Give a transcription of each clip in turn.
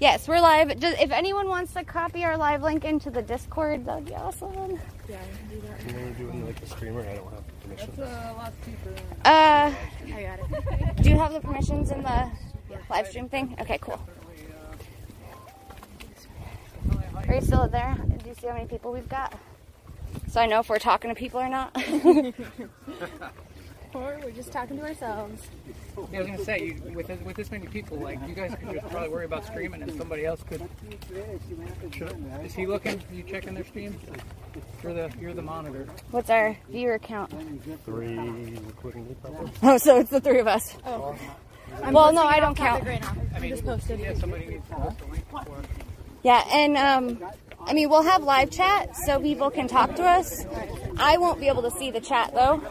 Yes, we're live. Just, if anyone wants to copy our live link into the Discord, that'd be awesome. Yeah, I can do that. You know, you're doing like the streamer. I don't have permission. That's a lot cheaper. Uh, I got it. do you have the permissions in the live stream thing? Okay, cool. Are you still there? Do you see how many people we've got? So I know if we're talking to people or not. Or we're just talking to ourselves. Yeah, I was gonna say, you, with this, with this many people, like you guys could just probably worry about streaming, and somebody else could. Should, is he looking? you checking their stream? You're the you're the monitor. What's our viewer count? Three, including me, probably. Oh, so it's the three of us. Oh. Well, no, I don't count. right now. I mean, just posted. Yeah, somebody needs to post a link for. Yeah, and um, I mean, we'll have live chat so people can talk to us. I won't be able to see the chat though.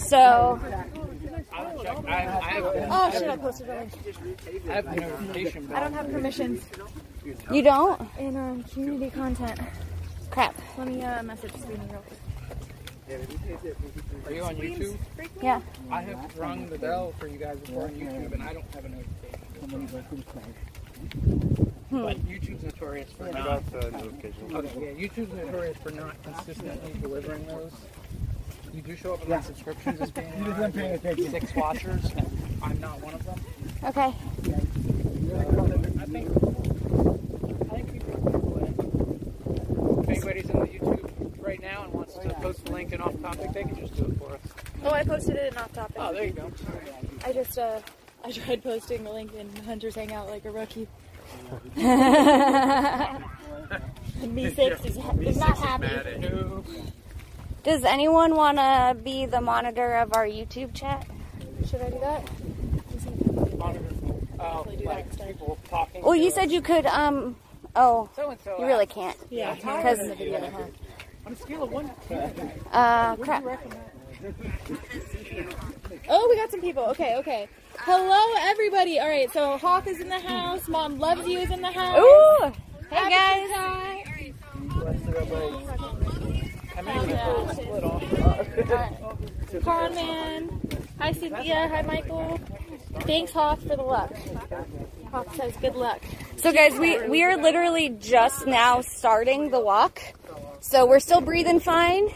So, I'll check. I, I have Oh shit! I posted a link. I have notification. I don't have permissions you don't? in um, community content. Crap. Let me uh, message Sweeney real quick. Are you on YouTube? Yeah. I have rung the bell for you guys before on YouTube, and I don't have a notification. But YouTube's notorious for I not. got the notification. Okay, yeah, YouTube's notorious for not consistently delivering those. You do show up in my subscriptions as being one of the six watchers, and I'm not one of them. Okay. I think, I think people are cool with it. If anybody's in the YouTube right now and wants to post a link and off topic, they can just do it for us. Oh, I posted it in off topic. Oh, there you go. I just uh, I tried posting the link in Hunter's Hangout like a rookie. And Me six is, is not happy. No. Does anyone want to be the monitor of our YouTube chat? Should I do that? Monitor. Like people talking. Well, you to said you could. Um. Oh, so and so. you really can't. Yeah, Because in the video. On a scale of one to ten, uh, crap. Oh, we got some people. Okay, okay. Hello, everybody. All right, so Hawk is in the house. Mom loves you is in the house. Ooh. Hey guys. Hi. How many people split off? Conman. Hi, Cynthia. Hi, Michael. Thanks, Hawk, for the luck. Hawk says good luck. So guys, we we are literally just now starting the walk. So we're still breathing fine.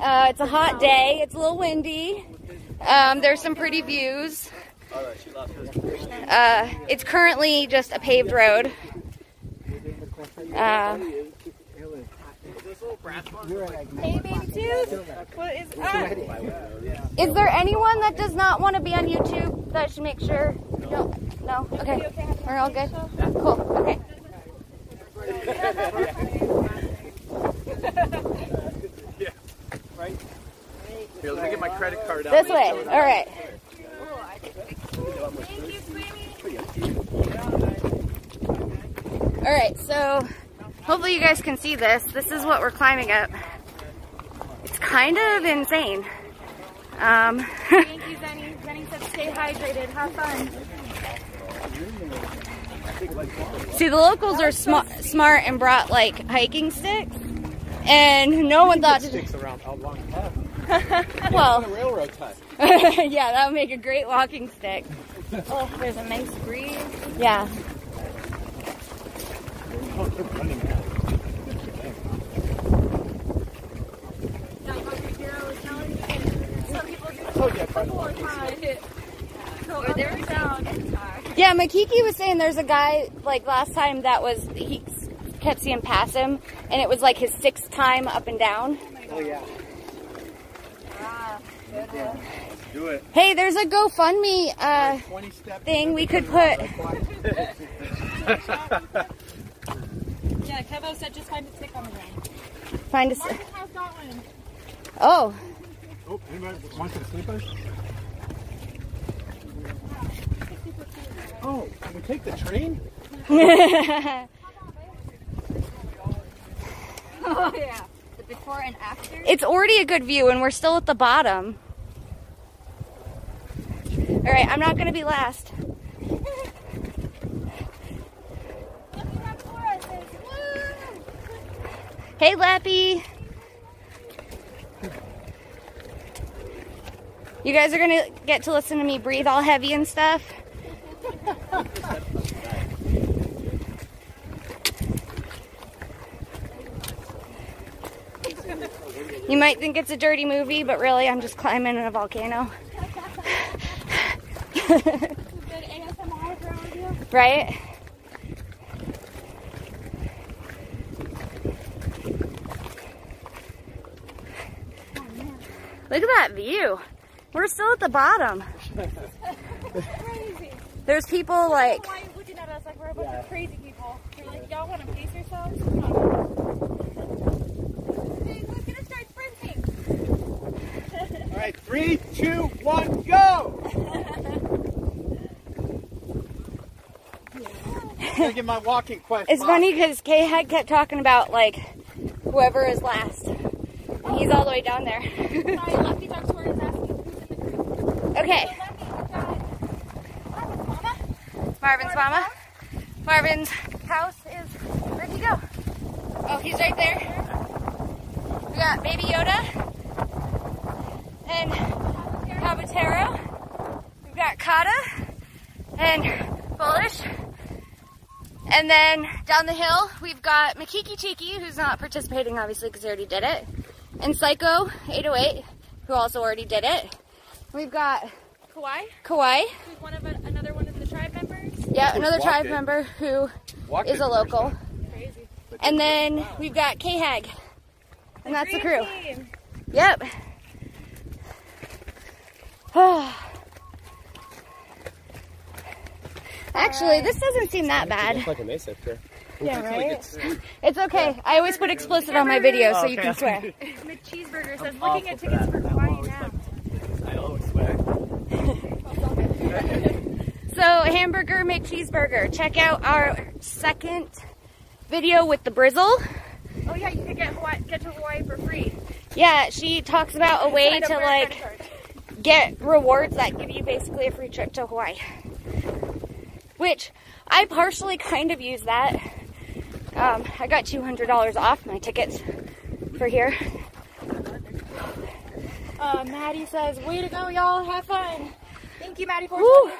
Uh, it's a hot day. It's a little windy. Um, there's some pretty views. Uh, it's currently just a paved road. Uh, Hey, baby tooth. What is up? is there anyone that does not want to be on YouTube that should make sure? No, no. Okay, we're all good. Cool. Okay. Here, let me get my credit card out. This way. All right. All right, so hopefully you guys can see this. This is what we're climbing up. It's kind of insane. Um, Thank you, Zenny. Zenny said stay hydrated. Have fun. see, the locals are sma- smart and brought like hiking sticks, and no one thought to. Sticks around how long. Well, Railroad time. yeah, that would make a great walking stick. Oh, there's a nice breeze. Yeah. Yeah, Makiki was saying there's a guy like last time that was he kept seeing pass him, and it was like his sixth time up and down. Oh yeah. Do it. Hey, there's a GoFundMe uh, thing we could put. Yeah, Kevo said just find a stick on the ground. Find us. Martin has got one. Oh, Oh, anybody want some sleepers? Oh, can we take the train? Oh yeah, the before and after. it's already a good view, and we're still at the bottom. All right, I'm not gonna be last. Hey, Lappy. You guys are gonna get to listen to me breathe all heavy and stuff. You might think it's a dirty movie, but really I'm just climbing in a volcano. right? Look at that view. We're still at the bottom. Crazy. There's people like, Why are you looking at us like we're a bunch of crazy people? You're like, y'all want to pace yourselves? Come on. Hey, look, gonna start sprinting. All right, three, two, one, go! I'm gonna get my walking quest. it's box. funny because Kay had kept talking about like whoever is last. And he's all the way down there. Sorry, Lefty Duck Tour is asking who's in the group. Okay, So Lefty, we've got Mama. Marvin's mama. Marvin's house is, where'd he go? Oh, he's right there. We got Baby Yoda and Cabatero. We've got Kata and Bullish. And then down the hill, we've got Makiki Chiki, who's not participating obviously because he already did it. And Psycho 808, who also already did it. We've got Kawhi, Kawhi. who's one of a, another one of the tribe members. Yeah, another Walked tribe it. member who Walked is a local. Crazy. And then we've got K Hag. And that's the crew. Team. Yep. Actually, this doesn't seem that bad. It's like a mesa up there. Yeah, right? It's okay. I always put explicit on my videos so you can swear. McCheeseburger says, looking at tickets for Hawaii now. I always swear. So, hamburger McCheeseburger. Check out our second video with the Brizzle. Oh yeah, you could get Hawaii, get to Hawaii for free. Yeah, she talks about a way to like get rewards that give you basically a free trip to Hawaii. Which I partially kind of use that. Um, I got $200 off my tickets for here. Uh, Maddie says, way to go, y'all. Have fun. Thank you, Maddie, for Woo!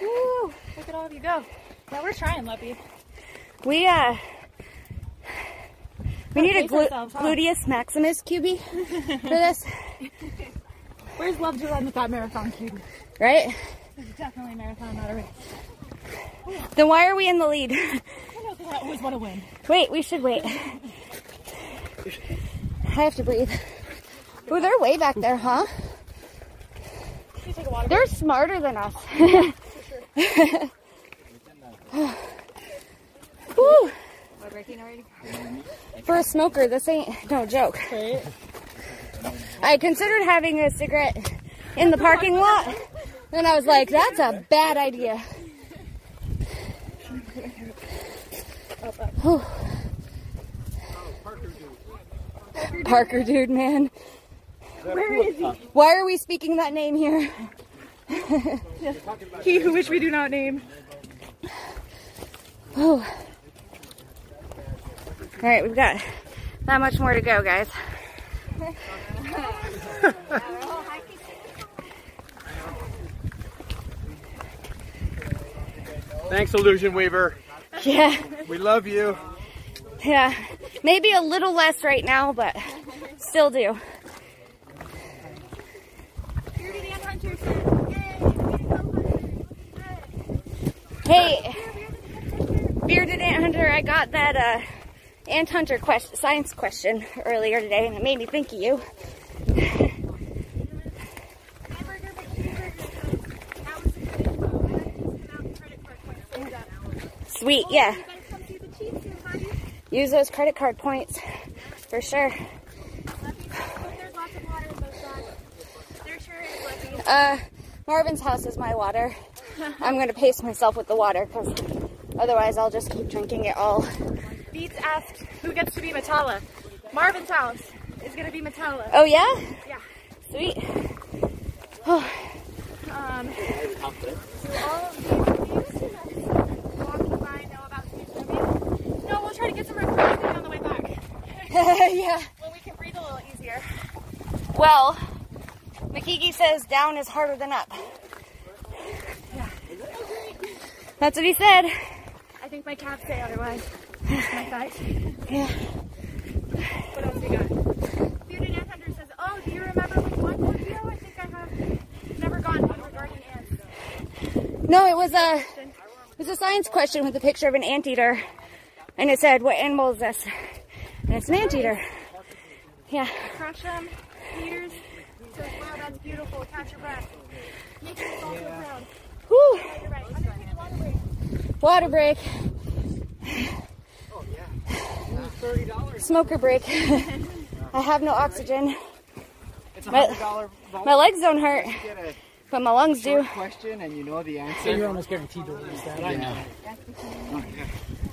Woo! Look at all of you go. Yeah, we're trying, Leppy. We, uh, we need a glu- ourselves, huh? gluteus maximus QB for this, Where's love to run with that marathon cube? right? It's definitely a marathon, not a race. Then why are we in the lead? I know because I always want to win. Wait, we should wait. I have to breathe. Ooh, they're way back there, huh? You take a water They're smarter than us. Woo. For a smoker, this ain't no joke. I considered having a cigarette in the parking lot, and I was like, that's a bad idea. Parker dude, man. Where is he? Why are we speaking that name here? He who which we do not name. Oh. All right, we've got not much more to go, guys. Thanks, Illusion Weaver. Yeah, We love you. yeah. Maybe a little less right now, but still do. Bearded Ant Hunter says, yay! Hey, bearded ant hunter, I got that uh, ant hunter quest- science question earlier today, and it made me think of you. Hamburger McCheeseburger says, how was the credit card? Without credit card points, save that. Sweet, yeah. You guys come see the cheese soon, buddy. Use those credit card points for sure. Lefty, hope there's lots of water in those bags. There sure is, Lefty. Uh, Marvin's house is my water. I'm gonna pace myself with the water because otherwise I'll just keep drinking it all. Beats asked who gets to be Matala. Marvin's house is gonna be Matala. Oh yeah? Yeah. Sweet. Oh. Um, do all of these walking by know about Steve No, we'll try to get some on the way back yeah. when we can breathe a little easier. Well, Makiki says down is harder than up. That's what he said. I think my calves say otherwise. my thighs. Yeah. What else we got? Bearded ant hunter says, oh, do you remember which one you. I think I have never gone to regarding ants. No, it was a, it was a science question with a picture of an anteater. And it said, what animal is this? And it's an anteater. Yeah. Crush them, meters. So, wow, that's beautiful. Catch your breath. Make yourself yeah. so proud. Whew. Water break. Oh yeah. Smoker break. I have no oxygen. It's a My- hundred dollar My legs don't hurt, but my lungs do. question and you know the So answer. you're almost guaranteed to lose that. I know.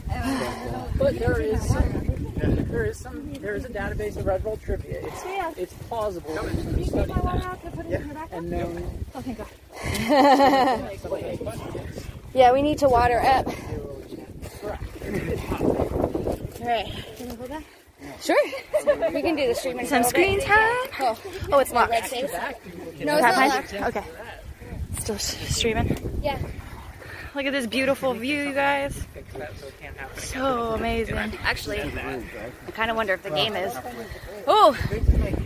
Yeah. But there is some, there is some, there is a database of Red Bull trivia. It's Yeah. it's plausible. There's some studies I want that out to put it in the back. and known. Oh, thank God. Yeah, we need to water up. Alright. Can we hold that? Sure. We can do the streaming. Sunscreen time? Oh, Oh, it's locked. No, it's not locked. Okay. Still streaming. Yeah. Look at this beautiful view, you guys. So it can't happen. So amazing. Actually, I kind of wonder if the game is. Oh,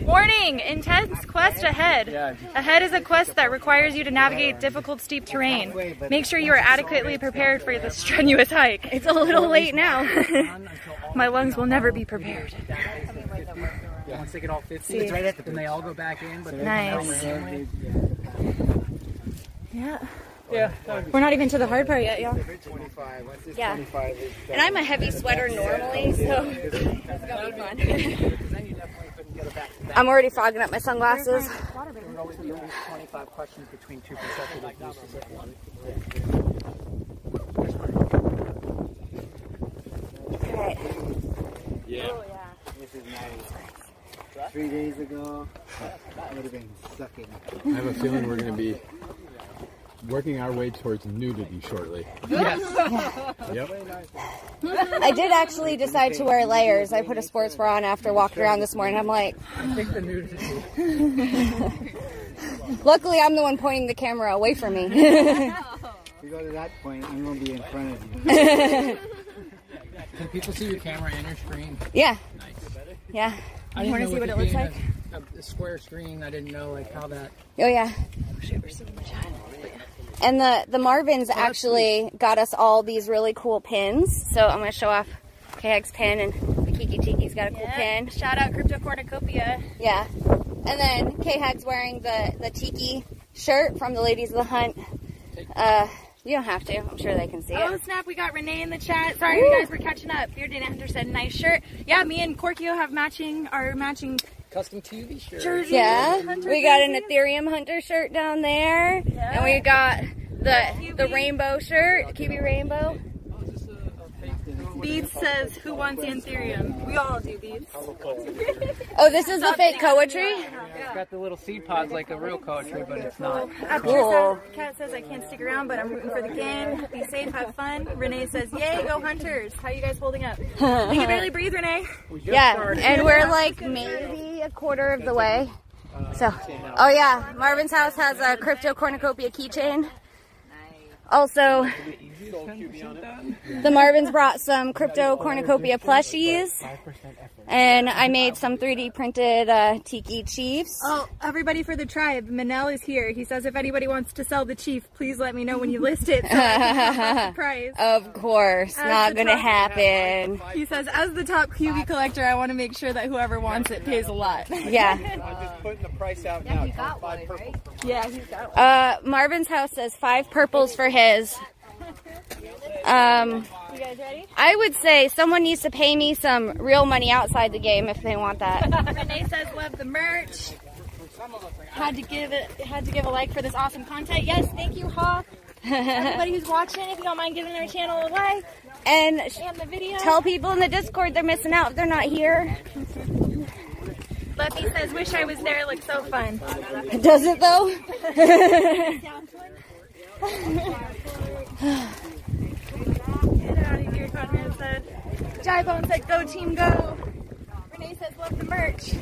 warning! Intense quest ahead. Ahead is a quest that requires you to navigate difficult, steep terrain. Make sure you are adequately prepared for this strenuous hike. It's a little late now. My lungs will never be prepared. Once they get all 50, It's right at the then they all go back in. But Nice. Yeah. Yeah. that would be- We're not even to the hard part yet, y'all. 25. What's this Yeah. and I'm a heavy sweater normally, so it's gonna be fun. Then you definitely couldn't get it back to that. I'm already fogging up my sunglasses. There would always be at least 25 questions between two consecutive uses of one. Okay. This is nice. Three days ago, I would have been sucking. I have a feeling we're going to be working our way towards nudity shortly. Yes. Yep. I did actually decide to wear layers. I put a sports bra on after walking around this morning. I'm like, I think the nudity. luckily I'm the one pointing the camera away from me. If you go to that point, I'm going to be in front of you. Can people see your camera and your screen? yeah. Nice. Yeah. I didn't wanna see what it looks like? A, a, a square screen. I didn't know like how that. Oh yeah. And the the Marvins actually got us all these really cool pins. So I'm gonna show off KX pin and the Kiki Tiki's got a cool pin. Shout out Crypto Cornucopia. Yeah. And then K Hag's wearing the the Tiki shirt from the Ladies of the Hunt. Uh, you don't have to. I'm sure they can see Oh it. Oh, snap, we got Renee in the chat. Sorry you guys were catching up. Bearded Hunter said nice shirt. Yeah, me and Korkio have matching our matching Custom TV shirt. jerseys. Yeah. Hunter We got an. Ethereum Hunter shirt down there, and we got the the rainbow shirt, Kiwi Rainbow. Beads says, "Who wants the Anthurium?" We all do Beads. Oh, this is the fake poetry. It's got the little seed pods like a real coachry, but it's not. Uh, cool. Cat says, "I can't stick around, but I'm rooting for the game. Be safe, have fun." Renee says, "Yay, go Hunters!" How you guys holding up? you can barely breathe, Renee. Yeah, started. and we're like maybe a quarter of the way. So, oh yeah, Marvin's house has a crypto cornucopia keychain. Also, the Marvins brought some crypto cornucopia plushies, and I made some 3D printed uh, tiki chiefs. Oh, everybody for the tribe. Manel is here. He says, "If anybody wants to sell the chief, please let me know when you list it. So I can top up the price." Of course, As not gonna top- happen. He says, "As the top QB collector, I want to make sure that whoever wants it pays a lot." Yeah. I'm just putting the price out now. You got one, right? yeah, he's got Uh, Marvin's house says five purples for his. Um, You guys ready? I would say someone needs to pay me some real money outside the game if they want that. Renee says, "Love the merch." Had to give it. Had to give a like for this awesome content. Yes, thank you, Hawk. Everybody who's watching, if you don't mind giving our channel a like And and the video. tell people in the Discord they're missing out if they're not here. Leffy says, "Wish I was there. It looks so fun." Does it though? Get out of here, Conrad said. Jybone said, go team go. Renee says, love the merch.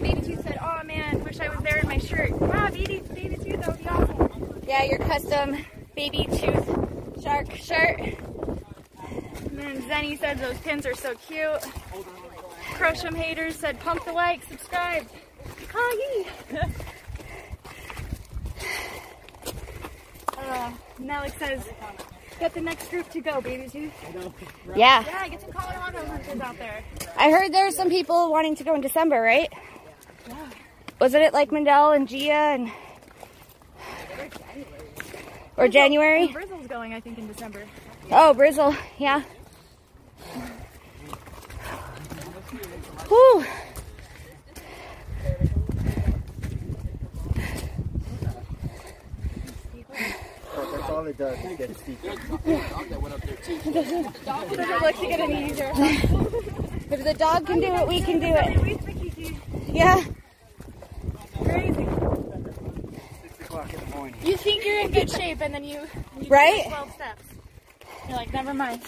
Baby Tooth said, oh man, wish I was there in my shirt. Wow, Baby, Baby Tooth, that would be awesome. Yeah, your custom baby tooth shark shirt. And then Zenny said, those pins are so cute. Crush 'em haters said, pump the like, subscribe. Hi. Uh, Malik says, get the next group to go, baby too. Yeah. Yeah, get some Colorado hunters out there. I heard there's some people wanting to go in December, right? Yeah. Wasn't it like Mandel and Gia and or January? Brizzle's going, I think, in December. Oh, Brizzle, yeah. Whew. That's all it does. It gets steep. Doesn't look to get any easier. If the dog can do it, we can do it. Wait for Kiki. Yeah. Crazy. Six o'clock in the morning. You think you're in good shape, and then you, you Right? 12 steps. You're like, never mind.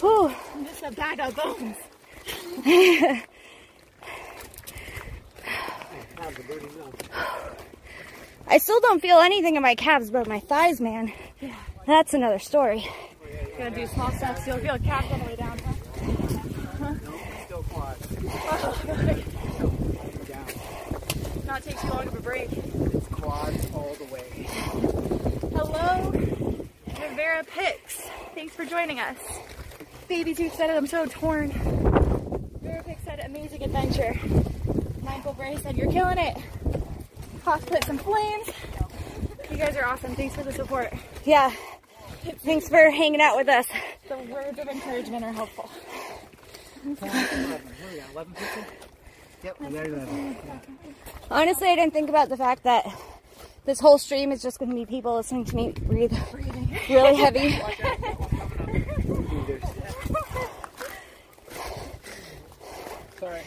Whew. I'm just a bag of bones. I still don't feel anything in my calves, but my thighs, man. yeah. That's another story. Gotta do small steps. You'll feel calves all the way down. Huh? Still quad. Not take too long of a break. It's quads all the way. Hello, Rivera Pix. Thanks for joining us. Baby Tooth said it, I'm so torn. Rivera Pix said amazing adventure. Michael Bray said you're killing it. Hoff put some flames. You guys are awesome. Thanks for the support. Yeah. Thanks for hanging out with us. The words of encouragement are helpful. Yep, we got 11. Honestly, I didn't think about the fact that this whole stream is just going to be people listening to me breathe really heavy. Sorry.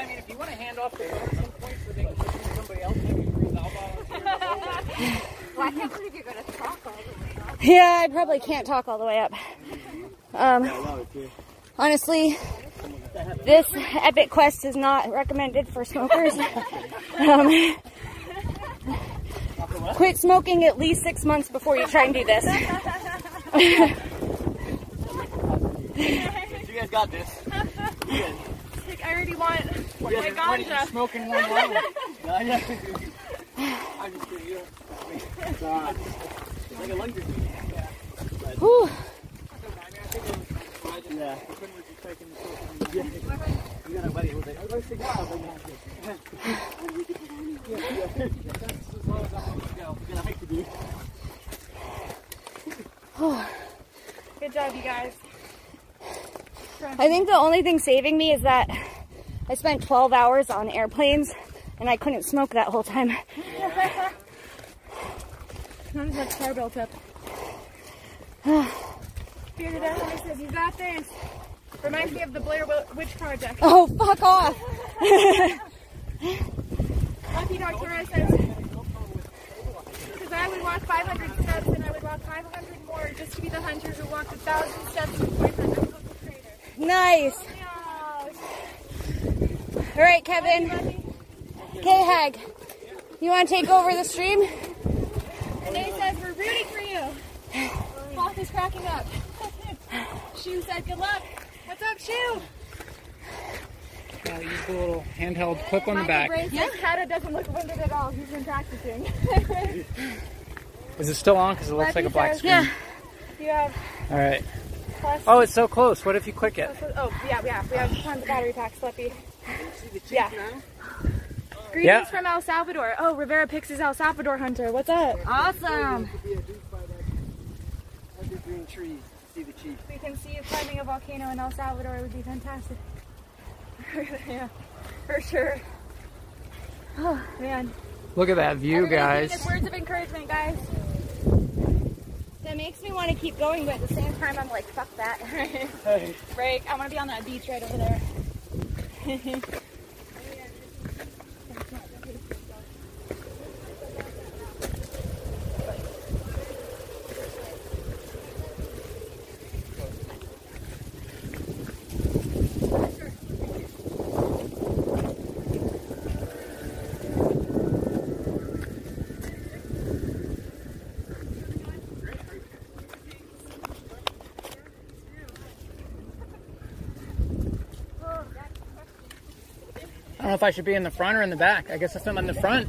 Yeah, I mean, if you want to hand off the phone at some point so they can listen to somebody else, maybe breathe out volunteer. Well, I can't believe you're gonna talk all the way up. Yeah, I probably can't talk all the way up. Um, honestly, this epic quest is not recommended for smokers. Um, quit smoking at least six months before you try and do this. You guys got this. Like, I already want my Why ganja. smoke in one row? Yeah, yeah. I'm just kidding. You It's like a lung disease. Whew. Yeah. Yeah. You got a buddy who was like, where's the guy? I was like, "Yeah, yeah." That's as low as I'm going to go. You got a hike to do. Good job, you guys. I think the only thing saving me is that I spent 12 hours on airplanes and I couldn't smoke that whole time. Not as much car built up. Figured it out. I said, you got this. Reminds me of the Blair Witch Project. Oh, fuck off. Lucky doctor says, because I would walk 500 steps and I would walk 500 more just to be the hunter who walked 1,000 steps with 400 nice. All right, Kevin. Okay, Hag. You want to take over the stream? Renee says, we're rooting for you. Foth is cracking up. Shu said, good luck. What's up, Shu? Uh, use the little handheld clip on the back. Yeah, says, Kata doesn't look winded at all. He's been practicing. Is it still on? Because it looks like a black Lucky screen. says, You have All right. Plus. Oh, it's so close. What if you click it? Oh, yeah, yeah. We have tons of battery packs, Flippy. Yeah. Greetings Yeah. from El Salvador. Oh, Rivera Pix is El Salvador hunter. What's up? Awesome. Could be a dude by that evergreen tree to see the chief. We can see you climbing a volcano in El Salvador. It would be fantastic. yeah, for sure. Oh, man. Look at that view, Everybody's giving guys. words of encouragement, guys. That makes me want to keep going, but at the same time, I'm like, fuck that. Hey. Break. I want to be on that beach right over there. if I should be in the front or in the back. I guess if I'm in the front,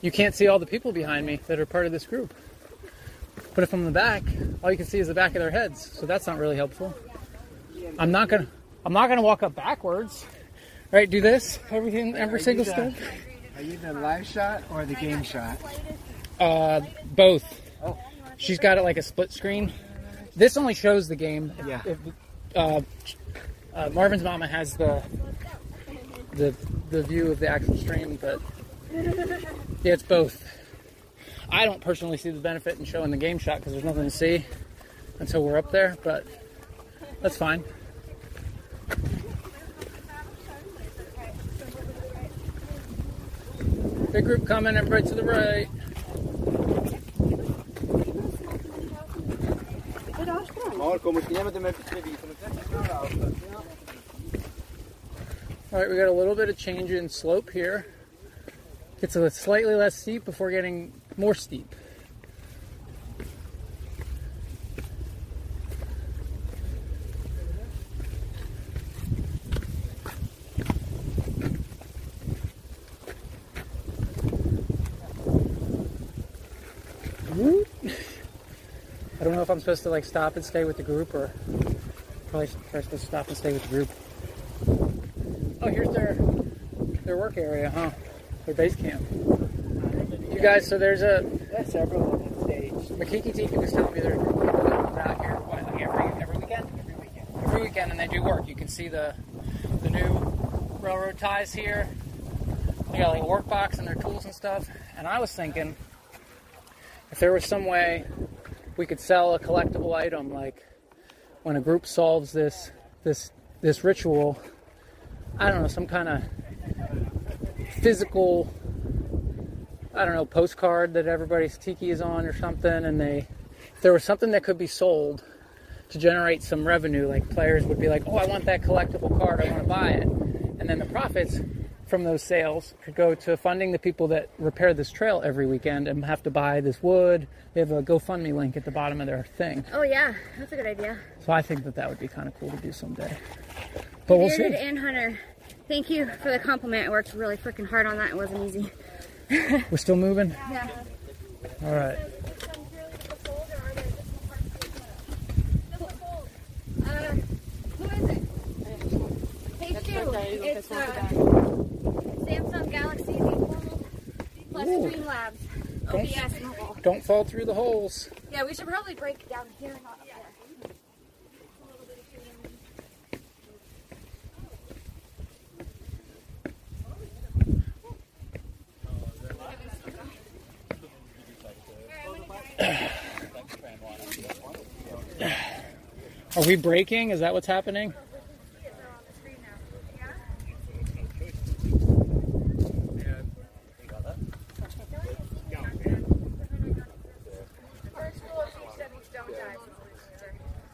you can't see all the people behind me that are part of this group. But if I'm in the back, all you can see is the back of their heads. So that's not really helpful. I'm not gonna I'm not gonna walk up backwards. Right, do this everything every single step. Are you the live shot or the game shot? Uh, both. Oh. She's got it like a split screen. This only shows the game. If- Yeah. If, uh, uh, Marvin's mama has the the the view of the actual stream, but yeah, it's both. I don't personally see the benefit in showing the game shot because there's nothing to see until we're up there, but that's fine. Big group coming, everybody to the right. Marco, All right, we got a little bit of change in slope here. It's a slightly less steep before getting more steep. I don't know if I'm supposed to like stop and stay with the group or probably supposed to stop and stay with the group. Oh, here's their their work area, huh? Their base camp. You guys, so there's a That's several on that stage. Makiki Tiki was telling me there's people that comes out here what, like every every weekend? Every weekend. Every weekend and they do work. You can see the the new railroad ties here. They got like a work box and their tools and stuff. And I was thinking if there was some way we could sell a collectible item like when a group solves this this this ritual I don't know, some kind of physical, I don't know, postcard that everybody's tiki is on or something, and they, if there was something that could be sold to generate some revenue, like players would be like, oh, I want that collectible card, I want to buy it. And then the profits from those sales could go to funding the people that repair this trail every weekend and have to buy this wood. They have a GoFundMe link at the bottom of their thing. Oh yeah, that's a good idea. So I think that that would be kind of cool to do someday. But we'll see. and Hunter, thank you for the compliment. I worked really freaking hard on that. It wasn't easy. We're still moving? Yeah. All right. Uh, who is it? Hey, Stu. It's uh, Samsung Galaxy Z Fold plus. Streamlabs Don't- OBS mobile. Don't fall through the holes. Yeah, we should probably break down here, not Are we breaking? Is that what's happening?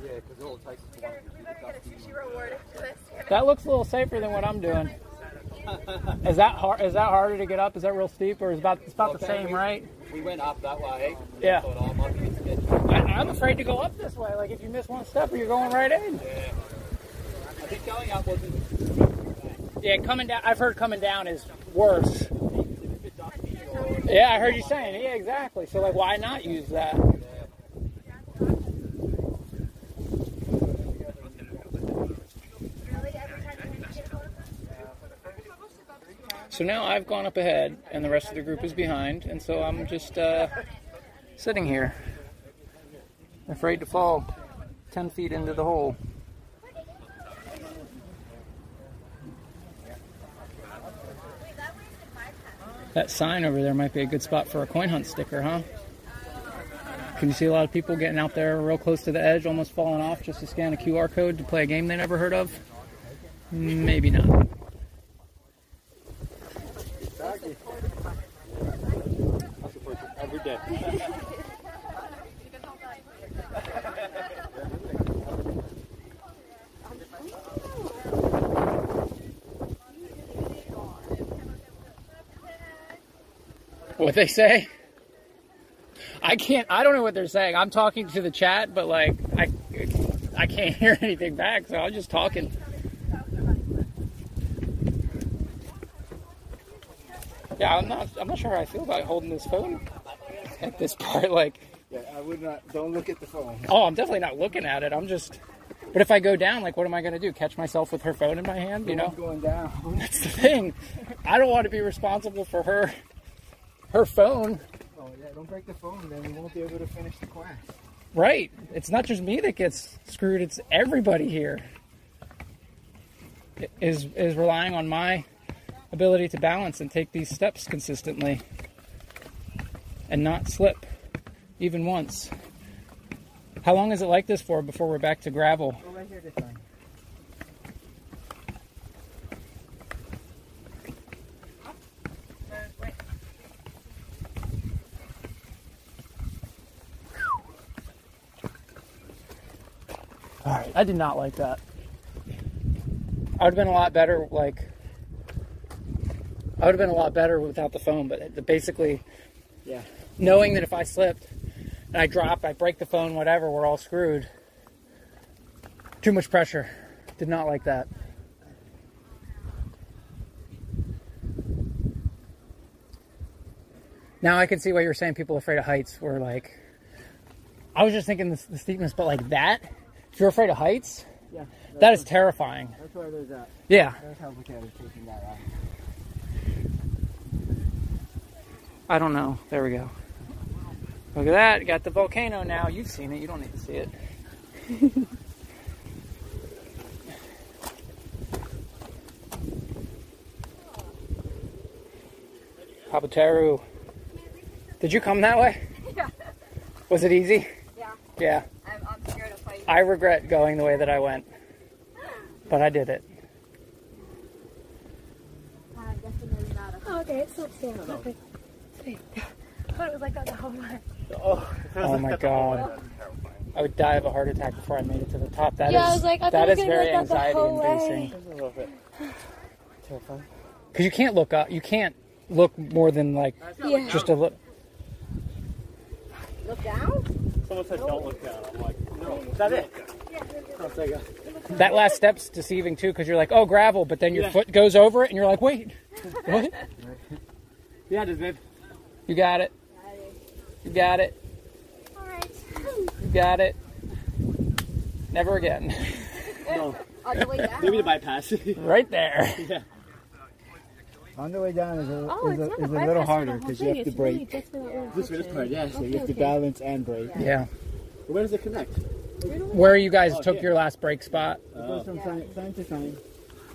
Yeah, because all it takes is one. That looks a little safer than what I'm doing. Is that hard? Is that harder to get up? Is that real steep, or is about it's about the same, we- right? We went up that way. Yeah. Thought, might be a bit I, I'm afraid to go up this way. Like if you miss one step, you're going right in. I think going up wasn't Yeah, coming down. I've heard coming down is worse. Yeah, I heard you saying. Yeah, exactly. So like, why not use that? So now I've gone up ahead, and the rest of the group is behind, and so I'm just uh, sitting here, afraid to fall ten feet into the hole. That sign over there might be a good spot for a coin hunt sticker, huh? Can you see a lot of people getting out there real close to the edge, almost falling off just to scan a QR code to play a game they never heard of? Maybe not. every day. What they say? I can't. I don't know what they're saying. I'm talking to the chat, but like I, I can't hear anything back, so I'm just talking. Yeah, I'm not. I'm not sure how I feel about holding this phone at this part. Like, Yeah, I would not. Don't look at the phone. oh, I'm definitely not looking at it. I'm just. But if I go down, like, what am I gonna do? Catch myself with her phone in my hand? You know, going down. that's the thing. I don't want to be responsible for her, her phone. Oh yeah, don't break the phone. Then we won't be able to finish the quest. Right. It's not just me that gets screwed. It's everybody here. Is is relying on my ability to balance and take these steps consistently, and not slip, even once. How long is it like this for before we're back to gravel? Go right here this time. All right. I did not like that. I would have been a lot better. Like, I would have been a lot better without the phone. But it- basically, Yeah. knowing that if I slipped and I drop, I break the phone, whatever, we're all screwed. Too much pressure. Did not like that. Now I can see why you're saying people afraid of heights were like. I was just thinking the, the steepness, but like that, you're afraid of heights, Yeah. that is terrifying. That's why there's that. Yeah. That's how look at it taking that out. I don't know. There we go. Look at that. Got the volcano now. You've seen it. You don't need to see it. Papateru. Did you come that way? Yeah. Was it easy? Yeah. Yeah. I'm, I'm scared of heights. I regret going the way that I went. But I did it. I'm definitely not a Oh, okay, it slopes down. Okay. Sweet. I thought it was like that the whole way. Oh. Oh my god. I would die of a heart attack before I made it to the top. That is Yeah, I was like, I that thought is it was very like that the anxiety whole way. inducing. a little bit terrifying. Because you can't look up. You can't look more than like Yeah. just a look. look down. Someone said don't look down. I'm like, no. Is that it? I'll take a. That last step's deceiving too, because you're like, oh gravel, but then your Yeah. foot goes over it, and you're like, wait, what? Yeah, just babe. You got it. You got it. Alright. You got it. Never again. No. On the way. Maybe the bypass. right there. yeah. On the way down is a, Oh, is it's a, is a a little harder because you have to it's really brake. just for little This for this part, yeah. So you Okay, have to okay. balance and brake. Yeah. Where does it connect? Where you guys Oh, took here. your last break spot. Oh. It goes from sign, sign to sign.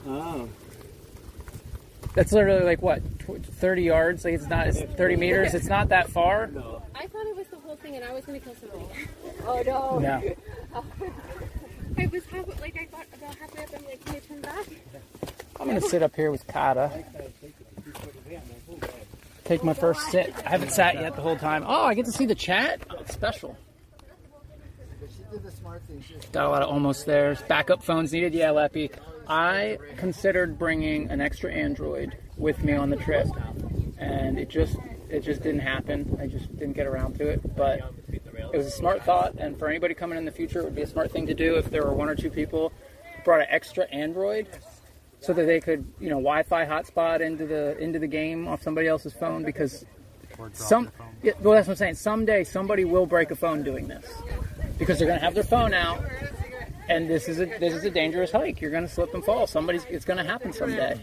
Oh. That's literally like what, 30 yards? Like it's not, it's 30 meters. It's not that far. No. I thought it was the whole thing and I was going to kill somebody. Oh no. No. I was half, like, I thought about halfway up and like, can I turn back? I'm gonna sit up here with Kata. Take my first sit. I haven't sat yet the whole time. Oh, I get to see the chat. It's special. Got a lot of almost there. Backup phones needed. Yeah, Leppy. I considered bringing an extra Android with me on the trip, and it just it just didn't happen. I just didn't get around to it. But it was a smart thought, and for anybody coming in the future, it would be a smart thing to do if there were one or two people brought an extra Android, so that they could you know Wi-Fi hotspot into the into the game off somebody else's phone because some yeah, well that's what I'm saying. Someday somebody will break a phone doing this because they're gonna have their phone out and this is a this is a dangerous hike. You're gonna slip and fall. Somebody's it's gonna happen someday.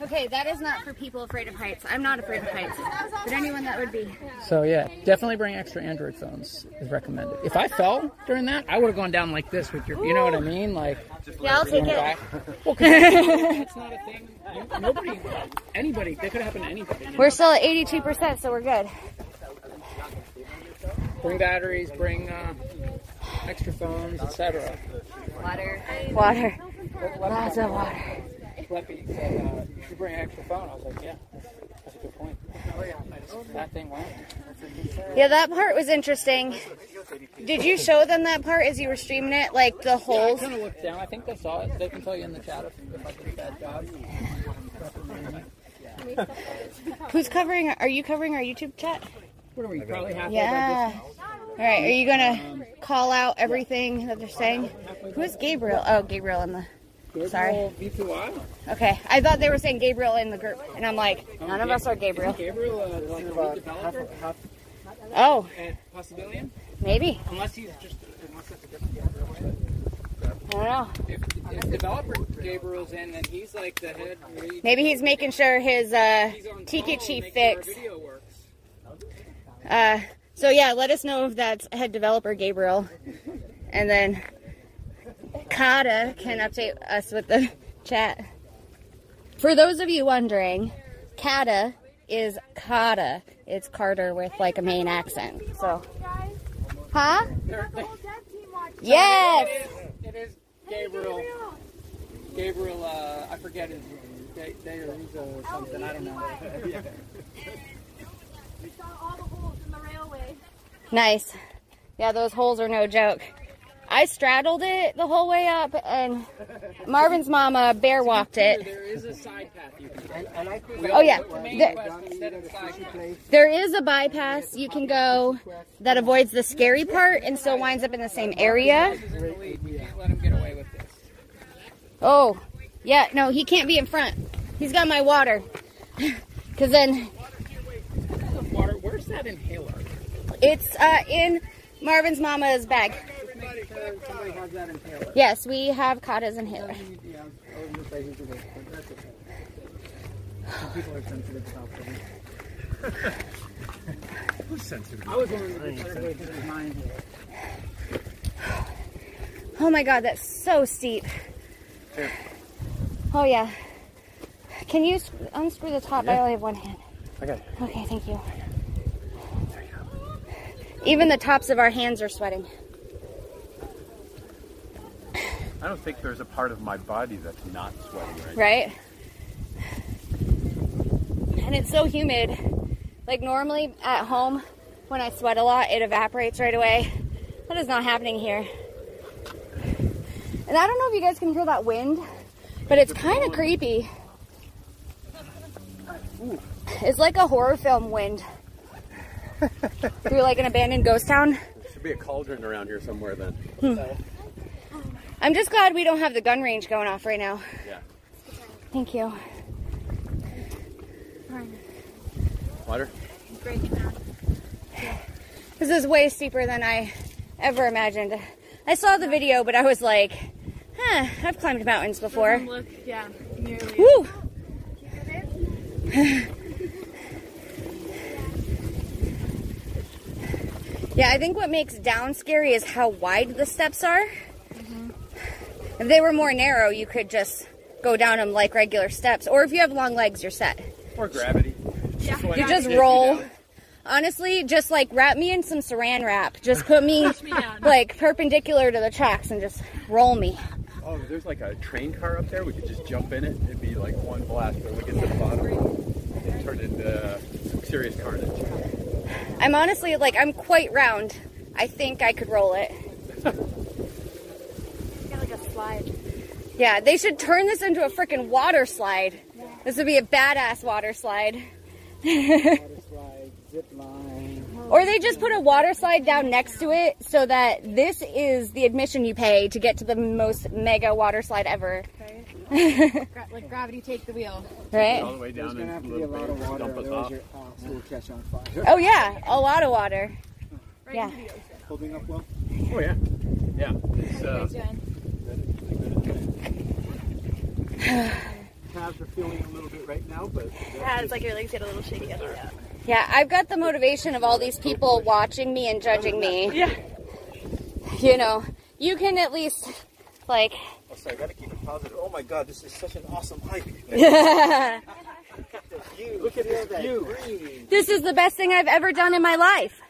Okay, that is not for people afraid of heights. I'm not afraid of heights, but anyone that would be. So yeah, definitely bring extra Android phones is recommended. If I fell during that, I would have gone down like this with your, you know what I mean, like Yeah, I'll take it. back. Well, 'cause it's not a thing. Nobody, anybody, that could happen to anybody. We're still at 82%, so we're good. Bring batteries, bring uh, extra phones, etc. Water. Water. Lots of water. Leppy said uh, you should bring an extra phone. I was like, yeah, that's, that's a good point. That thing went. Yeah, that part was interesting. Did you show them that part as you were streaming it? Like the I holes? kind of looked down. I think they saw it. They can tell you in the chat if, if I did a bad job. Who's covering? Are you covering our YouTube chat? What are we? Probably halfway Yeah. All right. Are you gonna call out everything that they're saying? Who's Gabriel? Oh, Gabriel in the. Sorry. V2I? Okay. I thought they were saying Gabriel in the group, and I'm like, none of us are Gabriel. Gabriel, uh, like a developer Oh, Possibilian? maybe. Unless he's just, unless that's a different Gabriel. I don't know. If, if developer Gabriel's in, then he's like the head lead. Maybe he's making sure his uh, Tiki call, Chief sure fix. works. Uh, so yeah, let us know if that's head developer Gabriel, and then Kata can update us with the chat. For those of you wondering, Kata is Kata. It's Carter with like a main accent. So, huh? Yes. It is Gabriel. Gabriel, uh, I forget his name. They, they or he's uh, something, I don't know. We saw all the holes in the railway. Nice. Yeah, those holes are no joke. I straddled it the whole way up, and Marvin's mama bear walked it. There is a side path you can take. Oh yeah, The main there, quest instead of side path. there is a bypass you can go that avoids the scary part and still winds up in the same area. This is in the lead. We can't let him get away with this. Oh, yeah, no, he can't be in front. He's got my water. Cause then Water, where's that inhaler? it's uh, in Marvin's mama's bag. Just make sure somebody has that inhaler. Yes, we have Kata's inhaler. Yeah, I was just saying to this, but that's okay. Some people are sensitive about. Who's sensitive? I was wondering if it's better way because it was. Oh my god, that's so steep. Oh yeah. Can you unscrew the top? I only have one hand. Okay. Okay, thank you. Even the tops of our hands are sweating. I don't think there's a part of my body that's not sweating right now. right? And it's so humid. Like normally at home, when I sweat a lot, it evaporates right away. That is not happening here. And I don't know if you guys can hear that wind, but it's kind of creepy. It's like a horror film wind through like an abandoned ghost town. There should be a cauldron around here somewhere then. Hmm. I'm just glad we don't have the gun range going off right now. Yeah. Thank you. Water? This is way steeper than I ever imagined. I saw the video, but I was like, huh, I've climbed mountains before. Look, yeah, nearly. Woo! yeah, I think what makes down scary is how wide the steps are. If they were more narrow, you could just go down them like regular steps. Or if you have long legs, you're set. Or gravity. Yeah. You just roll. Honestly, just like wrap me in some saran wrap. Just put me me like perpendicular to the tracks and just roll me. Oh, there's like a train car up there. We could just jump in it. It'd be like one blast, but we get to the bottom and turn into some serious carnage. I'm honestly like I'm quite round. I think I could roll it. Got like a slide. Yeah, they should turn this into a freaking water slide. This would be a badass water slide. Water slide, zip line. Or they just put a water slide down next to it so that this is the admission you pay to get to the most mega water slide ever. Gra- like gravity take the wheel. All Right? the way down gonna and a lot of water, dump us otherwise uh, off. your house will catch on fire. Oh yeah, a lot of water. Right Yeah. into the ocean. Holding up well? Oh yeah. Yeah. Uh, It's, uh, Calves are feeling a little bit right now, but Yeah, it's like your legs get a little shaky after that. Yeah, I've got the motivation of all these people watching me and judging me. Yeah. You know, you can at least like oh, So I gotta keep it positive. Oh my god, this is such an awesome hike. Yeah. look at this view. This is the best thing I've ever done in my life.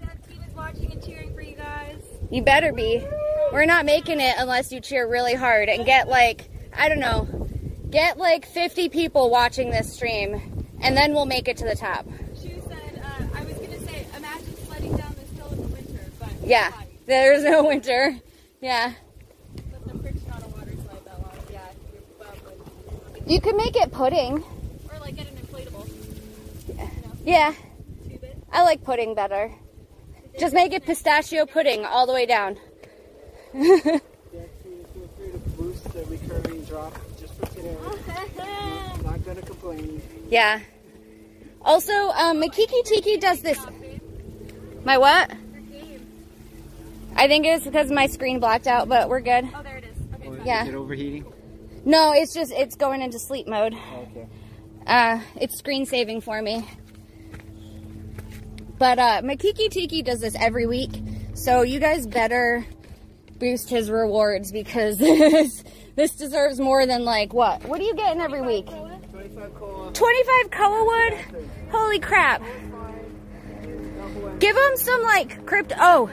Dad T was watching and cheering for you guys. You better be. We're not making it unless you cheer really hard and get like, I don't know, get like 50 people watching this stream and then we'll make it to the top. Shu said, uh, I was gonna say, imagine sledding down this hill in the winter, but Yeah, there's no winter. Yeah. But the creek's not a water slide that long. Yeah, you're could make it pudding. Or like get an inflatable. Yeah, it. I like pudding better. Just make it pistachio pudding all the way down. Feel free to boost the recurring drop just for today. Not gonna. Yeah. Also, um, Makiki Tiki does this. My what? I think it's because my screen blacked out, but we're good. Oh, there it is. Okay. Is Yeah. it overheating? No, it's just it's going into sleep mode. Okay. Uh, it's screen saving for me. But uh, Makiki Tiki does this every week, so you guys better boost his rewards because this this deserves more than like what? What are you getting every week? 25 cola. 25 koa wood? Holy crap! Give him some like crypto. Oh,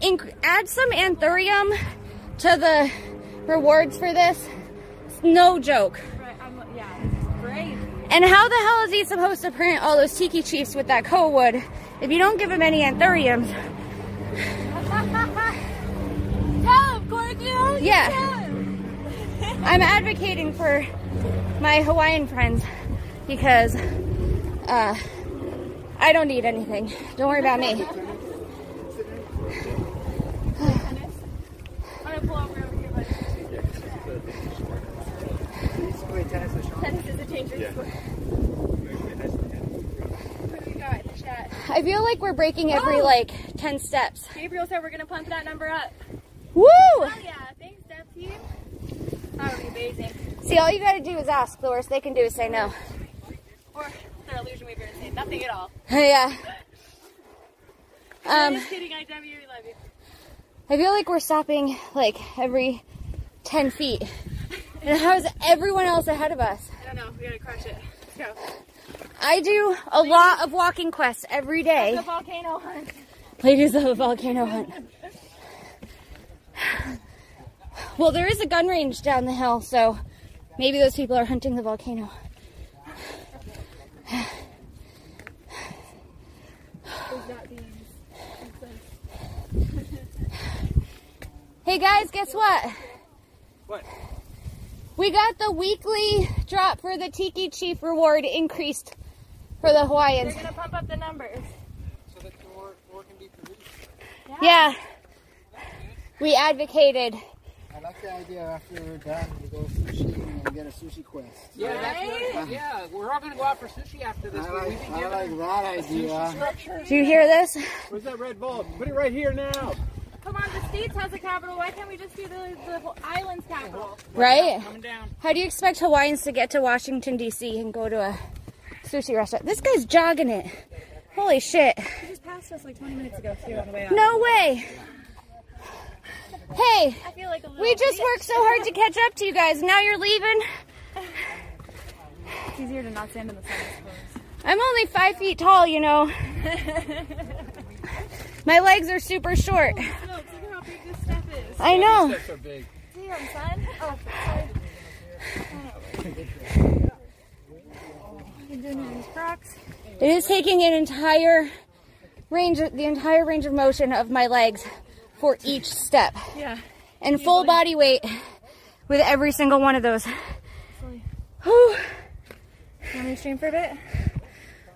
inc- add some anthurium to the rewards for this. It's no joke. Right, I'm, yeah, this is great. And how the hell is he supposed to print all those tiki chiefs with that koa wood if you don't give him any anthuriums? Tell him. Yeah. I'm advocating for my Hawaiian friends because uh, I don't need anything. Don't worry about me. I'm gonna pull over over here, buddy. Basically, tennis is strong. Tennis is a dangerous sport. What do you got in the chat? I feel like we're breaking every Oh. like 10 steps. Gabriel said we're gonna pump that number up. Woo! Oh yeah, thanks, Steph team. That would be amazing. See, all you gotta do is ask. The worst they can do is say no. Or their illusion weaver and say nothing at all. yeah. Um, Just kidding, I love you. I feel like we're stopping like every 10 feet. And how's everyone else ahead of us? I don't know, we gotta crush it. Let's go. I do a lot of walking quests every day. The volcano hunt. Ladies of a volcano hunt. Well, there is a gun range down the hill, so maybe those people are hunting the volcano. Hey guys, guess what? What? We got the weekly drop for the Tiki Chief reward increased for the Hawaiians. They're gonna pump up the numbers. So that more, more can be produced. Yeah. We advocated. I like the idea after we're done to go sushi and get a sushi quest. Yeah, that's what, yeah. We're all gonna go out for sushi after this. I like, we've I like that idea. Do you hear this? Where's that red bulb? Put it right here now. Come on, the States has a capital. Why can't we just do the, the whole island's capital? Right? Coming down. How do you expect Hawaiians to get to Washington, D.C. and go to a sushi restaurant? This guy's jogging it. Holy shit. He just passed us like 20 minutes ago, too, on the way out. No way. Hey, I feel like a little we just worked so hard to catch up to you guys. Now you're leaving. It's easier to not stand in the sun, I suppose. I'm only five feet tall, you know. My legs are super short. Oh, look, look how big this step is. I know. That's so big. Damn, son. Oh, sorry. You doing in these Crocs? It is taking an entire range, the entire range of motion of my legs for each step, Yeah. and full body weight with every single one of those. Whew. You want me to stream for a bit?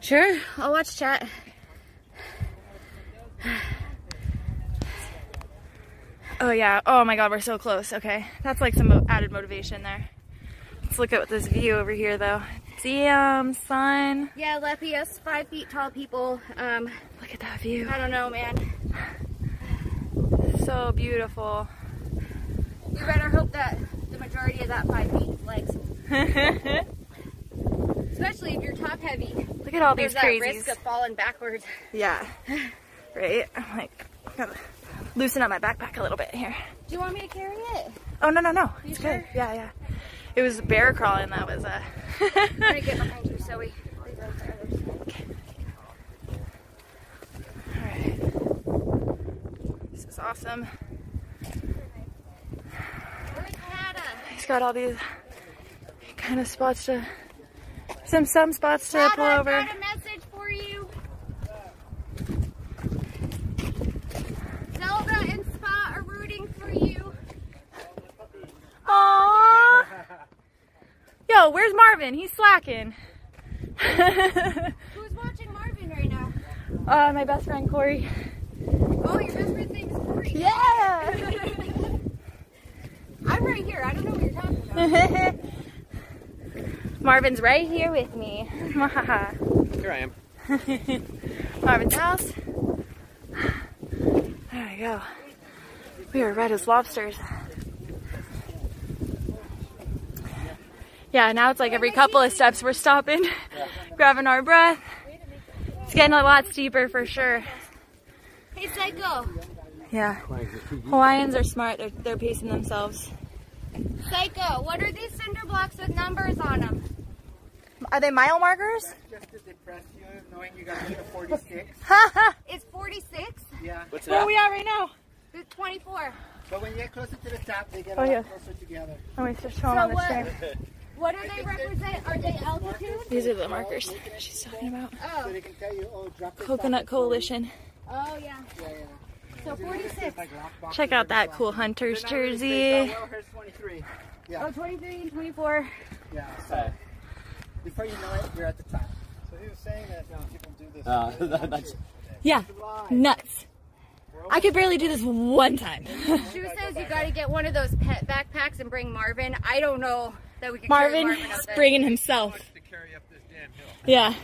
Sure, I'll watch chat. Oh yeah. Oh my god, we're so close. Okay. That's like some added motivation there. Let's look at this view over here though. Damn, sun. Yeah, Leppy, us five feet tall people. Um, Look at that view. I don't know, man. So beautiful. You better hope that the majority of that five feet is legs, especially if you're top heavy. Look at all these. There's these that risk of falling backwards. Yeah. Right? I'm like, gotta loosen up my backpack a little bit here. Do you want me to carry it? Oh, no, no, no. It's sure? good. Yeah, yeah. It was bear crawling. That was uh I'm gonna get behind you, so we. Alright. This is awesome. He's got all these kind of spots to, some some spots to pull Hannah, over. got a message for you. Zelda and Spot are rooting for you. Aww. Yo, where's Marvin? He's slacking. Who's watching Marvin right now? uh, my best friend Corey. Oh, your best friend's name is Corey. Yeah. I'm right here. I don't know what you're talking about. Marvin's right here with me. Here I am. Marvin's house. There we go. We are red as lobsters. Yeah, now it's like every couple of steps we're stopping, grabbing our breath. It's getting a lot steeper for sure. Hey, oh. Psycho. Yeah. Hawaiians are smart. They're, they're pacing themselves. Psycho, what are these cinder blocks with numbers on them? Are they mile markers? Just to depress you, knowing you got to 46. It's 46. Yeah. What's Where are that? we at right now? It's 24. But when you get closer to the top, they get Oh, a lot yeah. closer together. Let me just show So them on the what? screen. What do they represent? Are they altitude? These are the markers she's talking about. Oh, So they can tell you, oh, Coconut Coalition. Oh yeah. Yeah, yeah. So 46. Like lock boxes Check out that cool hunter's So now we say, jersey. oh, 23. Yeah, Oh, 23 and 24. yeah. So before you know it, you're at the top. So he was saying that people do this. Uh, that- that's Yeah, nuts. I could barely do this one time. Shu says you got to get one of those pet backpacks and bring Marvin. I don't know that we can. carry Marvin Marvin up there. bringing himself. to carry up this damn hill. Yeah.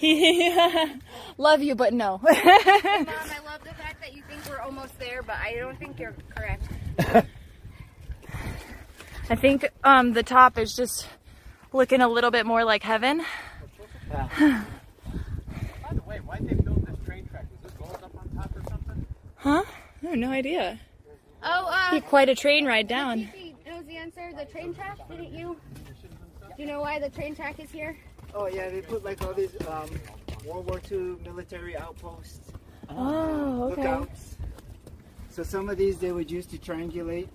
Sorry. Love you, but no. Mom, I love the fact that you think we're almost there, but I don't think you're correct. I think um, the top is just looking a little bit more like heaven. By the way, why'd they build this train track? Was this gold up on top or something? Huh? I have no idea. Oh, uh, Be quite a train ride down. Fifi knows the answer. The train track, didn't you? Do you know why the train track is here? Oh yeah, they put like all these um, World War II military outposts, Oh, okay. lookouts. So some of these they would use to triangulate,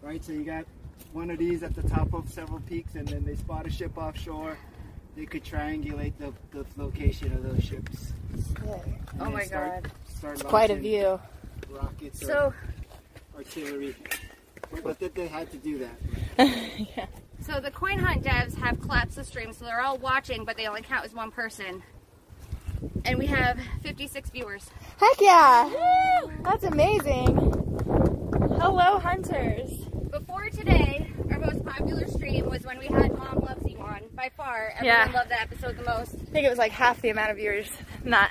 right? So you got one of these at the top of several peaks, and then they spot a ship offshore. They could triangulate the, the location of those ships. Oh my start, God. Start Quite a view. Rockets or So, artillery. But that they had to do that. so the coin hunt devs have collapsed the stream, so they're all watching, but they only count as one person. And we have 56 viewers. Heck yeah! That's amazing. Hello, hunters. Before today, our most popular stream was when we had Mom Loves You on. By far, everyone Yeah. loved that episode the most. I think it was like half the amount of viewers. Not.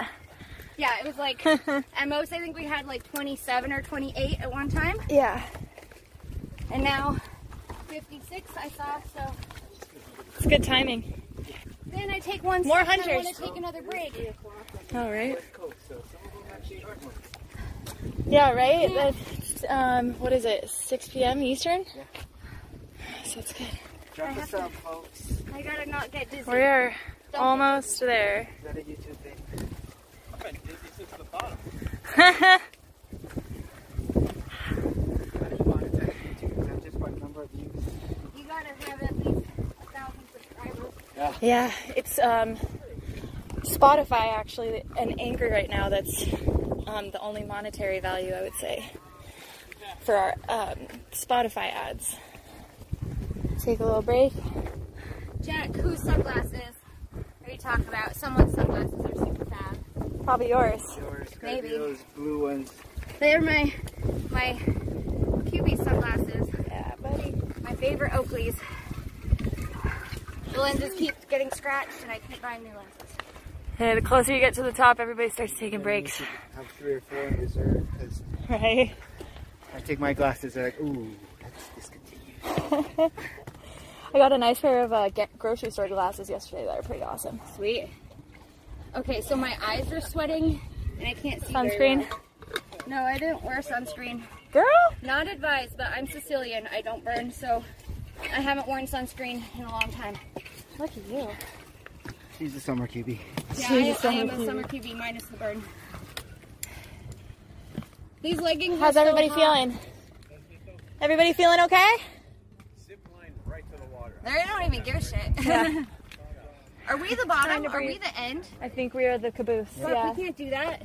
Yeah, it was like, at most, I think we had like 27 or 28 at one time. Yeah. And now 56 I saw, so It's good timing. then I take one More step I hunters. want to take another break. All right. West Coast, so some of them actually are more. Yeah, right? That's, um, what is it? 6 p.m. Eastern? Yeah. So it's good. Drop us out, folks. I gotta not get dizzy. We are almost there. Is that a YouTube thing? I've been dizzy since the bottom. I just wanted to YouTube because I'm just by number of views. You gotta have at least a thousand subscribers. yeah, it's um, Spotify actually and Anchor right now. That's um, the only monetary value I would say for our um, Spotify ads. Take a little break. Jack, whose sunglasses are you talking about? Someone's sunglasses are super fab. Probably yours. Yours, Maybe. those blue ones. They're my my QB sunglasses. Yeah, buddy. My favorite Oakleys. The lenses keep getting scratched and I keep buying new lenses. Yeah, the closer you get to the top, everybody starts taking And breaks, we Have three or four in reserve because right? I take my glasses. They're like, ooh, let's discontinue. I got a nice pair of uh, get grocery store glasses yesterday that are pretty awesome. Sweet. Okay, so my eyes are sweating and I can't see very Sunscreen? well. No, I didn't wear sunscreen. Girl! Not advised, but I'm Sicilian. I don't burn, so I haven't worn sunscreen in a long time. Look at you. She's a summer QB. Yeah, She's a I, I am summer a summer QB minus the burn. These leggings. How's are so everybody hot. feeling? Everybody feeling okay? Zip line right to the water. They don't even give a shit. Yeah. Are we the bottom? Are we the end? I think we are the caboose. But Yeah, we can't do that.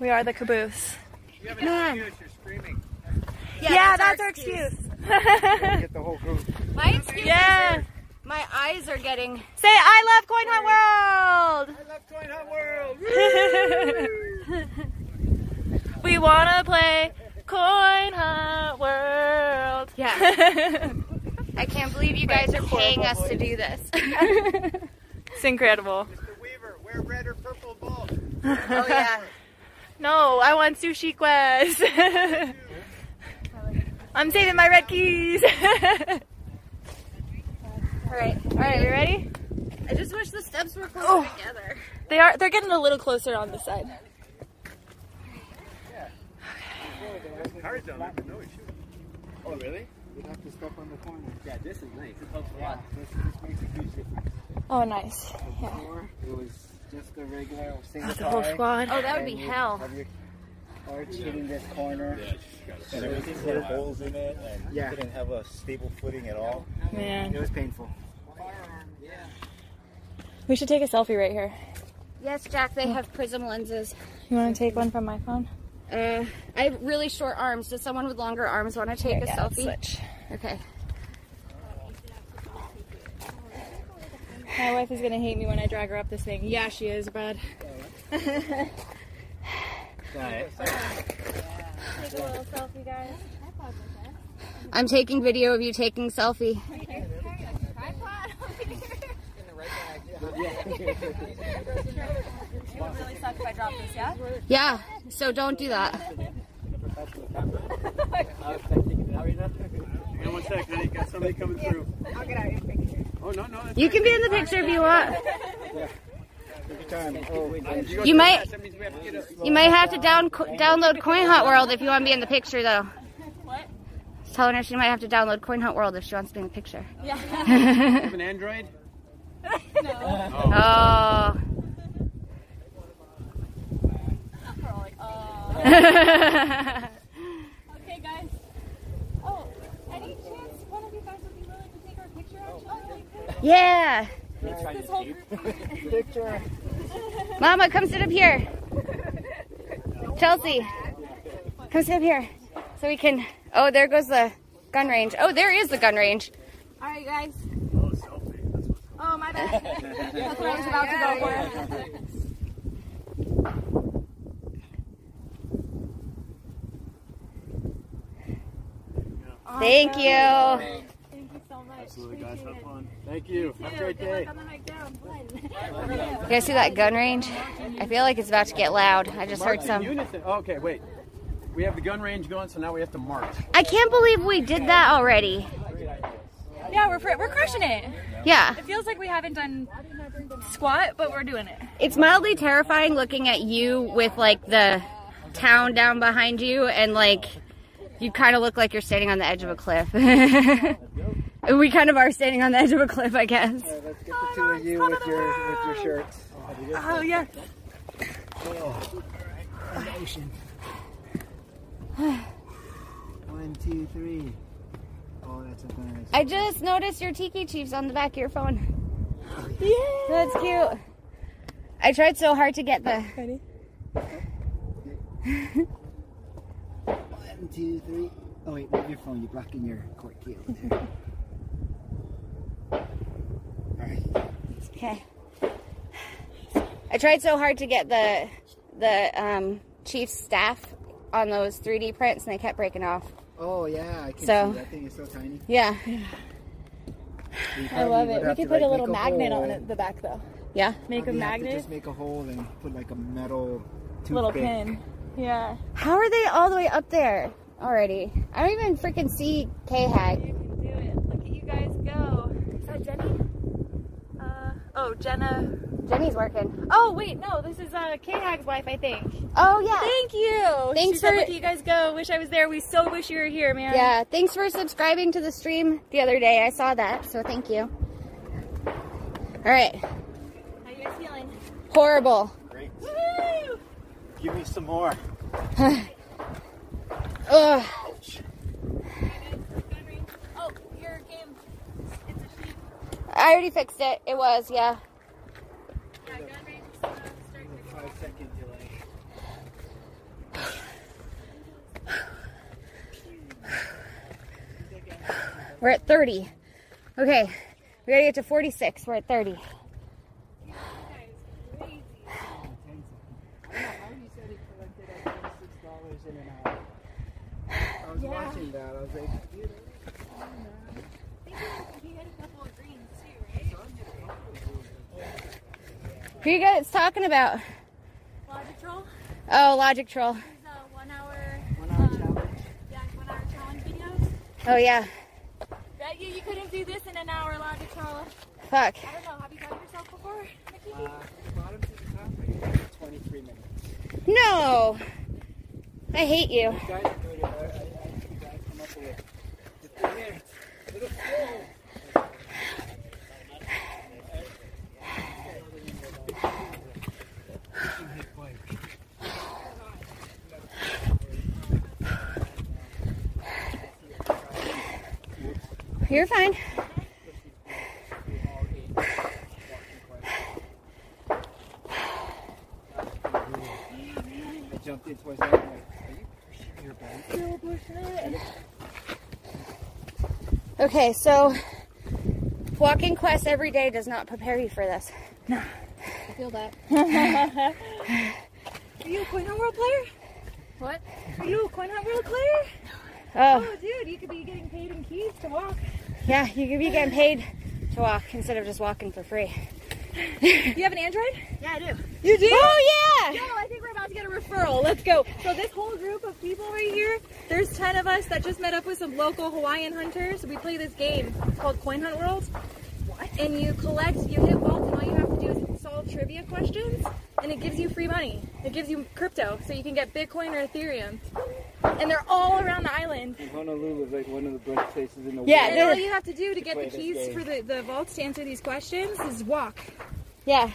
we are the caboose. You have an Man. Excuse. Yeah, that's, our excuse. Get the whole group. My excuse yeah. is my eyes are getting. Say, I love Coin Hunt World! I love Coin Hunt World. we wanna play Coin Hunt World. Yeah. I can't believe you guys are paying us to do this. It's incredible. Mr. Weaver, wear red or purple ball. oh yeah. No, I want sushi quest. I'm saving my red keys. All right. All right, you ready? I just wish the steps were closer Oh. together. They are. They're getting a little closer on the side. Cars don't even know we shoot. Oh, really? You'd have to step on the corner. Yeah, this is nice. It helps a lot. This, this makes a huge difference. Oh, nice. Before, it was just a regular single The whole squad. Oh, that would be hell. Have your arch hitting this corner. And everything had holes in it, and Yeah. you didn't have a stable footing at all. Man, It was painful. we should take a selfie right here. Yes, Jack. They have prism lenses. You want to take one from my phone? Uh, I have really short arms. Does someone with longer arms want to take a Yeah, selfie? Switch. Okay. My wife is gonna hate me when I drag her up this thing. Yeah, she is, bud. Take a little selfie, guys. I'm taking video of you taking selfie. It would really suck if I dropped this, yeah? Yeah. So don't do that. Hang on one sec, honey. Got somebody coming through. I'll get out your picture. Oh, no, no. You can be in the picture if you want. Every time. Oh, go You too might- fast. That means we have to You might have to down download Coin Hunt World if you want to be in the picture, though. What? Telling her she might have to download Coin Hunt World if she wants to be in the picture. Yeah. have an Android? Oh. We're all like, oh. Okay, guys. Oh, any chance one of you guys would be willing to take our picture actually? yeah. This whole group. picture. Mama, come sit up here. Chelsea, come sit up here so we can. Oh, there goes the gun range. Oh, there is the gun range. All right, guys. Oh, selfie. Oh, my bad. That's what I was about to go for. Thank you. Thank you so much. Absolutely, guys. Have fun. Thank you. Have a great day. luck on the hike down. You guys see that gun range? I feel like it's about to get loud. I just heard March in some. unison. Oh, okay, wait. We have the gun range going, so now we have to march. I can't believe we did that already. Yeah, we're we're crushing it. Yeah. It feels like we haven't done squat, but we're doing it. It's mildly terrifying looking at you with like the town down behind you and like you kind of look like you're standing on the edge of a cliff. we kind of are standing on the edge of a cliff, I guess. All right, let's get the two of you with your with your shirts. Oh yeah. Ocean. One, two, three. Oh, that's a nice. I just noticed your Tiki Chiefs on the back of your phone. Oh, yeah. That's cute. I tried so hard to get the. Ready? One, two, three. Oh wait, move your phone. You're blocking your court key over there. All right. Okay. I tried so hard to get the the um, Chiefs staff on those 3D prints, and they kept breaking off. Oh yeah, I can So- see that thing is so tiny. Yeah. You I love it. We could to, put a little make magnet hole. on it, the back though. Yeah. Make a Probably have to magnet, Just make a hole and put like a metal little toothpick. pin. Yeah. How are they all the way up there already? I don't even freaking see K Hag. You can do it. Look at you guys go. Is that Jenny? Uh, oh, Jenna. Jenny's working. Oh, wait, no, this is uh, K-Hag's wife, I think. Oh yeah. Thank you. Thanks she for- look at you guys go. Wish I was there. We so wish you were here, man. Yeah. Thanks for subscribing to the stream the other day. I saw that, so thank you. All right. How you guys feeling? Horrible. Great. Woo! Give me some more. Ugh. Oh, your game. It's a sheep. I already fixed it. It was, yeah. Yeah, gun range is uh, starting to go. Five second delay. We're at 30. Okay. We gotta get to 46. We're at 30. I don't know how you said he collected like twenty-six dollars in an hour. I was watching that. I was like, dude, He hit a couple of greens too, right? Who you guys talking about? Logic Troll. Oh, Logic Troll. He's one hour, One hour challenge. yeah, one hour challenge videos. Oh yeah. Bet you you couldn't do this in an hour, Logic Troll. Fuck. I don't know. Have you done yourself before, Uh, bottom to the top, I think 23 minutes. No. I hate you. You guys are doing it. I, I, I think you guys come up with it. Just do it. Little flow. You're fine. I jumped in towards that. I'm like, are you pushing your bike? Okay, so walking quest every day does not prepare you for this. No. I feel that. Are you a Coin Hunt World player? What? Are you a Coin Hunt World player? Oh, Oh, dude, you could be getting paid in keys to walk. Yeah, you could be getting paid to walk instead of just walking for free. Do you have an Android? Yeah, I do. You do? Oh yeah! Yo, I think we're about to get a referral. Let's go. So this whole group of people right here, there's 10 of us that just met up with some local Hawaiian hunters. We play this game. It's called Coin Hunt World. What? And you collect, you hit vaults, and all you have to do is solve trivia questions, and it gives you free money. It gives you crypto, so you can get Bitcoin or Ethereum. And they're all around the island. And Honolulu is like one of the best places in the world. Yeah, And world. all you have to do to get the keys for the, the vaults to answer these questions is walk. Yeah,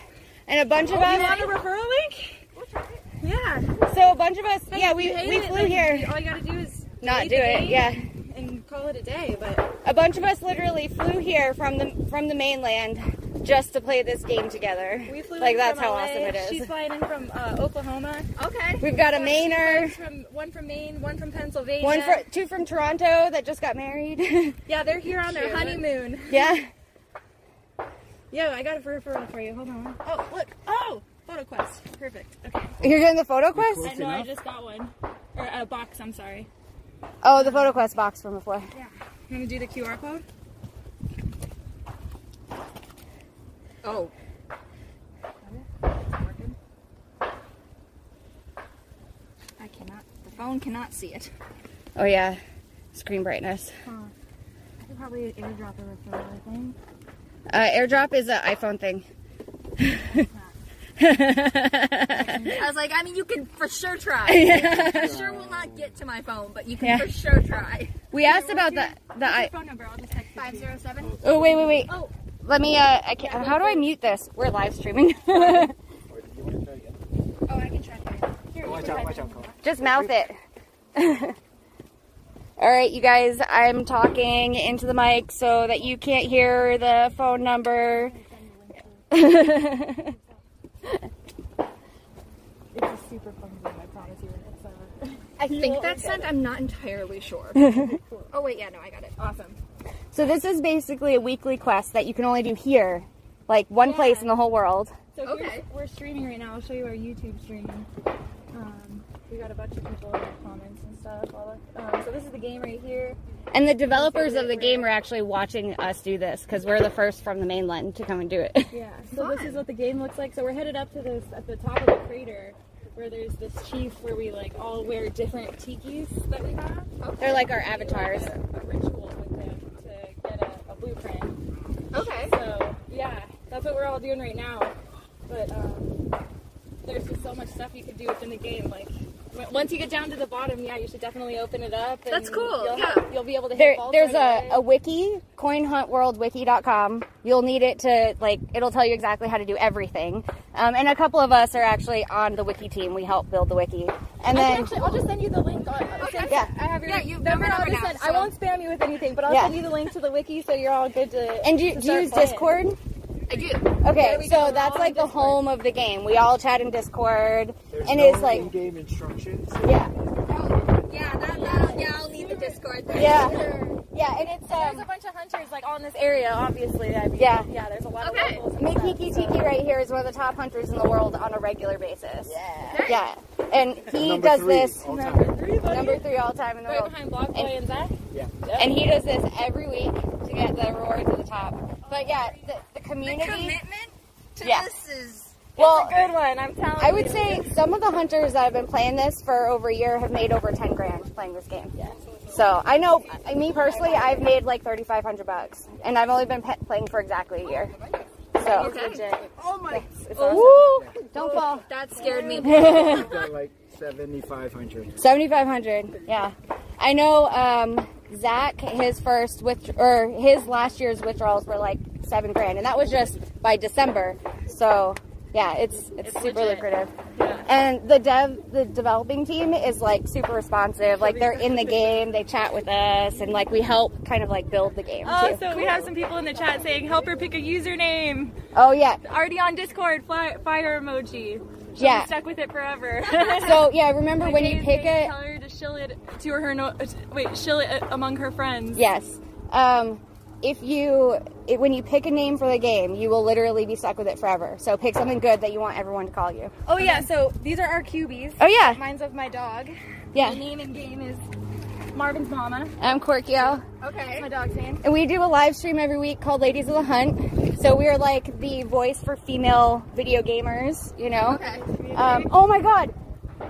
and a bunch of Oh, you want us. a referral link? Yeah. So a bunch of us. Yeah, we we it, flew here. All you gotta do is Not do it. Yeah, and call it a day. But a bunch of us literally flew here from the from the mainland just to play this game together. we flew Like that's how LA. awesome it is. She's flying in from uh, Oklahoma. Okay. We've got a Two Mainer. From one from Maine, one from Pennsylvania. One for two from Toronto that just got married. yeah, they're here on their Cute. honeymoon. yeah. Yo, I got a referral for you. Hold on. Oh, look. Oh, photo quest. Perfect. Okay. You're doing the photo quest? Close I know. I just got one or a box. I'm sorry. Oh, the photo quest box from before. Yeah. You want to do the QR code? Oh. I cannot. The phone cannot see it. Oh yeah, screen brightness. I could probably airdrop a referral. I think. Uh, AirDrop is an iPhone thing. I was like, I mean, you can for sure try. For sure will not get to my phone, but you can Yeah. for sure try. we asked about the the. What's I, phone number? I'll just text it to you. 507? oh wait wait wait. Oh. Let me. Uh, I can, how do I mute this? We're live streaming. Or do you want to try again? Oh, I can try. Here, you Watch out, watch out, Just mouth it. All right, you guys. I'm talking into the mic so that you can't hear the phone number. It's a super fun game, I promise you. It's uh, I think that's sent. I'm not entirely sure. oh, wait, yeah, no, I got it. awesome. So this is basically a weekly quest that you can only do here, like one place in the whole world. So Okay. we're streaming right now. I'll show you our YouTube stream. Um, we got a bunch of people in the comments and stuff. All of- Um, so this is the game right here. And the developers of the game are actually watching us do this because we're the first from the mainland to come and do it. Yeah. So this is what the game looks like. So we're headed up to this at the top of the crater where there's this chief where we like all wear different tikis that we have. They're like our We do, like, avatars. A, a ritual with them to get a, a blueprint. Okay. So yeah, that's what we're all doing right now. But um, there's just so much stuff you could do within the game. Like once you get down to the bottom, yeah, you should definitely open it up. And That's cool, You'll, yeah. have- you'll be able to hit There, vaults there's right a, a wiki, coinhuntworldwiki.com. You'll need it to, like, it'll tell you exactly how to do everything. Um, and a couple of us are actually on the wiki team. We help build the wiki. And I then, actually, I'll just send you the link. On, Okay. yeah. I have your Yeah, you have number. my I'll number just now, send, I so- won't spam you with anything, but I'll Yeah. send you the link to the wiki so you're all good to. and do, to do you use playing. Discord? I do. Okay, There so that's like the Discord. home of the game. We all chat in Discord. There's And no it's like- in-game instructions. Yeah. Yeah, that, that, yeah, I'll need the Discord. thing. Yeah. Yeah, and it's, There's um, a bunch of hunters like on this area, obviously. I mean, Yeah. yeah. There's a lot Okay. of locals. and Mikiki stuff, Tiki right here is one of the top hunters in the world on a regular basis. Nice. Yeah. and he Number does three this all time. number three all time in the Right world. behind Block Boy and Zach. Yeah. And he does this every week to get the reward to the top. But yeah, the, the commitment to Yeah. this is well, Good one, I'm telling I would you. say some of the hunters that have been playing this for over a year have made over 10 grand playing this game. Yeah. So I know, me personally, I've made like 3,500 bucks, and I've only been pe- playing for exactly a year. So Oh my! it's awesome. Don't fall. That scared me. Like 7,500. 7,500. Yeah, I know. Um, Zach, his first with or his last year's withdrawals were like seven grand, and that was just by December. So yeah, it's it's, super lucrative. And the dev, the developing team is like super responsive. Like they're in the game, they chat with us, and like we help kind of like build the game Oh, too. so we have some people in the chat saying, help her pick a username. Oh yeah, Already on Discord, fly, fire emoji. She'll Yeah. stuck with it forever. so yeah. Remember My when you pick it? Tell her to shill it to her, no, uh, wait, shill it among her friends. Yes. Um, if you it, when you pick a name for the game, you will literally be stuck with it forever. So pick something good that you want everyone to call you. Oh yeah, so these are our cubies. Oh yeah, Mine's of my dog. yeah. The name in game is Marvin's Mama. I'm Korkio. That's Okay. my dog's name. And we do a live stream every week called Ladies of the Hunt. So we are like the voice for female video gamers, you know? Okay. Um, oh my god.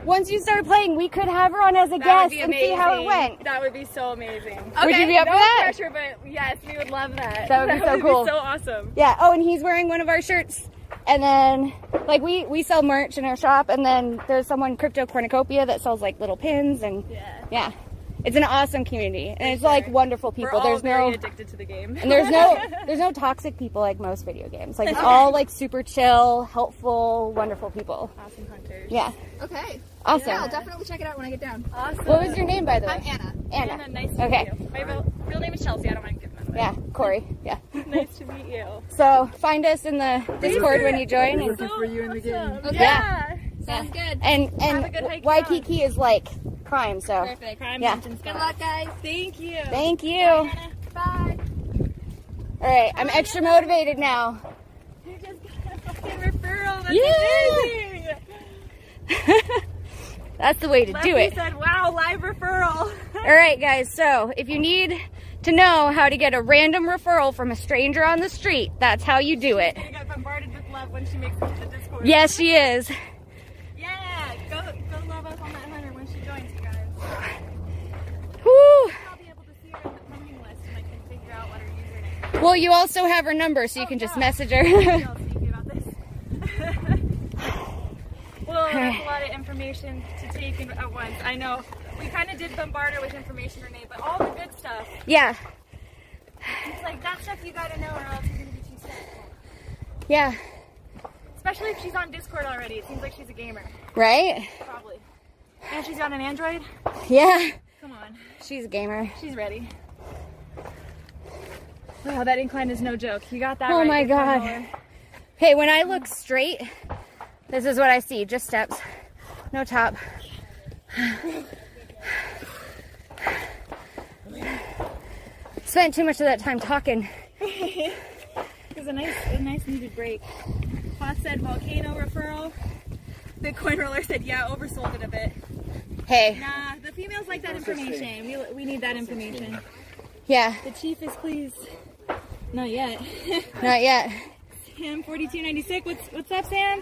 Once you start playing, we could have her on as a That guest and see how it went. That would be so amazing. Would you be up no for that? pressure, but yes, we would love that. That would be so cool. so awesome. Yeah. Oh, and he's wearing one of our shirts. And then, like, we, we sell merch in our shop. And then there's someone, Crypto Cornucopia, that sells, like, little pins. And Yeah. yeah. It's an awesome community. And it's, like, wonderful We're people. all There's very no. addicted to the game. And there's no there's no toxic people like most video games. Like it's all like super chill, helpful, wonderful people. awesome hunters. Yeah. Okay. Awesome. Yeah, I'll definitely check it out when I get down. Awesome. What was your name by the way? I'm Anna. Anna. Anna, nice to Okay. meet you. My real, real name is Chelsea. I don't mind giving that away. Yeah, Corey. Yeah. nice to meet you. So find us in the Discord when you join. We're looking for you in the game. Awesome. Okay. Yeah. Sounds good. and Have a and good hike Waikiki is like crime, So Perfect. Prime Yeah. mountain Good spot. luck, guys. Thank you. thank you. All Bye. right, I'm extra motivated now. You just got a fucking referral. That's Yeah. amazing. That's the way to do Lefty it. said, wow, live referral. All right, guys. So if you need to know how to get a random referral from a stranger on the street, that's how you do it. I got bombarded Well, you also have her number, so you oh, can just message her. I'll speak about this. well, that's a lot of information to take in at once. I know. We kind of did bombard her with information, Renee, but all the good stuff. yeah, It's like that stuff you gotta know, or else you're gonna be too sick. yeah, Especially if she's on Discord already. It seems like she's a gamer. right? Probably. And she's got an Android. Yeah, Come on, she's a gamer. she's ready. Wow, that incline is no joke. You got that Oh right. my God. Hey, when I look straight, this is what I see just steps, no top. Spent too much of that time talking. It was a nice, a nice needed break. Pot said volcano referral. Bitcoin roller said, yeah, oversold it a bit. Hey, Nah, the females like that information. We, we need that information. yeah, The chief is pleased. Not yet. not yet. Sam forty two ninety six. What's what's up, Sam?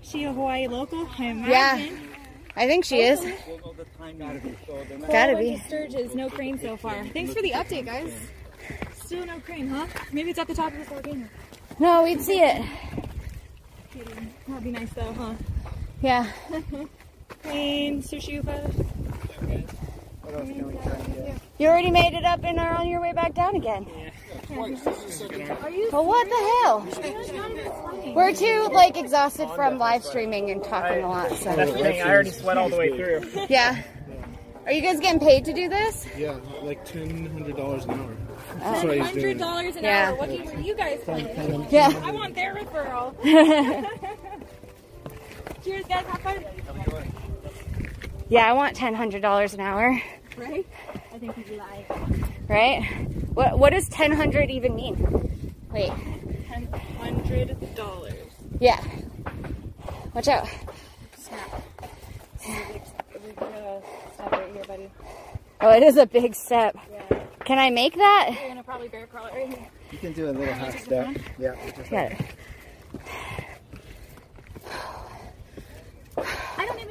She a Hawaii local? I imagine. Yeah. I think she is. Gotta be. Sturges, no crane so far. Thanks for the update, guys. Still no crane, huh? Maybe it's at the top of this volcano. No, we'd see it. That'd be nice though, huh? Yeah. Crane, sushupa. What else can we try and get? You already made it up and are on your way back down again. Well, what the hell? We're too like exhausted from live streaming and talking a lot. So That's the thing. I already sweat all the way through. yeah. Are you guys getting paid to do this? Yeah, like ten hundred dollars an hour. Oh. That's what he's Hundred doing. dollars an Yeah. hour. What game are you guys playing? Yeah. I want their referral. Cheers, guys. Have fun. Yeah, I want ten hundred dollars an hour. Right? I think you'd lie. Right? What what does ten hundred even mean? Wait. Ten hundred dollars. Yeah. Watch out. Snap. Right here, oh, it is a big step. Yeah. Can I make that? You're gonna probably bear crawl it right here. You can do a little half step. Yeah. Just Got it. I don't even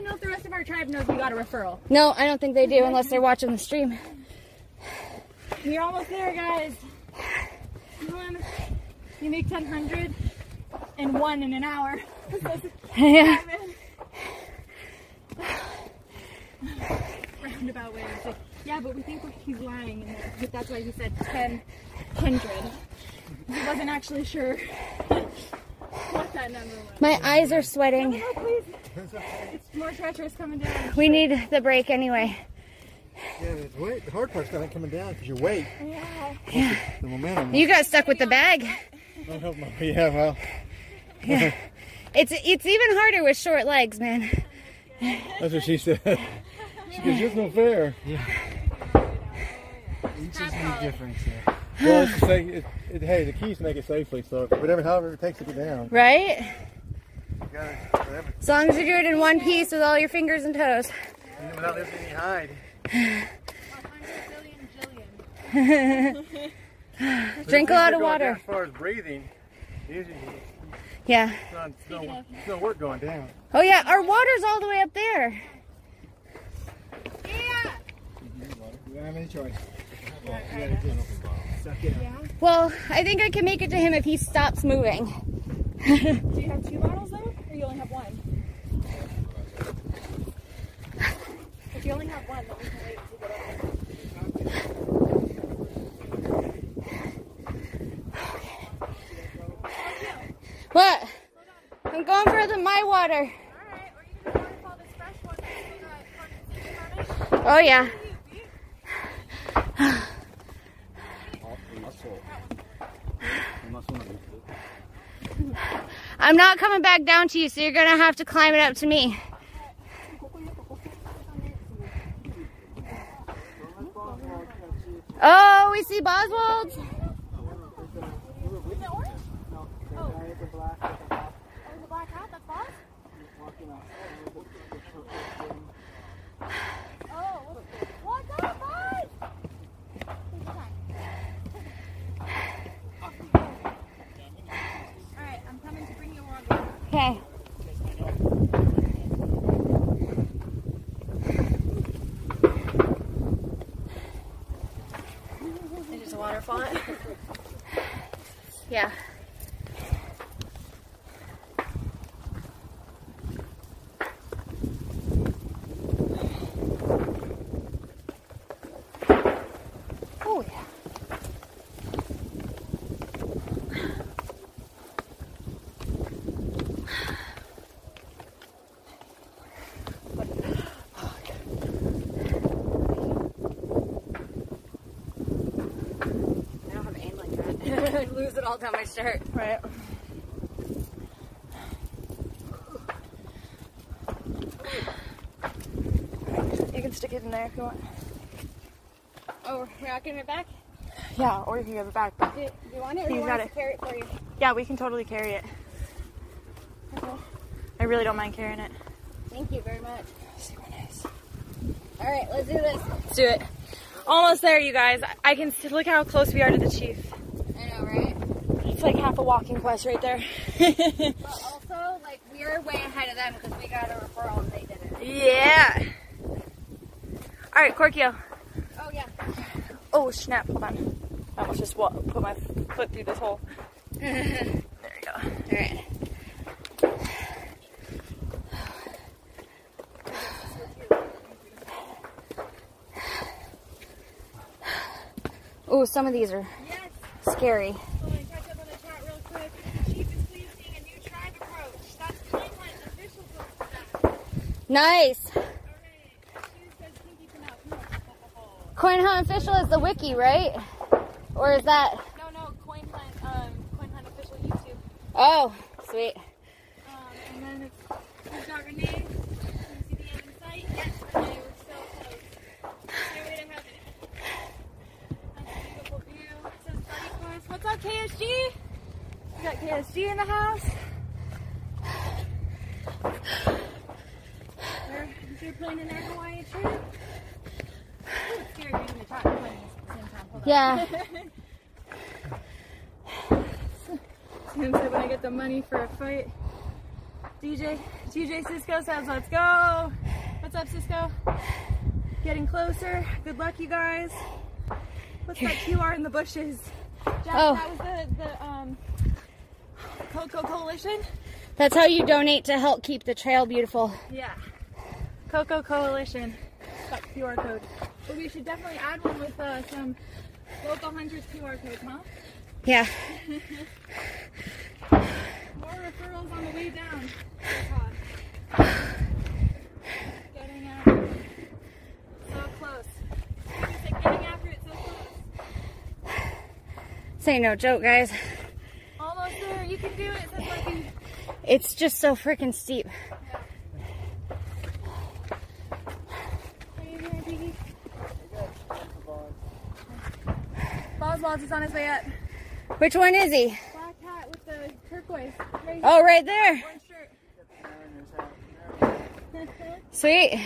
know if the rest of our tribe knows we got a referral. No, I don't think they do unless they're watching the stream. You're almost there, guys. You make 1000 and one in an hour. yeah. Roundabout way. Like, yeah, but we think he's lying, and that- that's why he said 10 hundred. He wasn't actually sure what that number was. My eyes are sweating. It's more treacherous coming down. We need the break anyway. Yeah, the, weight, the hard part's not coming down because your weight, Yeah. the momentum. You got stuck with the bag. Don't help my, yeah, It's it's even harder with short legs, man. that's what she said. She goes, it's no fair. Yeah. inches make difference here. Well, it's to say, it, it, hey, the key is to make it safely. So whatever, however it takes to get down, Right? gotta. As long as you do it in one piece with all your fingers and toes. And without losing any hide. Drink a lot of Going down water. As far as breathing, usually Yeah. it's not, it's no, it's no work going down. Oh yeah, our water's all the way up there. Yeah! You don't have any choice. You gotta just suck it up. Well, I think I can make it to him if he stops moving. Do you have two bottles though, or you only have one? If you only have one, then we can wait to get over. What? I'm going for the my water. Alright, or you can waterfall this fresh one that you got Oh yeah. I'm not coming back down to you, so you're gonna have to climb it up to me. Oh, we see Boswald what's, what's up, boss? Alright, I'm coming to bring you water. Okay. It's just a waterfall. Yeah. Oh yeah. I don't have aim like that. I lose it all down my shirt. Right. You can stick it in there if you want. Oh, we're not getting it back? Yeah, or you can give it back. Do, do you want it or do You you got want to carry it for you? yeah, we can totally carry it. I really don't mind carrying it. Thank you very much. All right, let's do this. Let's do it. Almost there, you guys. I can see, look how close we are to the chief. I know, right? It's like half a walking quest right there. But also, like, we're way ahead of them because we got a referral and they didn't. yeah. All right, Korkio. Oh, yeah. Oh snap! Hold on. I almost just wa- put my foot through this hole. there we go. All right. Oh, some of these are scary. I'm gonna catch up on the chat real quick. The chief is pleased seeing a new tribe approach. That's Pineland official post that. Nice. Alright. Chief says pinky for now. Come on. Coin Hunt Official is the wiki, right? Or is that? No, no, Coin Hunt, um, Coin Hunt official YouTube. Oh, sweet. Um, and then it's, got Renee. Can you see the end in sight? Yes, Renee, we're so close. Stairway to heaven. That's a beautiful view. It says Buddy Course. What's up, KSG? We got KSG in the house. They're, they're playing in their Hawaii trip. Ooh, it's scary. Yeah. Tim said when I get the money for a fight. DJ, DJ Cisco says, let's go. What's up, Cisco? Getting closer. Good luck, you guys. What's that QR in the bushes? Jack, Oh. that was the, the um, Koko Coalition? That's how you donate to help keep the trail beautiful. Yeah. Koko Coalition. QR code. But we should definitely add one with uh, some local hunters QR codes, huh? Yeah. More referrals on the way down. Getting after it. So close. Said getting after it so close. Say no joke, guys. Almost there. You can do it, It's just so freaking steep. Are you here, Piggy? Boswell's is on his way up. Which one is he? Black hat with the turquoise. Right Oh, right there. Sweet.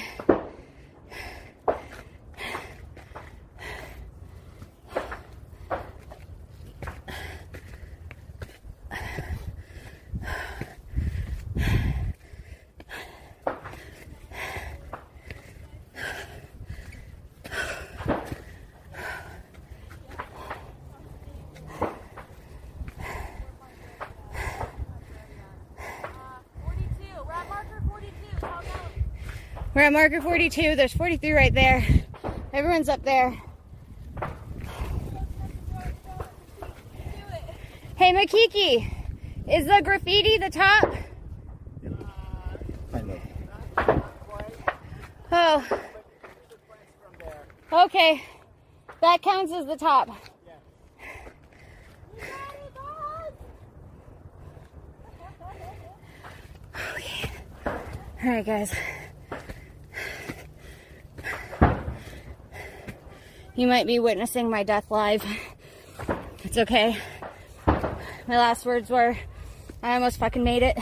Marker 42. There's 43 right there. Everyone's up there. Hey, Makiki, is the graffiti the top? Kind of. Oh. Okay. That counts as the top. All right, guys. You might be witnessing my death live. It's okay. My last words were, I almost fucking made it.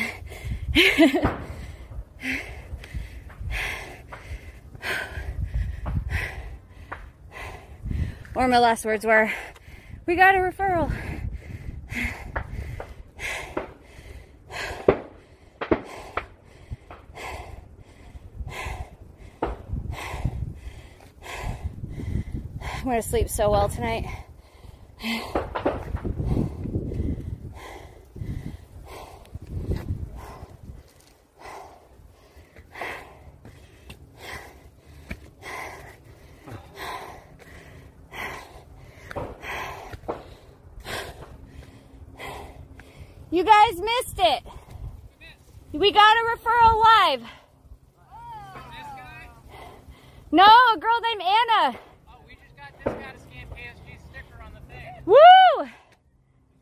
Or my last words were, we got a referral. I'm gonna sleep so well tonight. You guys missed it. We got a referral live. No, a girl named Anna. Oh, we just got this guy to scan KSG sticker on the thing. Woo!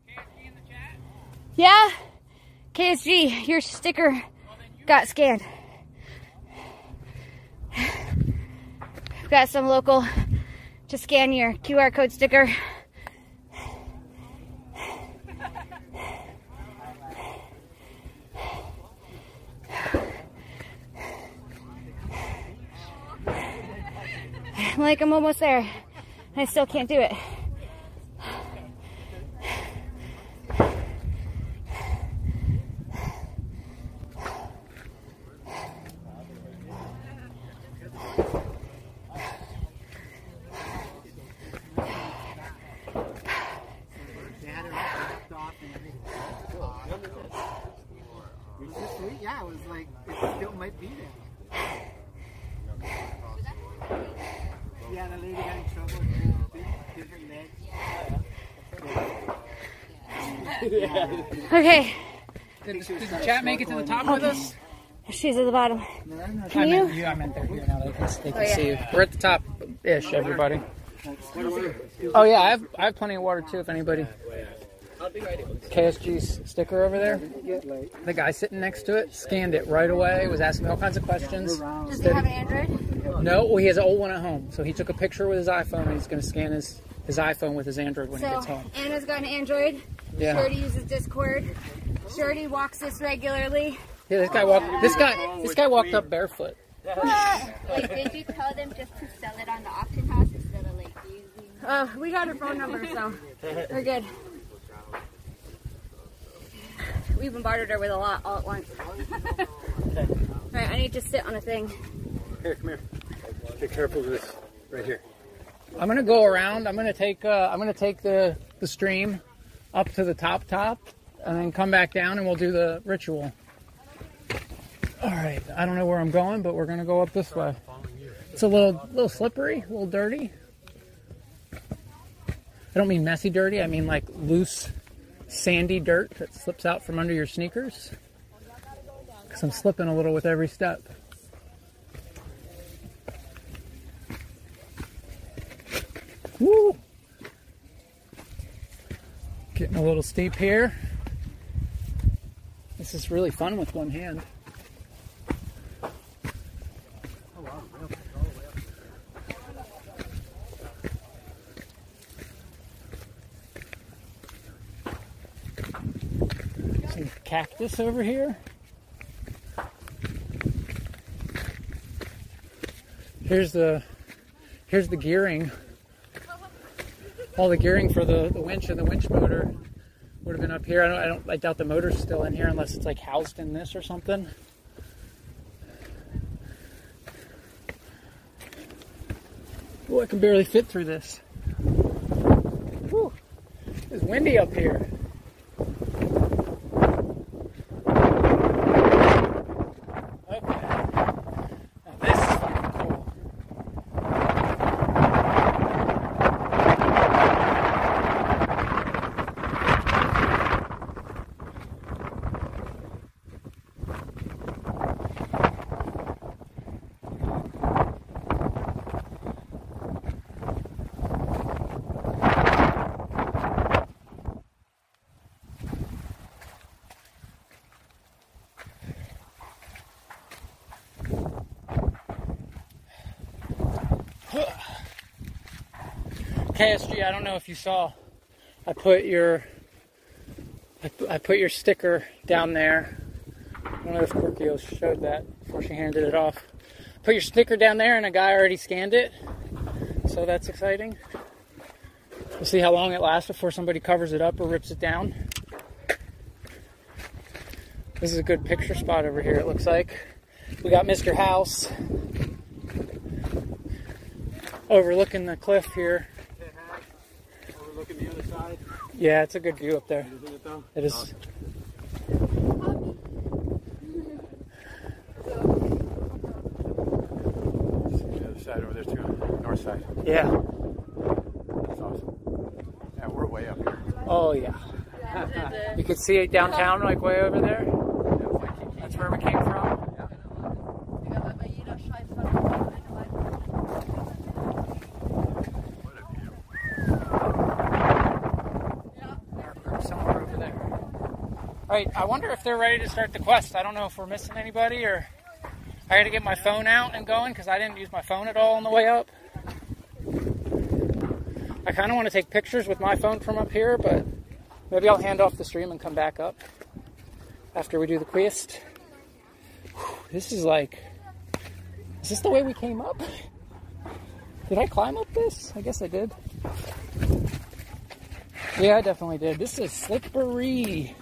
KSG in the chat? Yeah. KSG, your sticker got scanned. We've got some local to scan your QR code sticker. Like, I'm almost there. I still can't do it. They had it wrapped off and everything. It was just sweet. Yeah, it was like it still might be there. Yeah, the lady got in trouble. with Different legs. Okay, Did, did chat make it to the top with us? she's at the bottom. I Can meant you? you. I meant they're here now. They can, they can Oh, yeah. see you. We're at the top ish, everybody. Oh yeah, I have I have plenty of water too. If anybody. KSG's sticker over there. The guy sitting next to it scanned it right away. Was asking all kinds of questions. Does he have an Android? No, well, he has an old one at home, so he took a picture with his iPhone and he's going to scan his his iPhone with his Android when he gets home. Anna's got an Android. Yeah. Shorty uses Discord. Shorty walks this regularly. Yeah, this guy walked. This guy. This guy walked up barefoot. Wait, did you tell them just to sell it on the auction house instead of like using? Uh, we got her phone number, so we're good. We bombarded her with a lot all at once. Alright, I need to sit on a thing. Here, come here. Be careful with this right here. I'm gonna go around. I'm gonna take. Uh, I'm gonna take the the stream up to the top top, and then come back down, and we'll do the ritual. All right. I don't know where I'm going, but we're gonna go up this way. It's a little little slippery, a little dirty. I don't mean messy dirty. I mean like loose, sandy dirt that slips out from under your sneakers. Because I'm slipping a little with every step. Woo! Getting a little steep here. This is really fun with one hand. Some cactus over here. Here's the here's the gearing all the gearing for the, the winch and the winch motor would have been up here. I don't, I don't, I doubt the motor's still in here unless it's like housed in this or something. Oh, I can barely fit through this. Whew. It's windy up here. Okay. Now this is fucking cool. KSG, I don't know if you saw, I put your I put your sticker down there. Don't know if Korkio showed that before she handed it off. Put your sticker down there, and a guy already scanned it, so that's exciting. We'll see how long it lasts before somebody covers it up or rips it down. This is a good picture spot over here. It looks like we got Mr. House overlooking the cliff here. Overlooking the other side. Yeah, it's a good view up there. Isn't it though? It is. The other side over there too, north side. Yeah. That's awesome. Yeah, we're way up here. Oh yeah. You can see it downtown, like way over there. That's where we came from. Or somewhere over there. All I wonder if they're ready to start the quest. I don't know if we're missing anybody or. I got to get my phone out and going because I didn't use my phone at all on the way up. I kind of want to take pictures with my phone from up here, but maybe I'll hand off the stream and come back up after we do the quest. Whew, This is like, is this the way we came up? Did I climb up this? I guess I did. Yeah, I definitely did. This is slippery.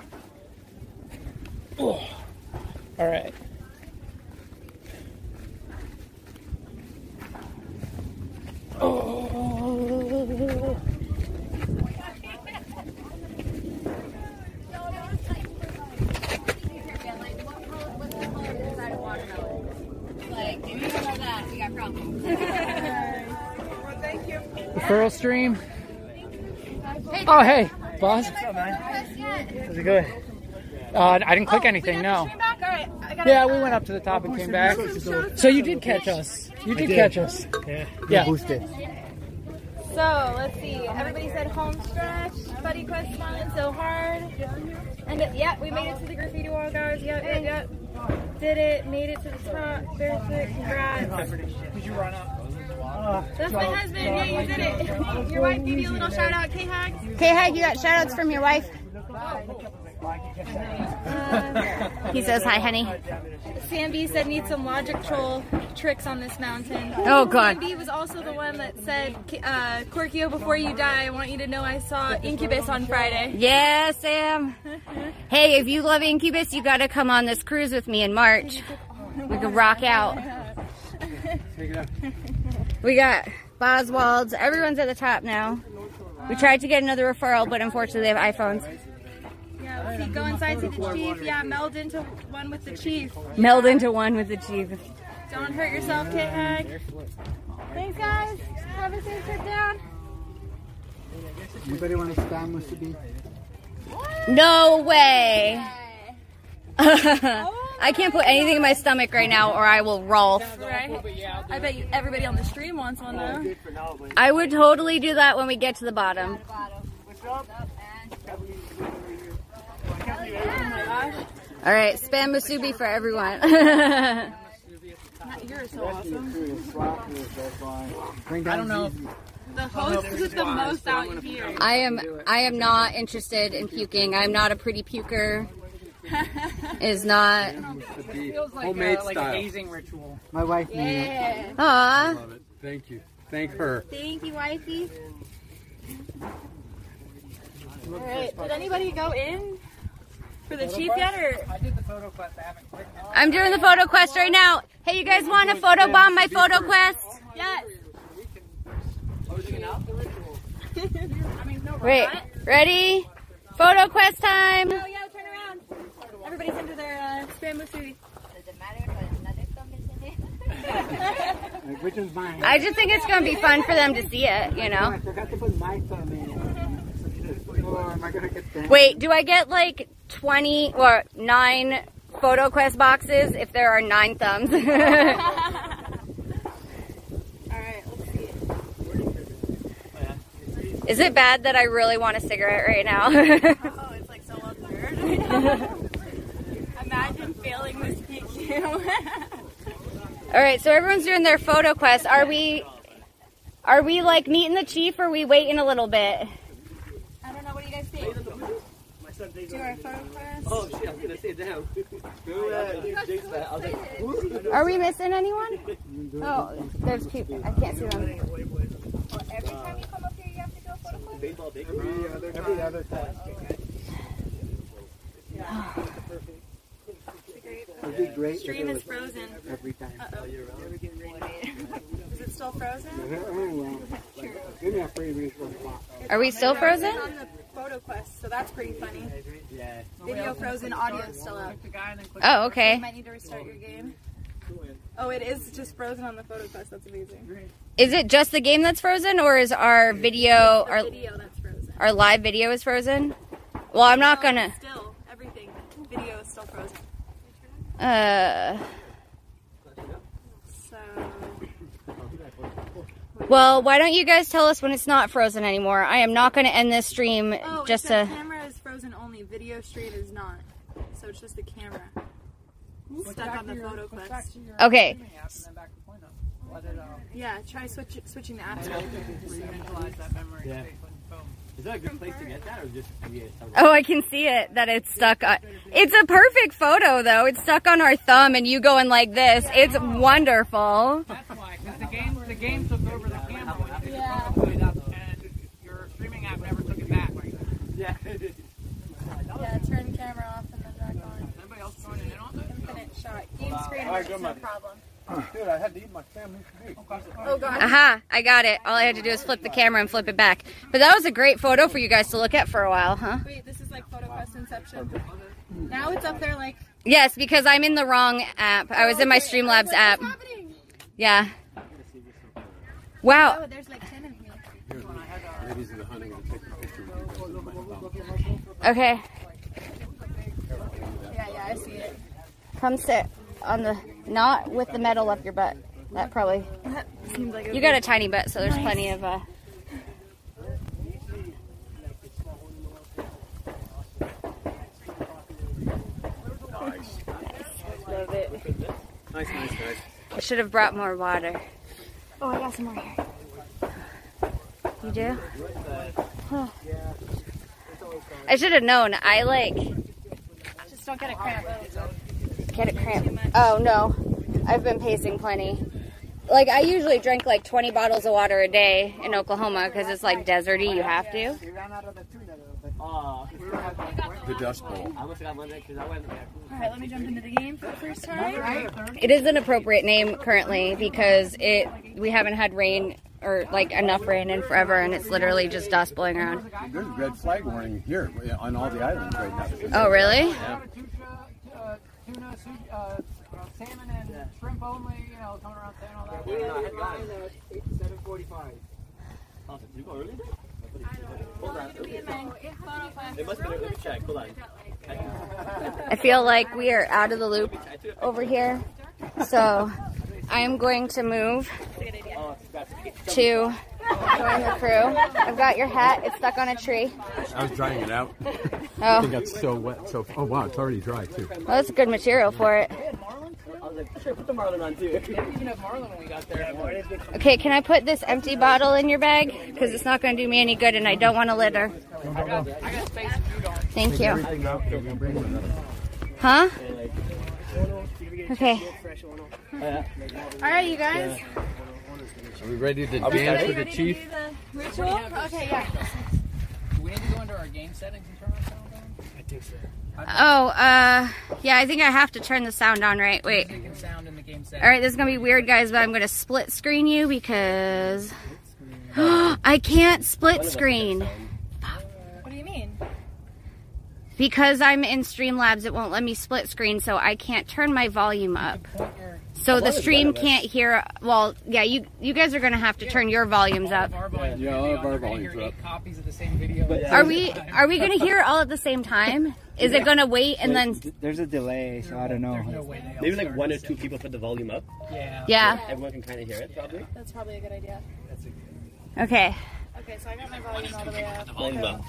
Ugh. All right. Oh. Referral stream. Oh, hey, boss. How's it going? Uh, I didn't click anything, no. Yeah, we went up to the top and came back. So you did catch us. You did catch us. Yeah. Yeah. Boosted. So let's see. Everybody said home stretch. Buddy Quest smiling so hard. And uh, yeah, we made it to the graffiti wall, guys. Yep, yep, yep. Did it. Made it to the top. Barefoot. Congrats. Did you run up? That's my husband. Yeah, you did it. Your wife gave you a little shout out. K Hag. K Hag, you got shout outs from your wife. Uh, He says hi, honey. Sam B said need some logic troll tricks on this mountain. Oh, God. Sam B was also the one that said, uh, Korkio, before you die, I want you to know I saw Incubus on Friday. Yeah, Sam. Hey, if you love Incubus, you gotta come on this cruise with me in March. We could rock out. We got Boswald's. Everyone's at the top now. We tried to get another referral, but unfortunately they have iPhones. Yeah, let's see, go inside to the chief. Yeah, meld into one with the chief. Meld into one with the chief. Don't hurt yourself, Kit Hag. Thanks, guys. Have a safe trip down. Anybody want to spam Musubi? No way. Oh I can't put anything in my stomach right now or I will roll. Right? I bet you everybody on the stream wants one, though. I would totally do that when we get to the bottom. All right, spam musubi for everyone. You're so awesome. I don't know. The host with the most out here. I am I am not interested in puking. I'm not a pretty puker. Is not. feels like, uh, Homemade a, like style. a hazing ritual. My wife made it. Yeah. Aw. Love it. Thank you. Thank her. Thank you, wifey. All right. Did anybody go in for the chief yet, or I did the photo quest. I haven't clicked on it. I'm doing the photo quest right now. Hey, you guys want to photo bomb my photo quest? yes? Wait, ready? Photo quest time. Oh yeah, turn around. Everybody's into their uh, spam musubi. Like, which one's mine? I just think it's gonna be fun for them to see it, you Oh, know. I forgot to put my thumb in it. Oh, am I gonna get that? Wait, do I get like 20 or 9 photo quest boxes if there are 9 thumbs? All right, let's see. Is it bad that I really want a cigarette right now? Oh, it's like so absurd. Imagine failing this PQ. All right, so everyone's doing their photo quest. Are we are we like meeting the chief or are we waiting a little bit? I don't know. What do you guys think? Do our photo class. Oh shit, I was gonna say down. Are we missing anyone? Oh, there's people. I can't see them. Every time you come up here, you have to do a photo class. Baseball big. Every other, every other time. It'd be great if Stream it is was frozen. every time. Uh-oh. Is it still frozen? Oh. Give me a free resource. Are we still frozen? On the photo quest, so that's pretty funny. Yeah. Video frozen, audio still out. The guy and then click Oh, You okay. might need to restart your game. Oh, it is just frozen on the photo quest. That's amazing. Is it just the game that's frozen or is our video our video that's frozen. our live video is frozen? Well, I'm not No, gonna Still, everything. Video is still frozen. uh So. Well, why don't you guys tell us when it's not frozen anymore? I am not going to end this stream Oh, just it's the to camera is frozen only. Video stream is not. So it's just the camera. Stuck back on the your- photo click quest. back Okay. and then back to Plano. Let it, uh, Yeah, try switch, switching the apps. reinitialize that memory Yeah. state when you phone. Is that a good place to get that, or just yeah? Oh, I can see it that it's stuck on. It's a perfect photo though. It's stuck on our thumb and you going like this. It's wonderful. That's why, because the game, the game took over the camera when you did the Yeah. photo quest, and your streaming app never took it back. Yeah. Yeah, turn camera off and then back on. Anybody else joining in on this? Infinite shot. Game screen All right, works, go, no problem. Dude, I had to eat my family steak. Oh god. Oh, Aha, I got it. All I had to do is flip the camera and flip it back. But that was a great photo for you guys to look at for a while, huh? Wait, this is like photo quest inception. Now it's up there like. Yes, because I'm in the wrong app. I was oh, in my Okay, I was Streamlabs app. What's happening? Yeah. Oh, wow. Oh, there's like ten in here. Ladies of the hunting, I'll take a picture with you guys with my thumb. Okay. Yeah, yeah, I see it. Come sit on the not with the metal up your butt. That probably Seems like you got a tiny butt, so there's plenty of uh Love it. Nice, nice, nice. I should have brought more water. Oh, I got some more here. You do? I should have known. I like Just don't get a cramp. Get it cramp. Oh no, I've been pacing plenty. Like I usually drink like 20 bottles of water a day in Oklahoma because it's like deserty. You have to. We ran out of the tuna though, but Oh, The Dust Bowl. I must have got one there because I went there. All right, let me jump into the game for the first time. It is an appropriate name currently because it we haven't had rain or like enough rain in forever, and it's literally just dust blowing around. There's a red flag warning here uh, on all the islands right now. Oh really? Tuna, uh, salmon, and shrimp only. You know, coming around saying all that. Yeah, I had got it. seven forty-five. Oh, did you go early? Hold on. It must be. Let me check. Hold on. I feel like we are out of the loop over here, so I am going to move to join the crew. I've got your hat. It's stuck on a tree. I was drying it out. Oh, think that's so wet. So oh wow, it's already dry too. well, that's good material for it. I was like, sure, put the marlin on too. We didn't have marlin when we got there. Okay, can I put this empty bottle in your bag? Because it's not going to do me any good, and I don't want to litter. I got space food on. Thank you. Everything out, we're gonna bring another. Huh? Okay. All right, you guys. Are we ready to dance with the chief? Ritual? Okay, yeah. Do we need to go into our game settings and turn our sound on? Oh, uh, yeah, I think I have to turn the sound on, right? Wait. We can sound in the game settings. All right, this is gonna be weird, guys, but I'm gonna split screen you because I can't split screen What do you mean? because I'm in Streamlabs. It won't let me split screen, so I can't turn my volume up. So the stream can't hear. Well, yeah, you you guys are gonna have to turn your volumes up. Our Yeah, are all of our up. They're gonna volumes hear are eight copies of the same video. Are we are we gonna hear it all at the same time? Is it gonna wait and then? There's a delay, so I don't know. No way they all Maybe like one or two people put the volume up. Yeah. Yeah. Everyone can kind of hear it, probably. That's probably a good idea. Okay. Okay, so I got my volume all the way up. Volume up.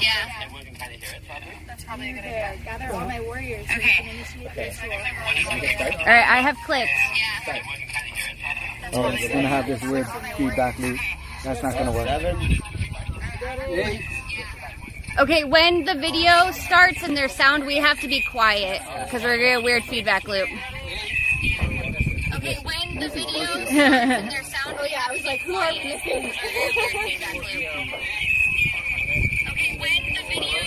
Yeah. Everyone can kind of hear it, probably. That's probably a good idea. Gather all my warriors so we can initiate the ritual. All right, I have clicked. Oh, it's gonna have this weird feedback loop. That's not gonna work. Seven. Okay, when the video oh, starts and there's sound, we have to be quiet because we're gonna get a weird feedback loop. Okay, when the video starts and there's sound, we have to be quiet. Okay, when the video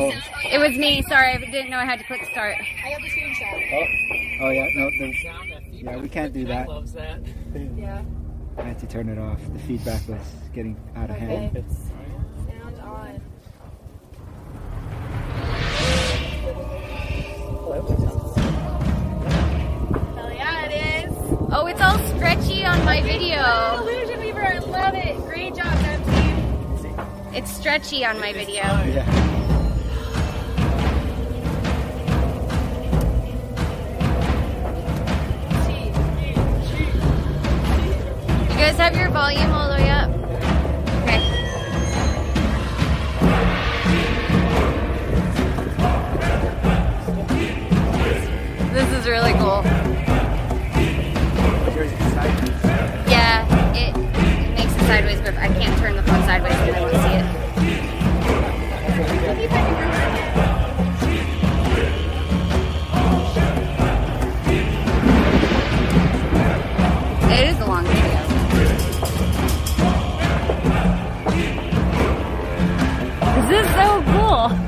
Oh, It was me. Sorry, I didn't know I had to click start. I got the screenshot. oh oh yeah, no, there's, Sound yeah, we can't do that. Loves that. Yeah. I had to turn it off. The feedback was getting out of hand. Sound on. Hell Oh, it's all stretchy on my video. Illusion Weaver, I love it. Great job, Deb team. It's stretchy on my video. Yeah. You guys have your volume all the way up? Okay. This is really cool. Yeah, it, it makes it sideways, but I can't turn the phone sideways because I won't see it. It is a long video. This is so cool.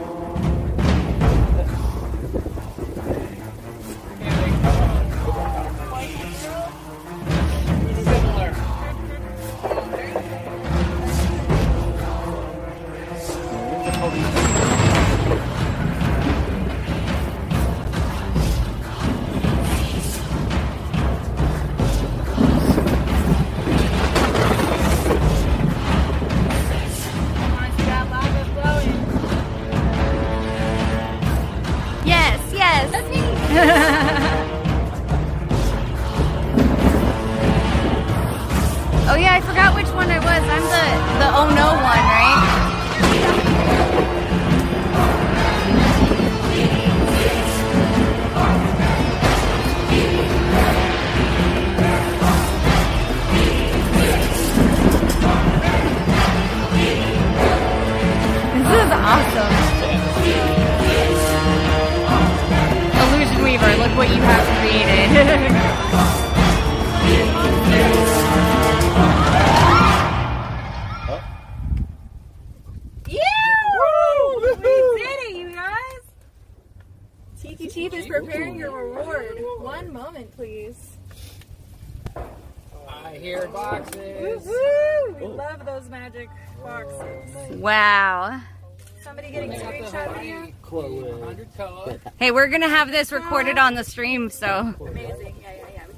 have this recorded on the stream, so. Amazing. Yeah, yeah, yeah.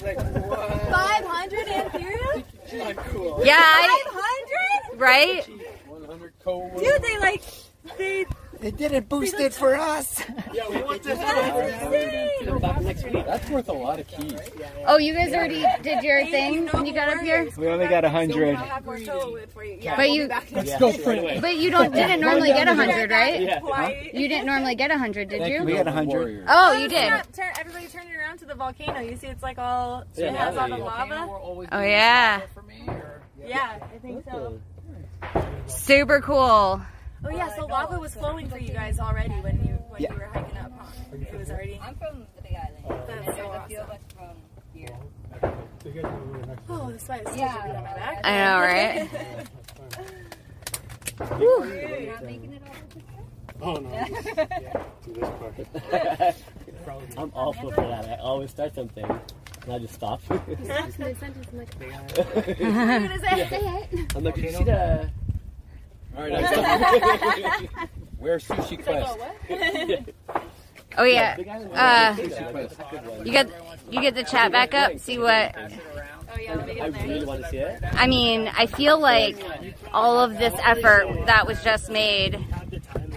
We can 500 Imperial? yeah, 500? right? Dude, they like, they, They didn't boost it for us. yeah That's worth a lot of keys. Oh, you guys already did your thing when you got up here, We only got a I'll hundred. have more solo wood for you. But you- Let's go week. for it. but you don't didn't normally get a hundred, right? Yeah. You didn't normally get a hundred, did you? We you? got a hundred. Oh, you did. everybody turn it around to the volcano. You see, it's like all, it has all the lava. Oh yeah, For me, or Yeah, I think so. super cool. Oh yeah, so lava was flowing for you guys already when you when Yeah. you were hiking up, huh? It was already. I'm from the Big Island. Oh, that's so awesome. from here. Oh, the sweat is Yeah. yeah. on my back. I know, right? Oh no. do this part. I'm awful for that. I always start something and I just stop. I'm What is it? like, did you see the? All right, I Wear sushi quest. Oh yeah. Big Uh, Sushi Quest. you get you get the chat back up. See what? Oh yeah, let me I really want to see it. I mean, I feel like all of this effort that was just made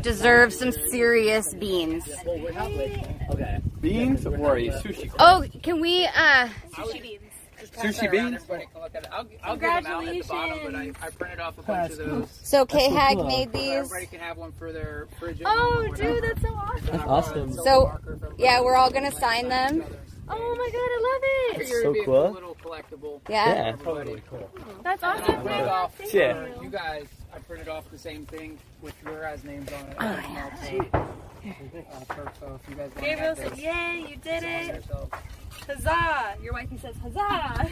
deserves some serious beans. Well, we have like okay. Beans or a sushi quest? Oh, can we? uh Sushi beans. Sushi beans? Everybody can look at it. I'll, I'll get them out at the bottom, but I, I printed off a bunch of those. So K Hag cool. made So these. everybody can have one for their fridge. Oh, dude, that's so awesome. That's awesome. So yeah, we're all gonna sign them. Oh my god, I love it. so It'd a cool. little collectible. Yeah. Yeah. Totally cool. That's awesome. printed off Yeah. you guys. I printed off the same thing with your guys' names on it. Oh, for- so if you guys want Gabriel to said, "Yay, you did it! Huzzah!" Your wifey says, "Huzzah!"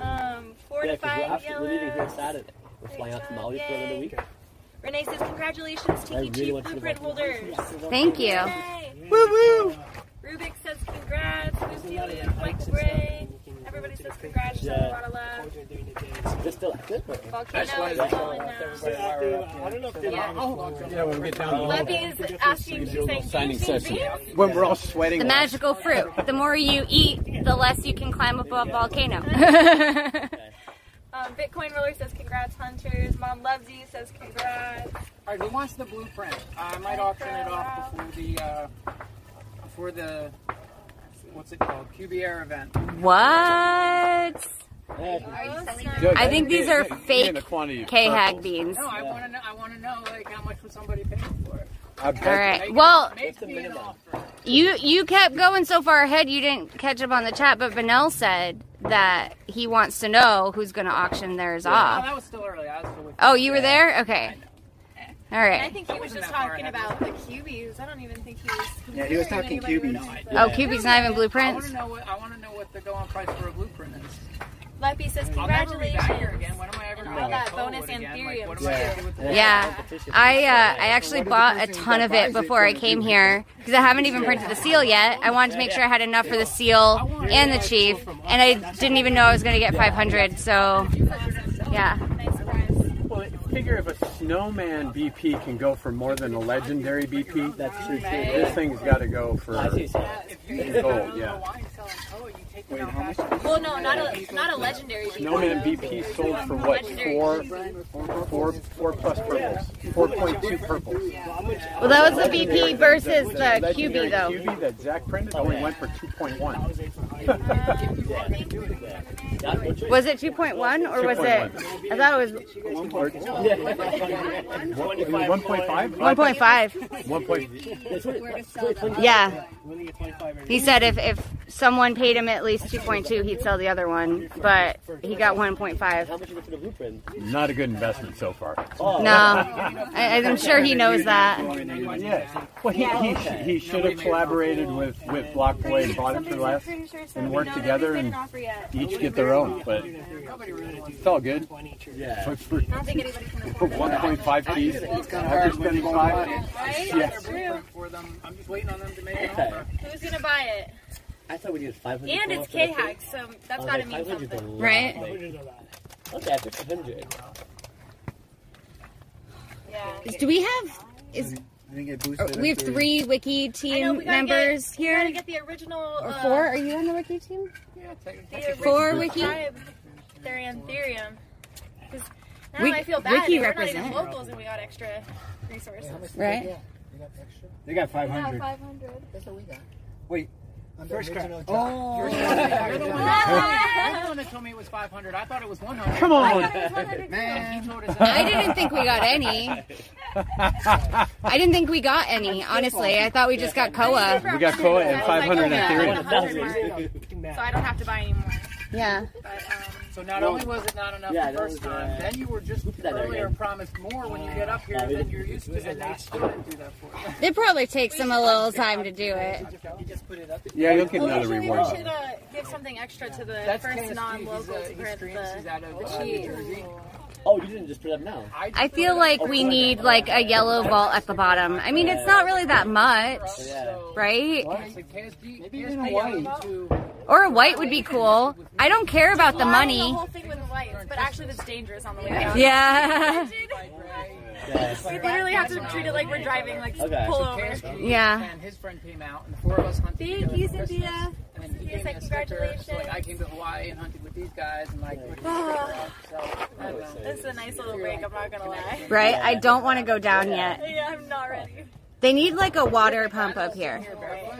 Um, four Yeah, to because we're, five after, we're leaving here. Saturday. We're flying out to Maui for another week. Renee says, "Congratulations, I Tiki really Chief want to Blueprint holders." Thank you. Woo woo! Rubik says, "Congrats, Lucy, Michael Gray." Everybody says, "Congrats." Yeah. A lot of love. They're still active. or- Volcano is wanted falling now. I don't know if they Yeah. Yeah, when we get down Levy is asking, she's saying, signing "Do you think session. beans?" When we're all sweating. The magical fruit. The more you eat, the less you can climb up a volcano. Um, Bitcoin Roller says, "Congrats, hunters." Mom loves you. Says, "Congrats." All right, who wants the blueprint? I might auction it off before the uh, before the what's it called QBR event. what? Yeah, I think these are fake K Hag beans. No, I want to know. I want to know like how much would somebody pay for it? All right. Well, Make me an offer. you you kept going so far ahead, you didn't catch up on the chat. But Vanel said that he wants to know who's going to auction theirs Oh, off. that was still early. I was still with Oh, you were there? Okay. All I think he was just Wasn't that far talking about the cubies. I don't even think he was. Yeah, he was talking anybody with cubies. anybody. Oh, Cubic's not even I want blueprints. to know what I want to know what the going price for a blueprint is. Leppy says, I'll never be back here "Congratulations." again. When am I ever And going all to that bonus Coldwood again? Anthurium, Like, what am I gonna do with the Yeah. I uh, I actually bought a ton of it before I came here because I haven't even printed the seal yet. I wanted to make sure I had enough for the seal and the chief, and I didn't even know I was going to get 500. So, yeah. Nice surprise. Well, figure if a snowman BP can go for more than a legendary BP, That's true. this thing's got to go for. Gold. Yeah. Toe, you take Well, no, not a not a legendary. BP. Snowman BP sold for what? Four, four, four plus purples. Four point two purples. Well, that was the BP versus the Legendary QB though. QB that Zach printed only went for two point one. Was it 2.1 or was it? I thought it was One point five. 1.5. One point. Yeah. He said if, if someone paid him at least 2.2, he'd sell the other one, but he got 1.5. Not a good investment so far. No, I, I'm sure he knows that. Yeah. Well, he, he, sh- he should have collaborated with, with Block Boy and bought it for less and worked together and each get their own. But it's all good. Yeah. For, for, I don't think anybody's gonna for 1.5 keys, after spending five. Yes. For them, I'm just waiting on them to make an offer. Who's gonna buy it? I thought we needed 500. And it's K hack, so that's gotta mean something. Right. Okay, after 500. Yeah. Do we have? Is I think it boosted we have up to- three wiki I know, team we members get, We here? gotta get the original. Or uh, four? Are you on the wiki team? The Four original wiki? tribe, Therian Therium. 'Cause now We- I feel bad. wiki that We're not even locals and we got extra resources. Right. They got 500. 500. So we got. Wait. First card. Oh. You're Oh. the one that told me it was 500. I thought it was 100. Come on. Man. He told us I didn't think we got any. I didn't think we got any, honestly. I thought we just got Koa. We got Koa and I 500 like, Ethereum. okay, 100 mark. So I don't have to buy any more. Yeah. But, um, So not only was it not enough Yeah, the first was, uh, time, then you were just that there earlier promised more when you get up here than you're used to, and they still didn't do that for you. It probably takes them a little time to do it. You just put it up. Yeah, you'll get well, another usually reward. we should uh, give something extra to the That's first KSG. non-local uh, to he print the, out the uh, New cheat. Jersey. Oh, you didn't just put it up now. I feel like we need like a yellow vault at the bottom. I mean, it's not really that much, right? Maybe even white. To, Or a white would be cool. I don't care about the Flying money. The whole thing with whites, but actually that's dangerous on the way down. Yeah. We literally have to treat it like we're driving, like Okay. pull over. Yeah. and his friend came out, and the four of us hunted Thank you. Cynthia. And he Cynthia gave me said. So congratulations. like I came to Hawaii and hunted with these guys, and like. So, I don't know. This is a nice little break, I'm not gonna lie. Right? I don't want to go down yet. Yeah, I'm not ready. They need like a water pump up here.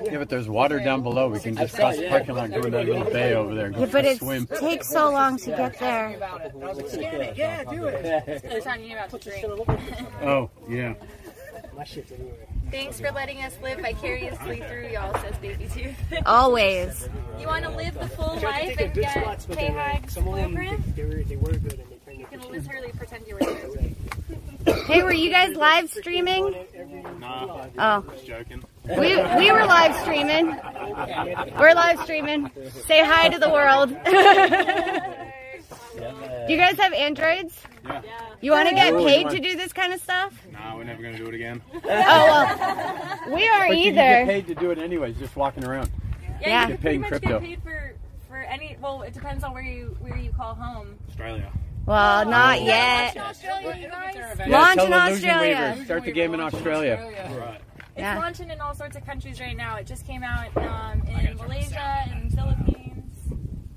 Yeah, but there's water down below. We can just cross the parking lot, go in that little bay over there, and go Yeah, for but a it takes so long to get there. About it. I was like, scan it, yeah, do it. They're talking about the drink. Oh, yeah. Thanks for letting us live vicariously through y'all, says Baby Tooth. Always. You want to live the full life and get K-Hag's blueprint? They were, they were good and they turned You can literally pretend you were there. Hey, were you guys live streaming? Nah, Oh. just joking. We, we were live streaming. We're live streaming. Say hi to the world. Do you guys have Androids? Yeah. You want to get paid to do this kind of stuff? Nah, we're never gonna do it again. Oh, well, we aren't But you get paid to do it anyways, just walking around. Yeah, Yeah. you can pretty much crypto. get paid for for any. Well, it depends on where you where you call home. Australia. Well, not yet. Australia, you guys. Yeah, Launch in Australia. Start the game in Australia. Right. It's Yeah. launching in all sorts of countries right now. It just came out um, in Malaysia and Philippines.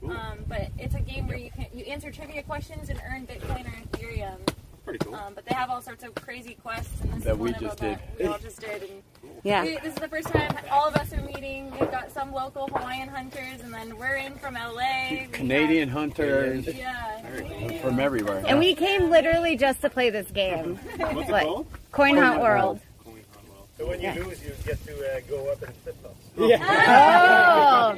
Um, but it's a game where you can you answer trivia questions and earn Bitcoin or Ethereum. Pretty cool. Um, but they have all sorts of crazy quests, and this That is we one just of them did. that we all just did. And Yeah. we, this is the first time all of us are meeting. We've got some local Hawaiian hunters, and then we're in from LA. We Canadian hunters got- yeah. from everywhere. And we came literally just to play this game. What's Like, Coin Hunt World. So when you Yeah. lose, you get to uh, go up and flip flops. Oh,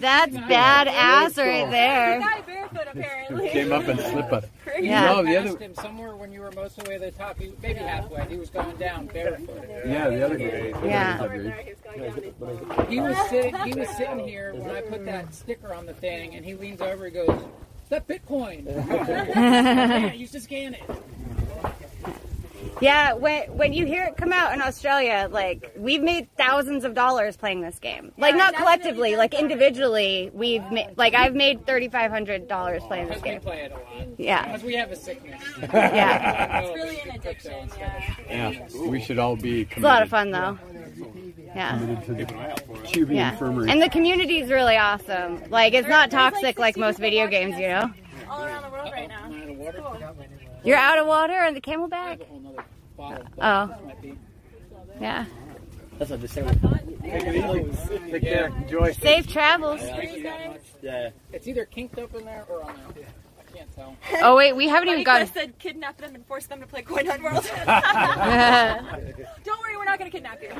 that's badass right there. Guy barefoot apparently. Came up and slipped us. Yeah. No, the other. him somewhere when you were most of the way to the top, he, maybe halfway. He was going down barefoot. Yeah, the other guy. Yeah. He was sitting. He was sitting here when I put that sticker on the thing, and he leans over and goes, "Is that Bitcoin?" yeah, I used to scan it. Yeah, when when you hear it come out in Australia, like we've made thousands of dollars playing this game. Like not collectively, like individually, we've made like I've made thirty five hundred dollars playing this Because we game. play it a lot. Yeah. Because we have a sickness. Yeah. Oh, it's really an addiction. Yeah. Yeah, we should all be. It's a lot of fun though. Yeah. To the Yeah. Infirmary. And the community is really awesome. Like, it's not toxic like most video games, you know? All around the world right now. You're out of water on the camelback? Oh. Yeah. That's what they say. Take care. Enjoy. Safe travels. Yeah. It's either kinked up in there or on there. I can't tell. Oh, wait, we haven't even Buddy gone. said kidnap them and force them to play Coin Hunt World. Don't worry, we're not going to kidnap you.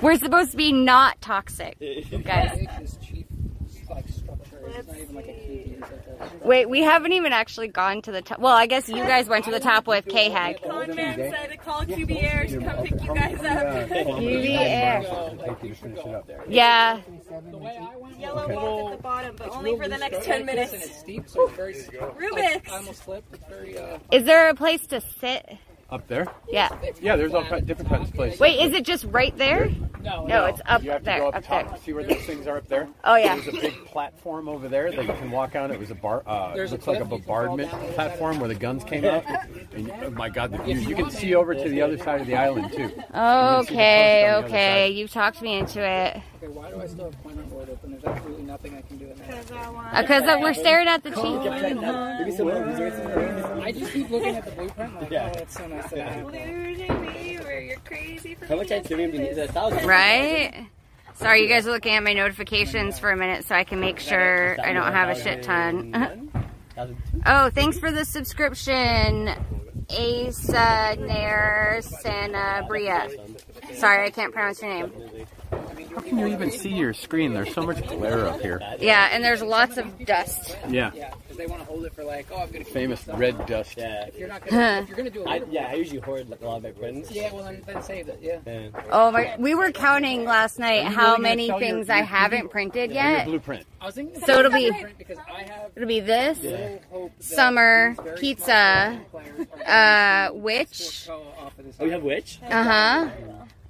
We're supposed to be not toxic, guys. It's like. It's not even like a cave. It's like a- Wait, we haven't even actually gone to the top. Well, I guess you guys went to the top with K Hag. Con man said to call QB Air to come pick you guys up. QB Air. Thank you to finish it up. Yeah. The way I went, Yellow it's balls at the bottom, but only for the next 10 minutes. And it's steep, so it's very. Rubik's. I almost slipped. It's very. Uh, Is there a place to sit? Up there? Yeah. Yeah, there's all kinds, different kinds of places. Wait, is it just right there? no, No, it's up you have to there. go up, Up top. there. See where those things are up there? Oh, yeah. There's a big platform over there that you can walk on. It was a bar. Uh, There's a looks like a cliff, you can fall bombardment platform where the guns came out. And oh my God, the view! You can see over to the other side of the island too. Okay, on the other okay. You've talked me into it. Okay, why do I still have Coin Hunt World open? There's absolutely nothing I can do in there. Because uh, we're staring at the cheese. Maybe some more resorts in there. I just keep looking at the blueprint. Like, Yeah. oh, it's so nice. That Losing me, you're crazy for How much activity do you? Is it thousand? Right? Sorry, you guys are looking at my notifications for a minute so I can make sure I don't have a shit ton. Oh, thanks for the subscription, Asa Nair Sanabria. Sorry, I can't pronounce your name. How can you even see your screen? There's so much glare up here. Yeah, and there's lots of dust. Yeah. Yeah, because they want to hold it for like, oh, I'm gonna. Famous red dust. Yeah. If you're not gonna, if you're gonna do a I, leaderboard, yeah, I usually hoard like a lot of my prints. yeah, well then, then save it. Yeah. Yeah. Oh my! We were counting last night how really many sell your- things I your- haven't printed Your yet. blueprint. I was thinking. So it'll be- different because I have It'll be this, little hope that summer, pizza, small players are uh, gonna witch, go off of this Oh, you have which? uh huh, What are you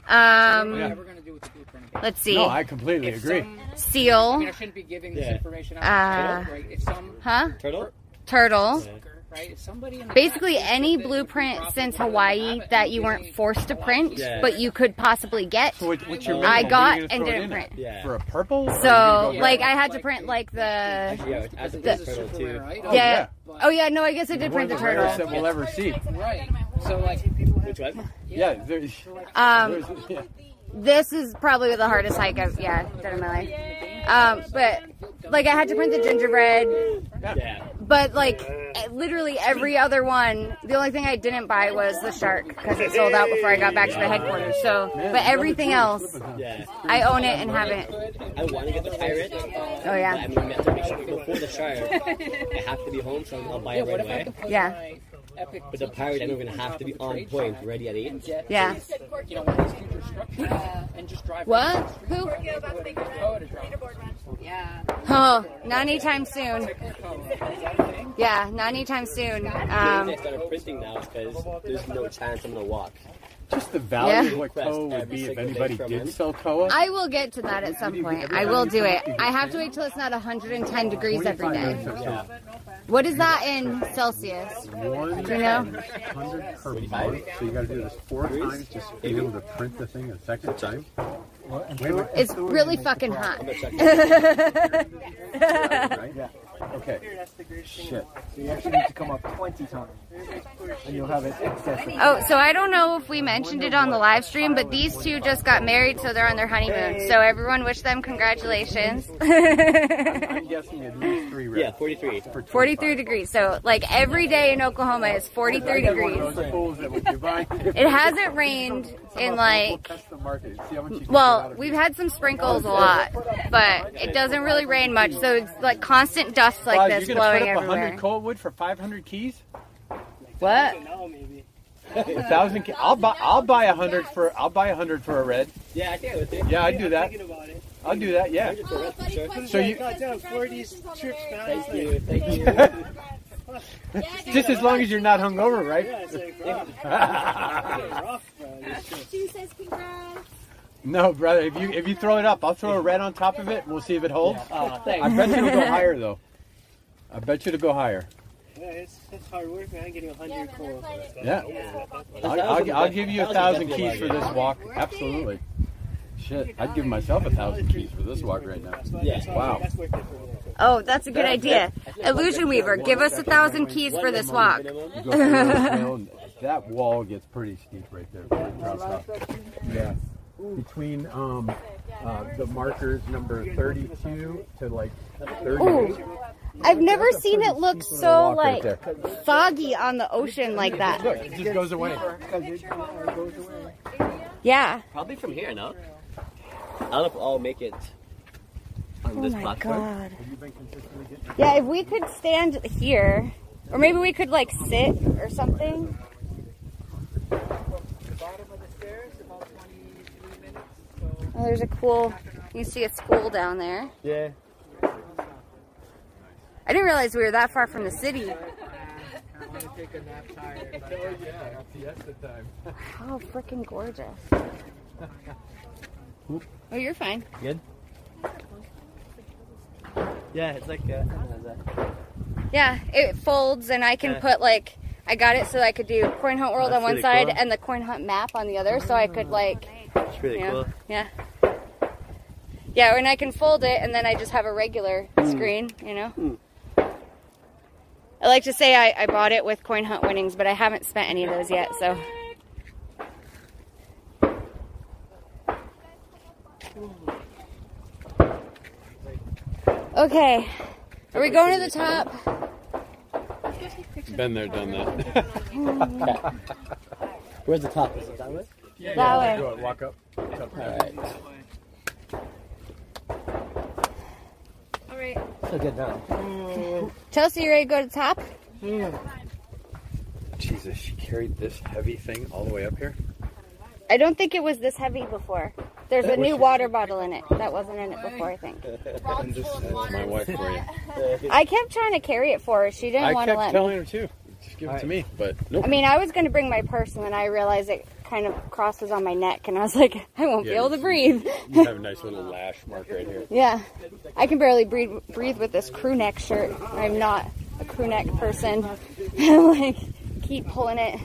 um, ever gonna do with the blueprint again? let's see, No, I completely If agree. some- I mean, seal, I shouldn't be giving this Yeah. information out. Uh, right? If some huh, Turtle? turtle. right? In Basically, any thinks blueprint since Hawaii that you weren't forced to print, Yeah. but you could possibly get. So what, I got What are you gonna and didn't print. Yeah. For a purple? Or are you So, like, I had to print like the. Yeah, as The- turtle too. right? Oh, yeah. Oh yeah, no, I guess I did One print of the the rarest turtle. that we'll ever see. Right. So like, Which one? Yeah, there's, Um, yeah. this is probably the hardest hike I've yeah done in my life. Um, but like I had to print the gingerbread, Yeah. but like eh, literally every other one. The only thing I didn't buy was the shark because it sold out before I got back to the headquarters. So, but everything else, I own it and have it. I want to get the pirate. Oh But I yeah, mean, we have to make sure before the shark, I have to be home, so I'll buy it right away. Yeah. My epic But the pirate, I don't even have to be on point, ready at eight. get yeah. you know one of these future structures and just drive What? down the street. Who? Oh. Oh, not anytime soon. Yeah, not anytime soon. The reason Um, I started printing now because there's no chance I'm gonna walk. Just the value Yeah. of what koa would be if anybody did sell koa. I will get to that at some point. I will do it. I have to wait till it's not 110 uh, degrees every day. What is that in Celsius? One Do you know? hundred per month, so you got to do this four times just to be able to print the thing a second time. Wait, wait, It's really fucking hot. Okay. Shit. So you actually need to come up 20 times. And you'll have it accessible. Oh, so I don't know if we mentioned it on the live stream, but these two just got married, so they're on their honeymoon. So everyone wish them congratulations. I'm guessing at least three reps. Yeah, 43. 43 degrees. So like every day in Oklahoma is 43 degrees. Those fools that would you buy? It hasn't rained in like Test the market. See how much you can get Well, we've had some sprinkles a lot, but it doesn't really rain much. So it's like constant dust like Wow, this you're gonna blowing put up everywhere. 100 koa wood for 500 keys? What? A thousand. Key- I'll buy. I'll buy a hundred for. I'll buy a hundred for a red. Yeah, I think I would think. Yeah, I'd do that. I'll do that. Yeah. So you for these trips, man. Thank you, thank you. just as long as you're not hungover, right? She says congrats. no, brother. If you if you throw it up, I'll throw a red on top of it. and We'll see if it holds. Oh, I bet you it'll go higher though. I bet you it'll go higher. Yeah, it's, it's hard work, man. I'm getting a hundred calls. Yeah. I'll, I'll, I'll give you a thousand keys for this walk. Absolutely. Shit, I'd give myself a thousand keys for this walk right now. Wow. Oh, that's a good idea. Illusion Weaver, give us a thousand keys for this walk. You go through the trail and that wall gets pretty steep right there. for the trail stop. Yeah. Between um, uh, the markers number 32 to like 38. Ooh. I've never seen it look so walk right like foggy on the ocean like that. Look, it just goes away. Yeah. Probably from here, no? I don't know if I'll make it on Oh this my platform. god. Yeah, if we could stand here, or maybe we could like sit or something. Oh, there's a cool. You see a school down there. Yeah. I didn't realize we were that far from the city. How freaking gorgeous. Oh, you're fine. Good? Yeah, it's like uh, Yeah, it folds and I can Yeah. put like I got it so I could do coin hunt world That's on one really side cool. and the coin hunt map on the other so I could like it's really yeah, cool. yeah. Yeah, and I can fold it and then I just have a regular Hmm. screen, you know. I like to say I, I bought it with coin hunt winnings, but I haven't spent any of those yet, so Okay. Are we going to the top? Been there, done that. Where's the top? Is it that way? That way. Go ahead, walk up. Alright. Alright. So good now. Chelsea, you ready to go to the top? Jesus, she carried this heavy thing all the way up here? I don't think it was this heavy before. There's a new water bottle in it. That wasn't in it before, I think. That's my wife for you. I kept trying to carry it for her. She didn't I want to let me. I kept telling her too. Just give it to me, but nope. I mean, I was going to bring my purse, and then I realized it kind of crosses on my neck, and I was like, I won't be able to breathe. You have a nice little lash mark right here. yeah, I can barely breathe breathe with this crew neck shirt. I'm not a crew neck person. like, keep pulling it.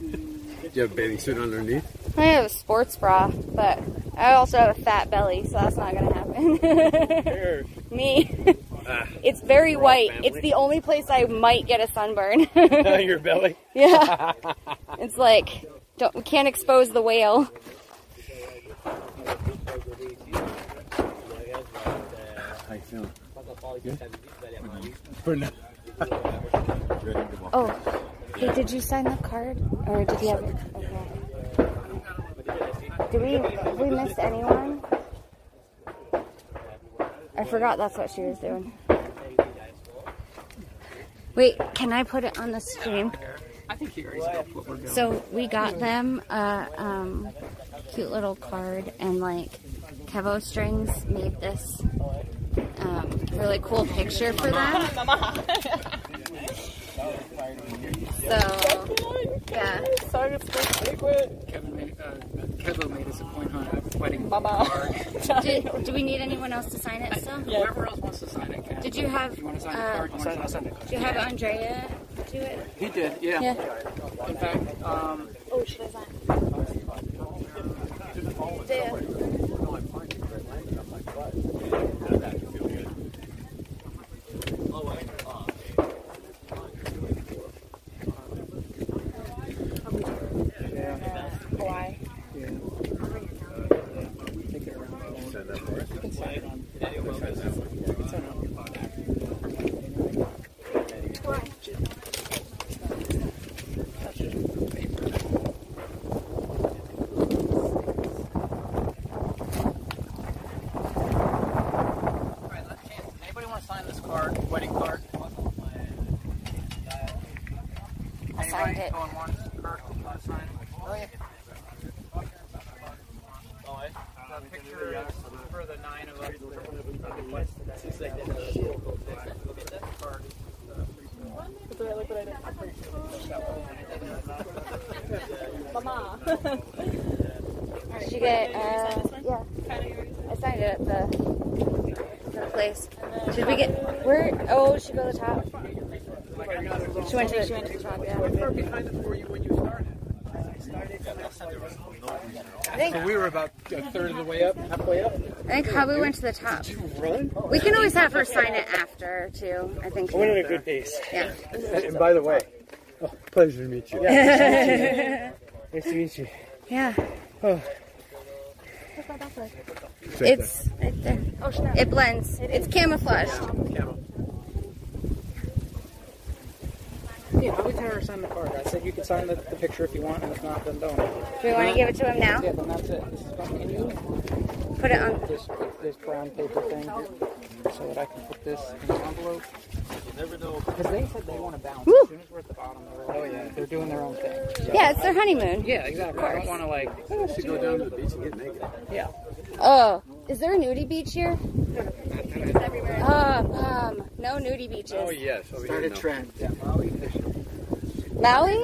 Do you have a bathing suit underneath? I have a sports bra, but I also have a fat belly, so that's not going to happen. Me. Ah. It's very white. family. It's the only place I might get a sunburn. Your belly? Yeah. It's like don't we can't expose the whale. How you feeling? Oh, hey, did you sign the card, or did you have it? Okay. Did we have we missed anyone? I forgot that's what she was doing. Wait, can I put it on the stream? I think he already got what we're doing. So we got them a um, cute little card, and like Kevo Strings made this um, really cool picture for them. So yeah. Kevin made, uh, Kevo made us a coin hunt wedding card. Do, do we need anyone else to sign it still? Yeah. Whoever else wants to sign it can. Did you have? You want to sign uh, the card? You want to sign it? Did you have Andrea do it? He did, yeah. Yeah. In fact, um, Oh, should I sign? Hawaii. anybody want to sign this card, wedding card? I signed Anybody it. going once? Kurt, want to sign? Oh, yeah. The picture is for the nine of us. Did you get? Uh, yeah. I signed it at the, the place. Should we get? Where? Oh, should we go to the top? She went to the, She went to the top, yeah. How far behind it were you when you started? I think, So we were about a third of the way up, halfway up. I think Habu went to the top. Run? We can always have her sign it after, too. I think. I went at a good pace. Yeah. And by the way, oh, pleasure to meet you. Yeah, Nice to meet you. Yeah. Oh. It's, right there. Oh, it blends. It's camouflaged. Yeah, I would tell her to sign the card. I said you can sign the, the picture if you want, and if not, then don't. Do we want to give it to him now? Yeah, then that's it. This is fine. Can you Put it on. just put this brown paper thing so that I can put this in the envelope? Because they said they want to bounce. Woo. As soon as we're at the bottom, they're like, oh yeah, they're doing their own thing. So- Yeah, it's their honeymoon. Yeah, exactly. I don't want to like. should go down to the beach and get naked. Yeah. Oh, is there a nudie beach here? Um, um, no nudie beaches. Oh yes, over Start here. a no. trend. Maui?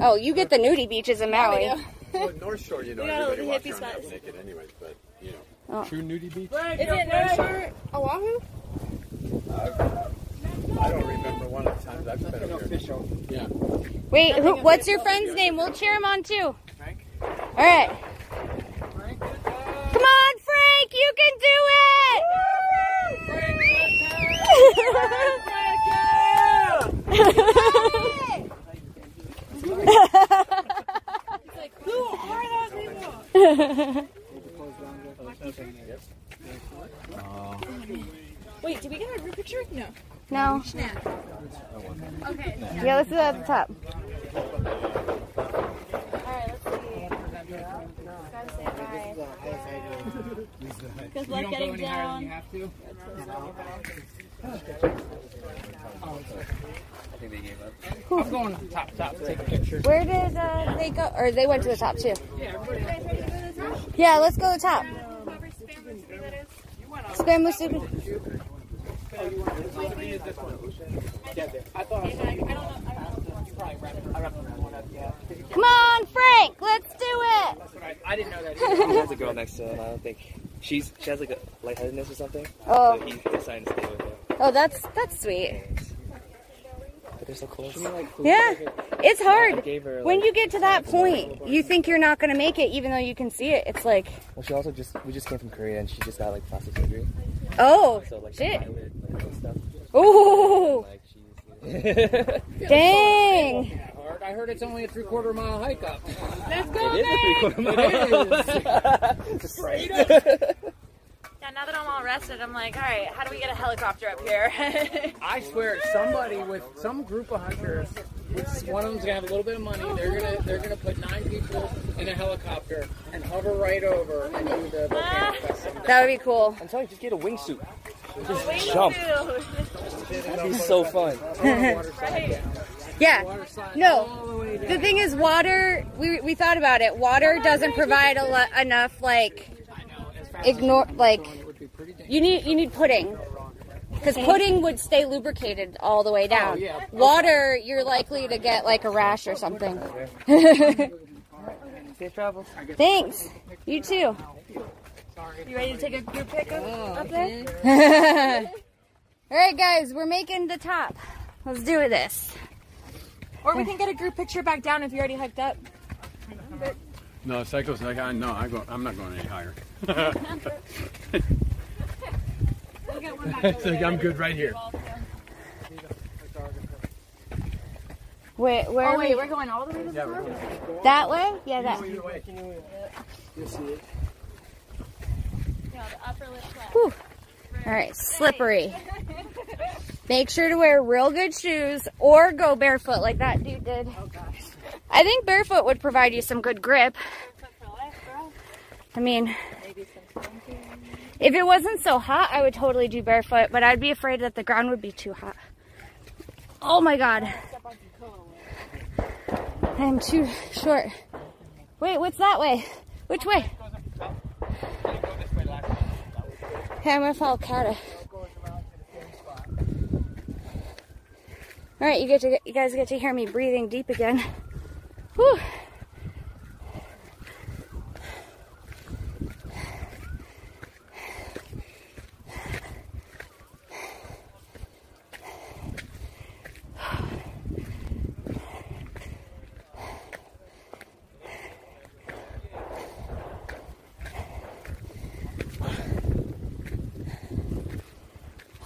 Oh, you get the nudie beaches in Maui. Well, North Shore, you know, We got all everybody the walks hippie around half spots. naked anyways, but you know. Oh. True nudie beach? Is it North Shore, Oahu? I don't remember one of the times I've been over here. Official. Yeah. Wait, who, what's your friend's name? We'll cheer him on too. Frank? All right. Come on, Frank, you can do it. Wait, did we get a group picture? No. no. Okay. Yeah, let's do that at the top. Alright, let's see. Gotta say bye. Good luck getting down. Have to. I'm going to the top, top to take a picture. Where did uh, they go? Or they went to the top too. Yeah, everybody. Yeah, let's go to the top. Spam Musubi. I thought I was I don't know. You probably wrapped it. I wrapped one up. Come on, Frank, let's do it. I, I didn't know that. There's a girl next to her, and I don't think she's she has like a lightheadedness or something. Oh. So he decided to stay with her. Oh, that's that's sweet. But they're so close. Yeah, it's hard. gave her, When you get to that point, you think you're not gonna make it, even though you can see it. It's like, Well, she also just we just came from Korea, and she just got like plastic surgery. oh, So like shit. the eyelid like, and stuff. Ooh, dang. Hard. I heard it's only a three quarter mile hike up. Let's go, It is a three quarter It mile. Yeah, now that I'm all rested, I'm like, alright, how do we get a helicopter up here? I swear, somebody with some group of hunters, which one of them's gonna have a little bit of money. They're gonna they're gonna put nine people in a helicopter and hover right over and do the volcano ah. festival. That would be cool. I'm telling you, just get a wingsuit. Just jump. That'd be so fun. right. Yeah. No. The thing is, water. We we thought about it. Water doesn't provide a lo- enough like ignore like you need you need pudding because pudding would stay lubricated all the way down. yeah. Water, you're likely to get like a rash or something. Safe travels. Thanks. You too. You ready to take a group pic up, up there? All right, guys, we're making the top. Let's do this. Or we can get a group picture back down if you already hiked up. No, Psycho's like, I no, I go, I'm not going any higher. it's like I'm good right here. Wait, where Oh are wait, we? we're going all the way to the top? That way? Yeah, that. You'll see it. Yeah, the upper lip All right, slippery. Make sure to wear real good shoes or go barefoot like that dude did. Oh gosh. I think barefoot would provide you some good grip. Life, I mean, if it wasn't so hot, I would totally do barefoot, but I'd be afraid that the ground would be too hot. Oh my god. I am too short. Wait, what's that way? Which way? Hey, I'm gonna follow Kata. All right, you get to you guys get to hear me breathing deep again. Whew.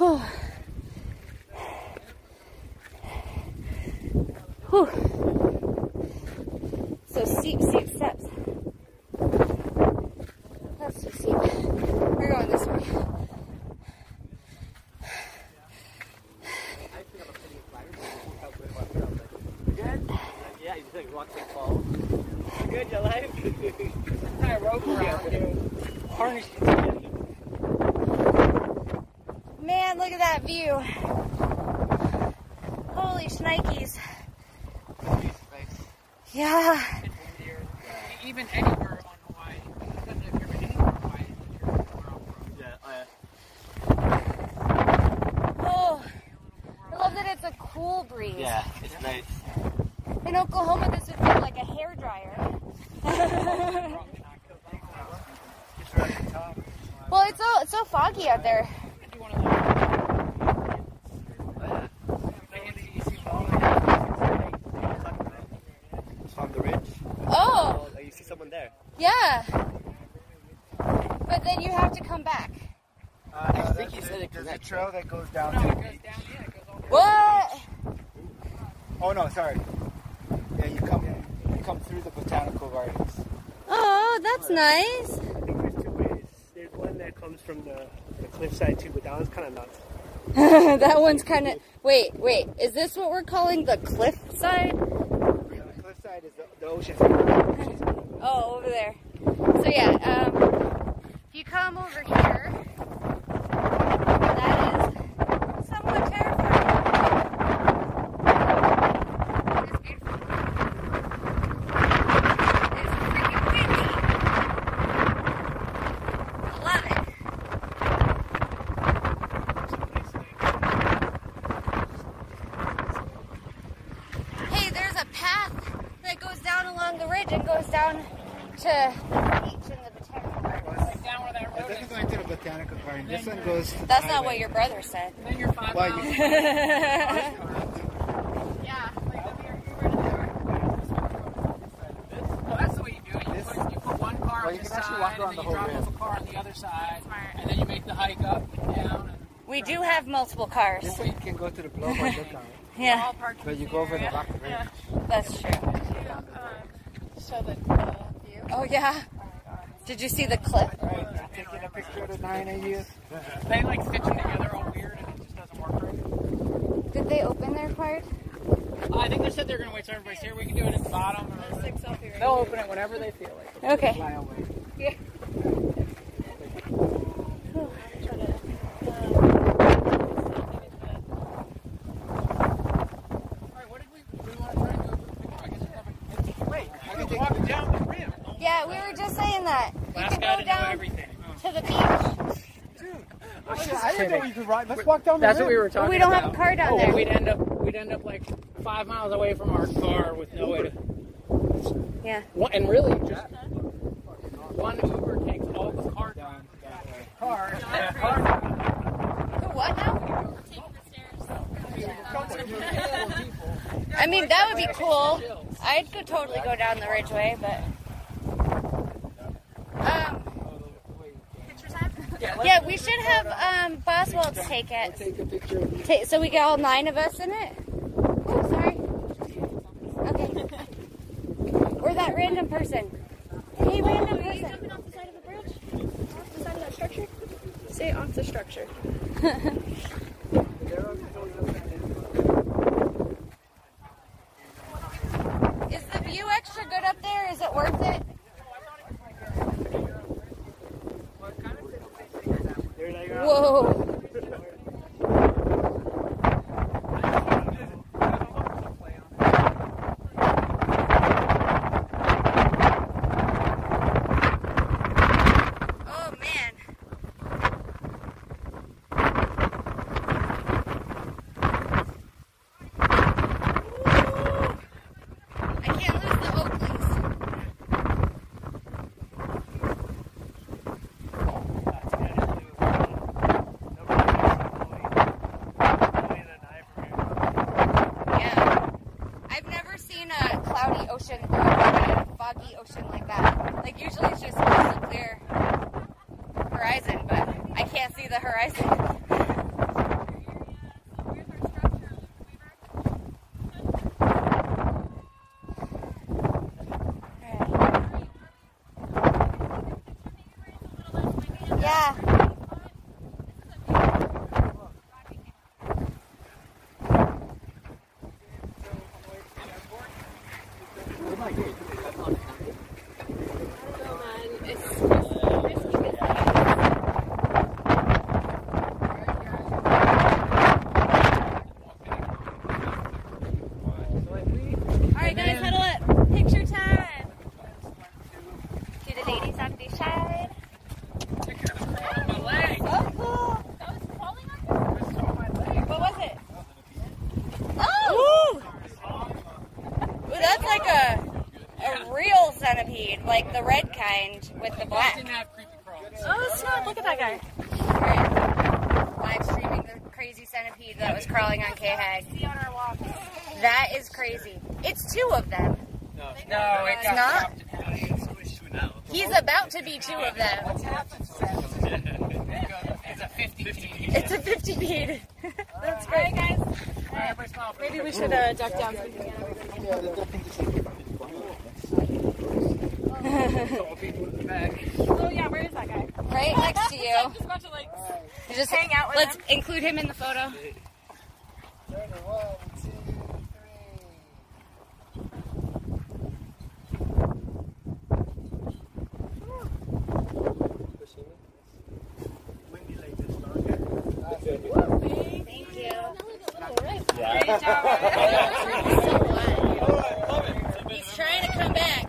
Oh. Whew. So steep, steep steps. That's too steep. We're going this way. Yeah, you just like rock and fall. Good, you like? Tie a rope around you. Harness Man, look at that view. Holy shnikes. Yeah. Even anywhere on Hawaii. Because if you're anywhere on Hawaii, you're more off-road. Yeah, uh, Oh, I love that it's a cool breeze. yeah, it's nice. In Oklahoma, this would feel like a hair dryer. well, it's so it's so foggy out there. On the ridge. Oh, Oh, you see someone there. yeah. But then you have to come back. Uh, no, I think that's you it. said it There's a connects. trail that goes down to the beach. What? Oh no, sorry. Yeah, you come you come through the botanical gardens. Oh, that's nice. I think there's two ways. There's one that comes from the, the cliffside too, but that one's kind of nuts. that one's kind of. Wait, wait. Is this what we're calling the cliff side? Yeah, the cliffside is the, the ocean. Oh, over there. So yeah, um, if you come over here, that is somewhat terrifying. It is beautiful. It is freaking windy. Love it. Hey, there's a path that goes down along the ridge and goes down to the beach in the botanical gardens. Down where that It road doesn't go into the botanical garden. This one goes to the That's not highway. what your brother said. is. Then you're five Why, miles. you- Yeah, like up here, over to the Well, that's the way you do it. You, This- put, you put one car Well, on you the side, and then the you drop off a car on the other side, and then you make the hike up and down. And We do have multiple cars. This way you can go to the blow by lookout. Yeah, all parked But you go over the rock ridge. that's true. show the uh, view. Oh yeah. Did you see the cliff? Right, taking a picture of the nine of you. they like stitch them together all weird, and it just doesn't work right. Did they open their card? I think they said they're going to wait till everybody's here. We can do it at the bottom. Or Six selfie right they'll open it whenever they feel like. Okay. Fly away. All right, what did we? Do we want to try and go? I guess we have a, wait, I can walk down the rim. Yeah, we were just saying that. You Last could guy go to know down everything. to the beach. I didn't know you could ride. Let's walk down the That's rim. what we were talking But we don't about. have a car down oh, there. We'd end up we'd end up like five miles away from our car with no way to. Yeah. One, and really, just one Uber takes all the car down. Car. car. The what now? Taking the stairs. I mean, that would be cool. I'd go totally go down the ridgeway, but. Um, Picture time? yeah, we should have um, Boswell take it. Take a picture of you. Ta so we get all nine of us in it. Oh, sorry. Okay. Or that random person. Hey, random person. Jumping off the side of the bridge? Off the side of that structure? Stay off the structure. like the red kind with the black. Oh snap, look at that guy. Live streaming the crazy centipede that was crawling on K-Hag. See on our walk. That is crazy. It's two of them. No, it It's not? He's about to be two of them. It's a 50 It's a 50 bead. That's great. guys. Maybe we should uh, duck down so we can get Oh yeah, where is that guy? Right next to you. Just about to like You Just hang out with Let's him. include him in the photo. Thank you. Great job. He's trying to come back.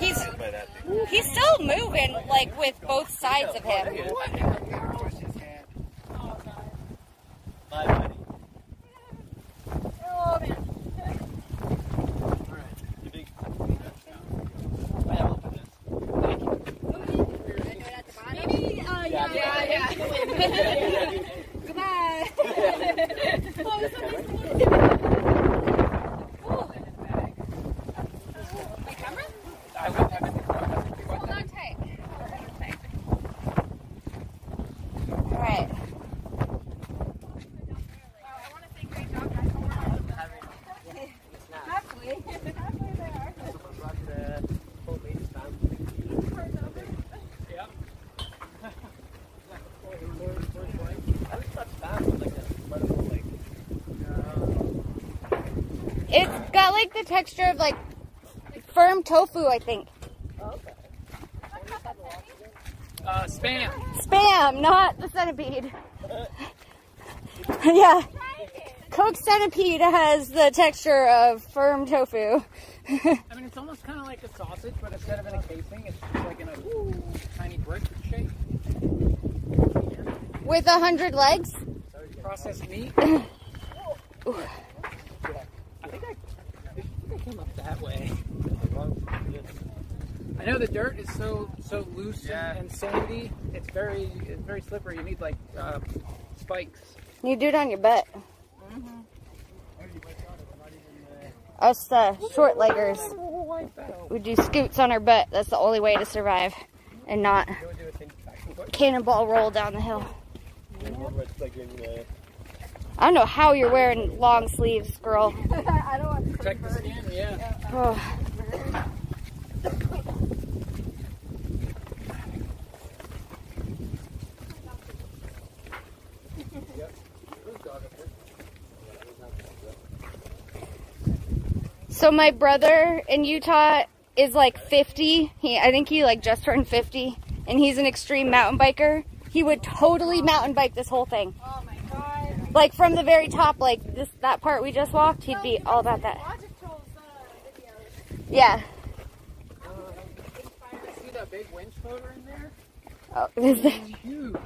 He's he's still moving like with both sides of him. Oh man. Maybe, uh, yeah, yeah, yeah. Goodbye. oh, this one is My camera? Hold on tight. All right. I want to say great job, guys. Halfway. Halfway there. It's got like the texture of like firm tofu, I think. Uh, spam. Spam, not the centipede. yeah. Coke centipede has the texture of firm tofu. I mean, it's almost kind of like a sausage, but instead of in a casing, it's like in a tiny brick shape. With a hundred legs. Processed meat. Ooh. I think I, I think I came up that way. I know the dirt is so so loose and, and sandy. It's very it's very slippery. You need like uh, spikes. You do it on your butt. Us uh, short leggers, we do scoots on our butt. That's the only way to survive, and not cannonball roll down the hill. I don't know how you're wearing long sleeves, girl. I don't want to Protect the skin, yeah. Oh. So my brother in Utah is like 50. He, I think he like just turned 50, and he's an extreme mountain biker. He would totally mountain bike this whole thing. Oh my god. Like from the very top, like this that part we just walked, he'd be all about that. Logic Trolls uh. Yeah. See that big winch motor in there? Oh, is that, Huge.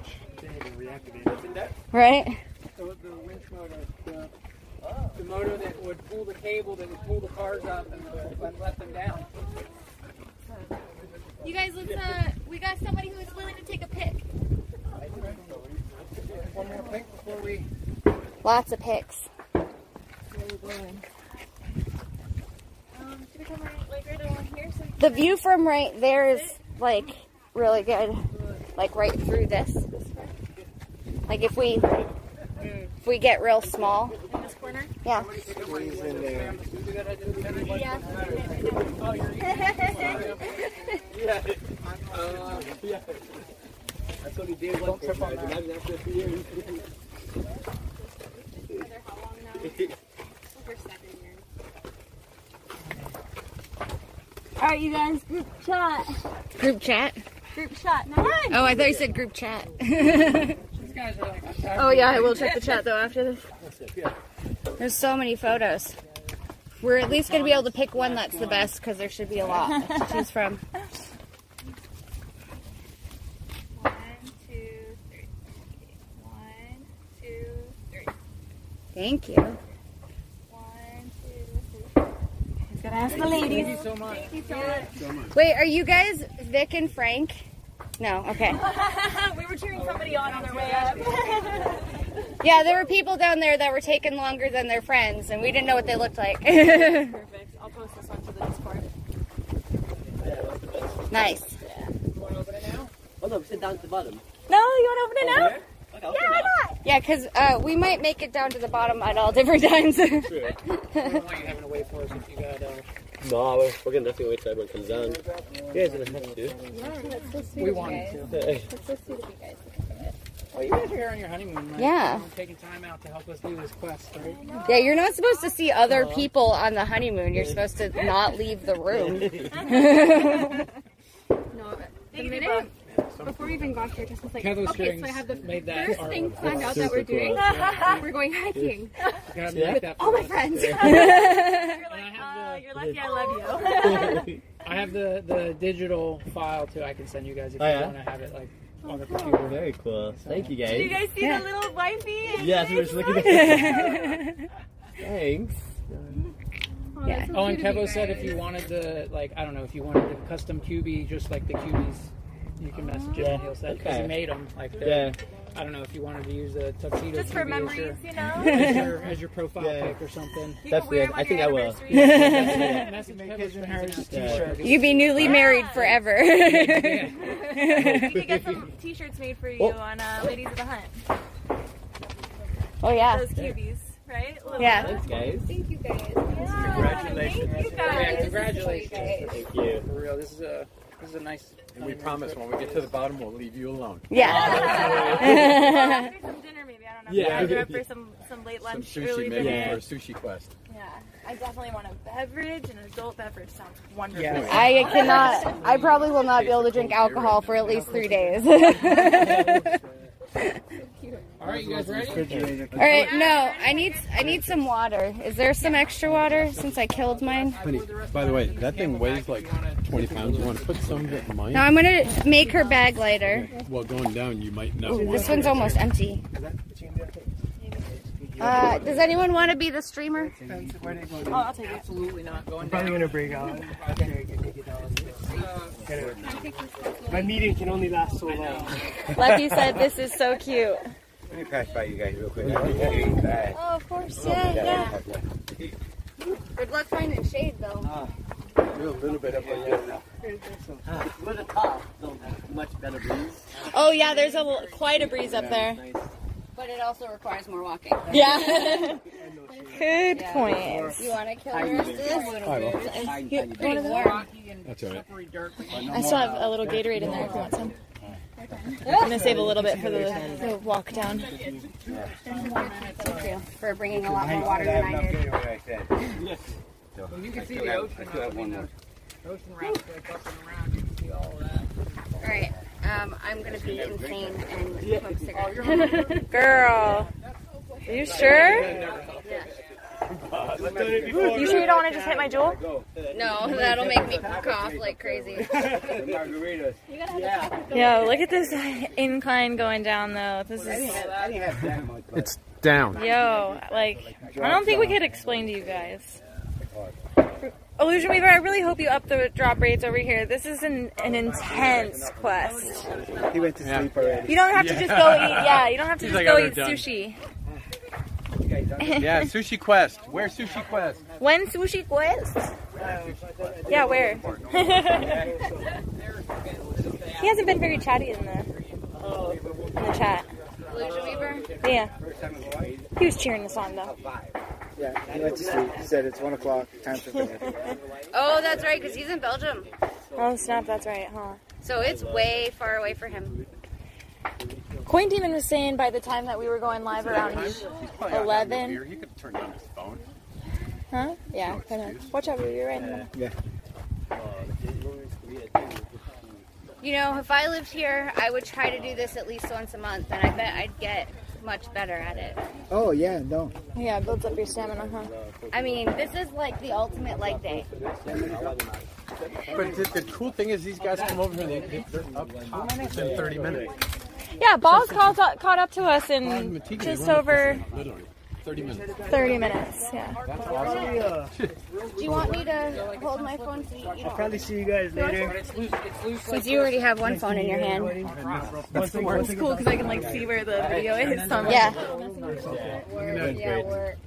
right? The, the winch motor, the, the motor that would pull the cable that would pull the cars up and, and let them down. You guys, let's uh, we got somebody who is willing to take a pic. One more pick before we. Lots of pics. Um, should we come right, like right here? So The view from right there is like really good. Like right through this. Like if we if we get real small. in this corner. Yeah. Squeeze in there. Yeah. Uh, That's what he did. Don't trip on that. Imagine after a few years. how long now? Over seven years. right, you guys, group chat. Group chat? Group. Come. Oh, I thought you said group chat. Oh yeah, I will check the chat though after this. There's so many photos. We're at least going to be able to pick one that's the best because there should be a lot to choose from. One, two, three. One, two, three. Thank you. One, two, three. He's gonna ask the ladies. Thank you so much. Thank you so much. Wait, are you guys Vic and Frank? No, okay. we were cheering somebody on on their way up. Yeah, there were people down there that were taking longer than their friends, and we didn't know what they looked like. Perfect. I'll post this one to the Discord. nice. Oh no, we sit down at the bottom. No, you want to open it now? Okay, Yeah, why not? Yeah, because uh, we might make it down to the bottom at all different times. I don't want you having to wait for us if you got. Uh, No, we're, we're gonna definitely wait till everyone comes down. You guys didn't have to. we wanted to. Well, you guys are here on your honeymoon, right? Yeah. You're taking time out to help us do this quest, right? yeah, you're not supposed to see other people on the honeymoon. You're supposed to not leave the room. No, the minute before we even got here, just was like, Kevo okay, Strings so I have the made that first our- thing planned out that we're doing. We're going hiking. You gotta make All my friends. You're like, I uh, have you're lucky I love you. I have the the digital file too. I can send you guys if Oh, you yeah? want to have it like on the computer. Very cool. Thank you guys. Did you guys see the little wifey? Yes, we were just looking at Thanks. Yeah. Oh, and Kevo said if you wanted the like I don't know if you wanted the custom QB just like the QBs, you can message him and he'll send because Okay. he made them like Yeah. they're I don't know if you wanted to use a tuxedo Just for QB as your, memories, you know? as your, as your profile Yeah. pic or something. You That's can wear good. them I on think your I will. anniversary. Message Kevo's Inheritance t-shirt. You'd be newly married forever. We could get some t-shirts made for you on uh, Ladies of the Hunt. oh yeah. Those cubies, right? Little Yeah. ones. Thanks, guys. Thank you guys. Yeah, Congratulations. Thank you Yeah, guys. congratulations. Thank you. For real, this is a this is a nice. And we promise when we get to the bottom, we'll leave you alone. Yeah. Some dinner, maybe. I don't know. Yeah. Maybe up for some, some late Some lunch, early sushi, maybe dinner. for a sushi quest. Yeah. I definitely want a beverage, an adult beverage sounds wonderful. Yeah. I cannot. I probably will not be able to drink alcohol for at least three days. All right, you guys ready? All right, no, I need I need some water. Is there some extra water since I killed mine? Honey, by the way, that thing weighs like 20 pounds. You want to put some of it in mine? No, I'm gonna make her bag lighter. Well, going down, you might not This one's almost empty. Uh, does anyone want to be the streamer? Oh, I'll take it. Absolutely not going I'm probably gonna break out. after I get naked down. Get it. My meeting can only last so long. Lucky said this is so cute. Let me pass by you guys real quick. Oh, of course, yeah, yeah. Good luck finding shade though. Do a little bit up like that. We're the top. Don't have much better breeze. Oh yeah, there's a quite a breeze up there. Nice. But it also requires more walking. Yeah. Good Yeah. point. You want to kill the rest of this? I will. It's pretty warm. Rocky and That's all right. I still have a little Gatorade in there if you want some. I'm gonna save a little bit for the, the walk down. Thank you for bringing a lot more water than I did. Well, you can see the ocean. I mean, the ocean rats like up and around. You can see all of that. All right, um, I'm gonna be insane and smoke cigarettes. Girl, Are you sure? I've done it before. You sure you don't want to just hit my Juul? no, that'll make me cough like crazy. Margaritas. Yeah, look at this incline going down though. This is I didn't have that much. but- It's down. yo, like I don't think we could explain to you guys. Illusion Weaver, I really hope you up the drop rates over here. This is an, an intense quest. He went to sleep already. You don't have to just go eat. Yeah, you don't have to He's just like, go "Oh, eat done." sushi. Yeah, Sushi Quest. Where's Sushi Quest? When sushi quest? Yeah, where? he hasn't been very chatty in the in the chat. Illusion Weaver? Yeah, he was cheering us on though. Yeah, he went to sleep. He said it's one o'clock. Time for bed. Oh, that's right, because he's in Belgium. Oh snap, that's right, huh? So it's way far away for him. Quaint even was saying by the time that we were going live around He's probably out having a 11. He could turn down his phone. Huh? Yeah. kinda. Watch out, you're right. in the middle. Yeah. Uh, You know, if I lived here, I would try to do this at least once a month, and I bet I'd get much better at it. Oh yeah, no. Yeah, it builds up your stamina, huh? I mean, this is like the ultimate leg day. But the, the cool thing is these guys come over here and they, they're up top in 30 minutes. Yeah, Ball's caught up, caught up to us in Antigua, just over Literally, 30 minutes. 30 minutes. Yeah. That's awesome. Do you want me to hold my phone so you, you I'll probably see you guys later. Since you already have one phone in your hand. Once a- once It's cool because I can like see where the video is. So I'm Yeah. Yeah, work.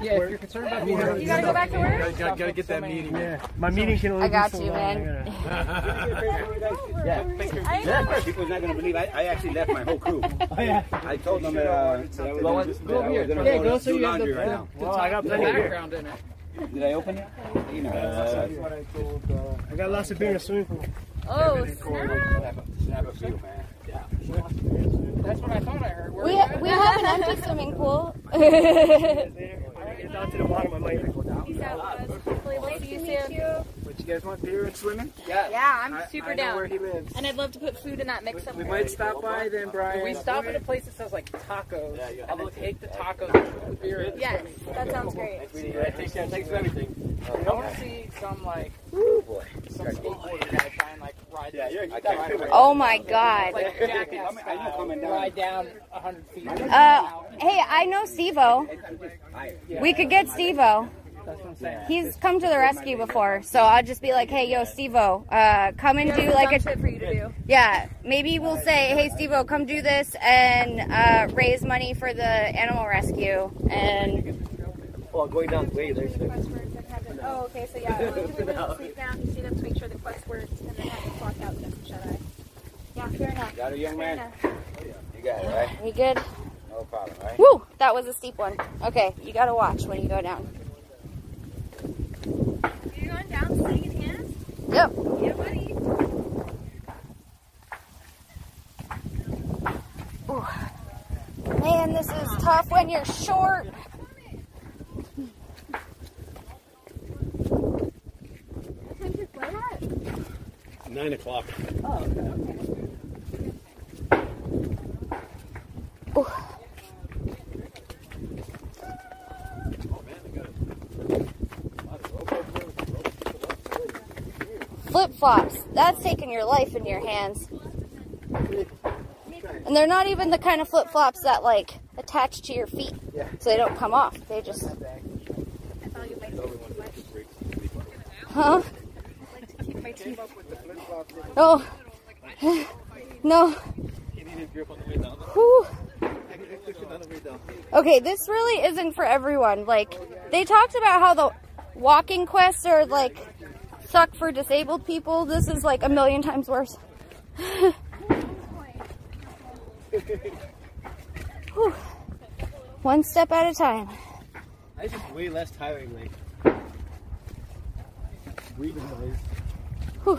Yeah, if you're concerned about You the You gotta go back to work? Gotta, gotta, gotta get that meeting. Yeah, my meeting can only be. I got be so you, long. man. Yeah, people's not gonna believe I, I actually left my whole crew. Oh yeah. I told them that, uh, that I was, Go gonna- over that I here. was gonna Yeah, go go to so do you have the- right now. Well, I got plenty of background in it. Did I open it? You know, uh, what I told. Uh, I got lots of beer in the swimming pool. Oh, snap snap a few, man. That's what I thought I heard. Where We was we have an empty swimming pool. Get down to the bottom. I might. hopefully we'll see you soon. but you guys want beer and swimming? Yeah, Yeah, I'm I- super I know down. where he lives. And I'd love to put food in that mix up. We somewhere. might stop by then, Brian. we stop at a place that says like tacos, and then take the tacos, put the beer in. Yes, that sounds great. Thanks, thanks for everything. I want to see some like Oh boy. some skateboarder guy try and like ride. Yeah, you're, this- I can't do it. Oh my god. like jackass I'm- I know style, coming down. ride down a hundred feet. Uh, hey, I know Stevo. We could get Stevo. That's what I'm saying. He's come to the rescue before, so I'll just be like, "Hey, yo, Stevo, uh, come and do like a shit for you to do. yeah." Maybe we'll say, "Hey, Stevo, come do this and uh, raise money for the animal rescue." And Oh, going down way there's Oh, okay, so yeah, we can leave it sleep down, you see them to make sure the quest works, and then have them clock out just shut eye. Yeah, fair enough. Got it, young Fair man? enough. You got it, right? we good? No problem, right? Woo! That was a steep one. Okay, you gotta watch when you go down. You're going down, sitting in hands? Yep. Yeah, buddy. Man, this is tough when you're short. Nine o'clock. Flip flops. That's taking your life in your hands. And they're not even the kind of flip flops that like attach to your feet so they don't come off. They just. Huh? Oh. No. Whew. Okay, this really isn't for everyone. Like, they talked about how the walking quests are like suck for disabled people. This is like a million times worse. One step at a time. I just way less tiring, like breathing wise.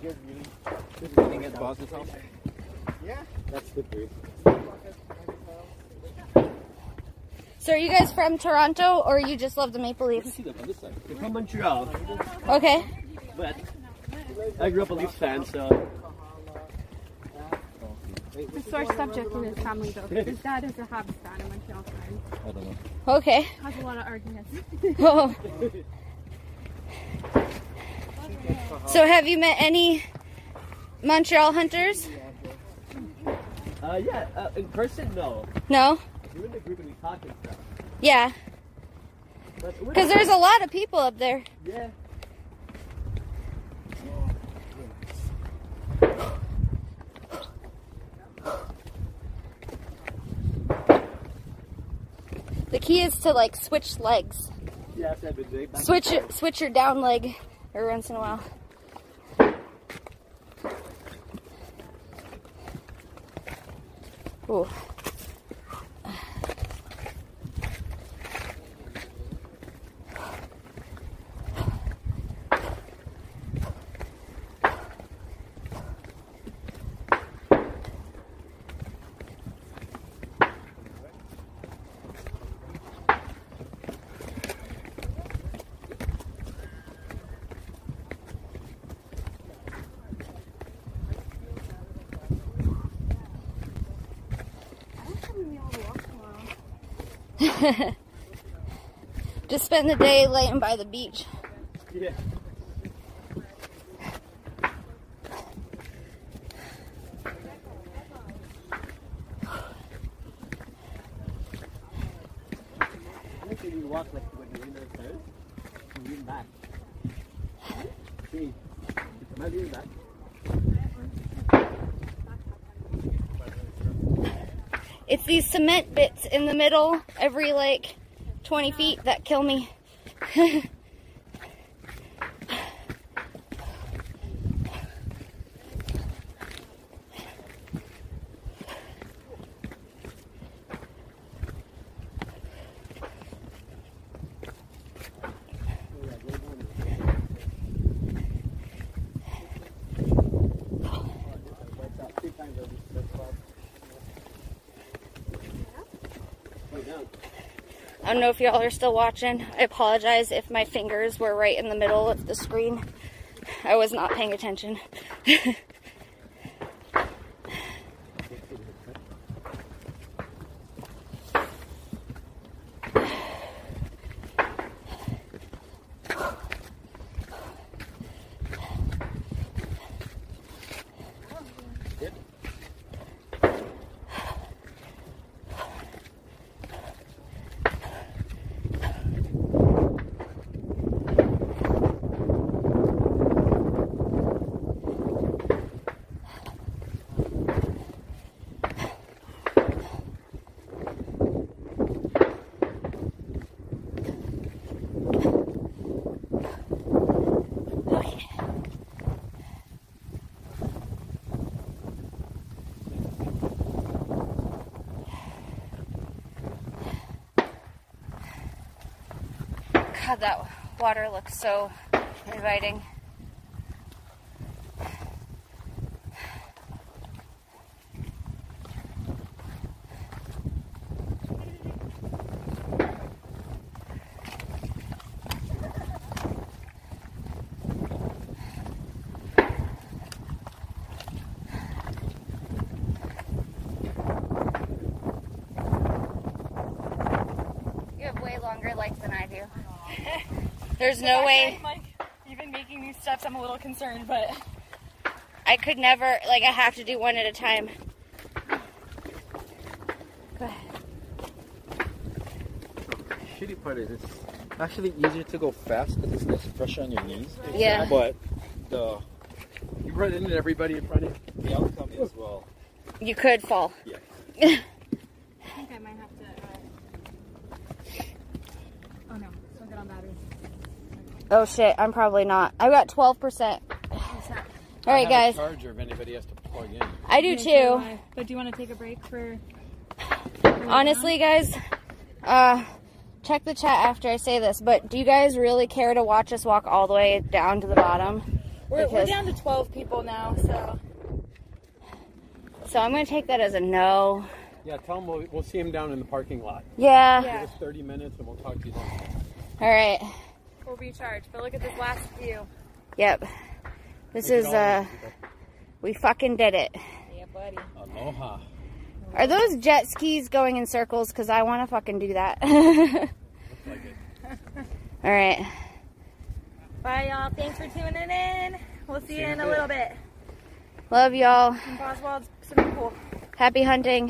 Sitting at Boston's house. Yeah. That's slippery. So, are you guys from Toronto or you just love the Maple Leafs? See them on this side. They're from Montreal, Okay. but I grew up a Leafs fan, so It's a sore subject in his family though. 'cause His dad is a Habs fan and Montreal fan. I don't know. Okay. Has a lot of arguments. Oh. So, have you met any Montreal hunters? Uh, yeah, uh, in person, no. No? We're in the group and we talk and stuff. Yeah. Because there's a lot of people up there. Yeah. The key is to like switch legs. Yeah, I've been big. Switch it, switch your down leg every once in a while. Ooh. Just spend the day laying by the beach. Yeah. I think you walk like when you're in the stairs, you lean back. See, am I leaning back? It's these cement bits in the middle every like 20 feet that kill me. don't know if y'all are still watching. I apologize if my fingers were right in the middle of the screen. I was not paying attention. God, that water looks so inviting. You have way longer legs than I do. There's no way Like, even making these steps, I'm a little concerned, but I could never, like, I have to do one at a time. Go ahead. Shitty part is it's actually easier to go fast because it's less pressure on your knees. Yeah. But the you run into everybody in front of you. The outcome is well. You could fall. Yeah. I think I might have to. Uh... Oh no, so good on battery. Oh shit, I'm probably not. I've got 12%. All right, I have guys. A charger if anybody has to plug in. I do too. But do you want to take a break for? Honestly, guys, uh, check the chat after I say this, but do you guys really care to watch us walk all the way down to the bottom? we're, we're Because- down to 12 people now, so. So I'm going to take that as a no. Yeah, tell them we'll, we'll see him down in the parking lot. Yeah. Give us 30 minutes and we'll talk to you then. All right. We'll recharge. But look at this last view. Yep. This is, all uh, we fucking did it. Yeah, buddy. Aloha. Are those jet skis going in circles? Because I want to fucking do that. Like it. All right. Bye, y'all. Thanks for tuning in. We'll see you in a little bit. Love y'all. In Boswell's swimming pool. Happy hunting.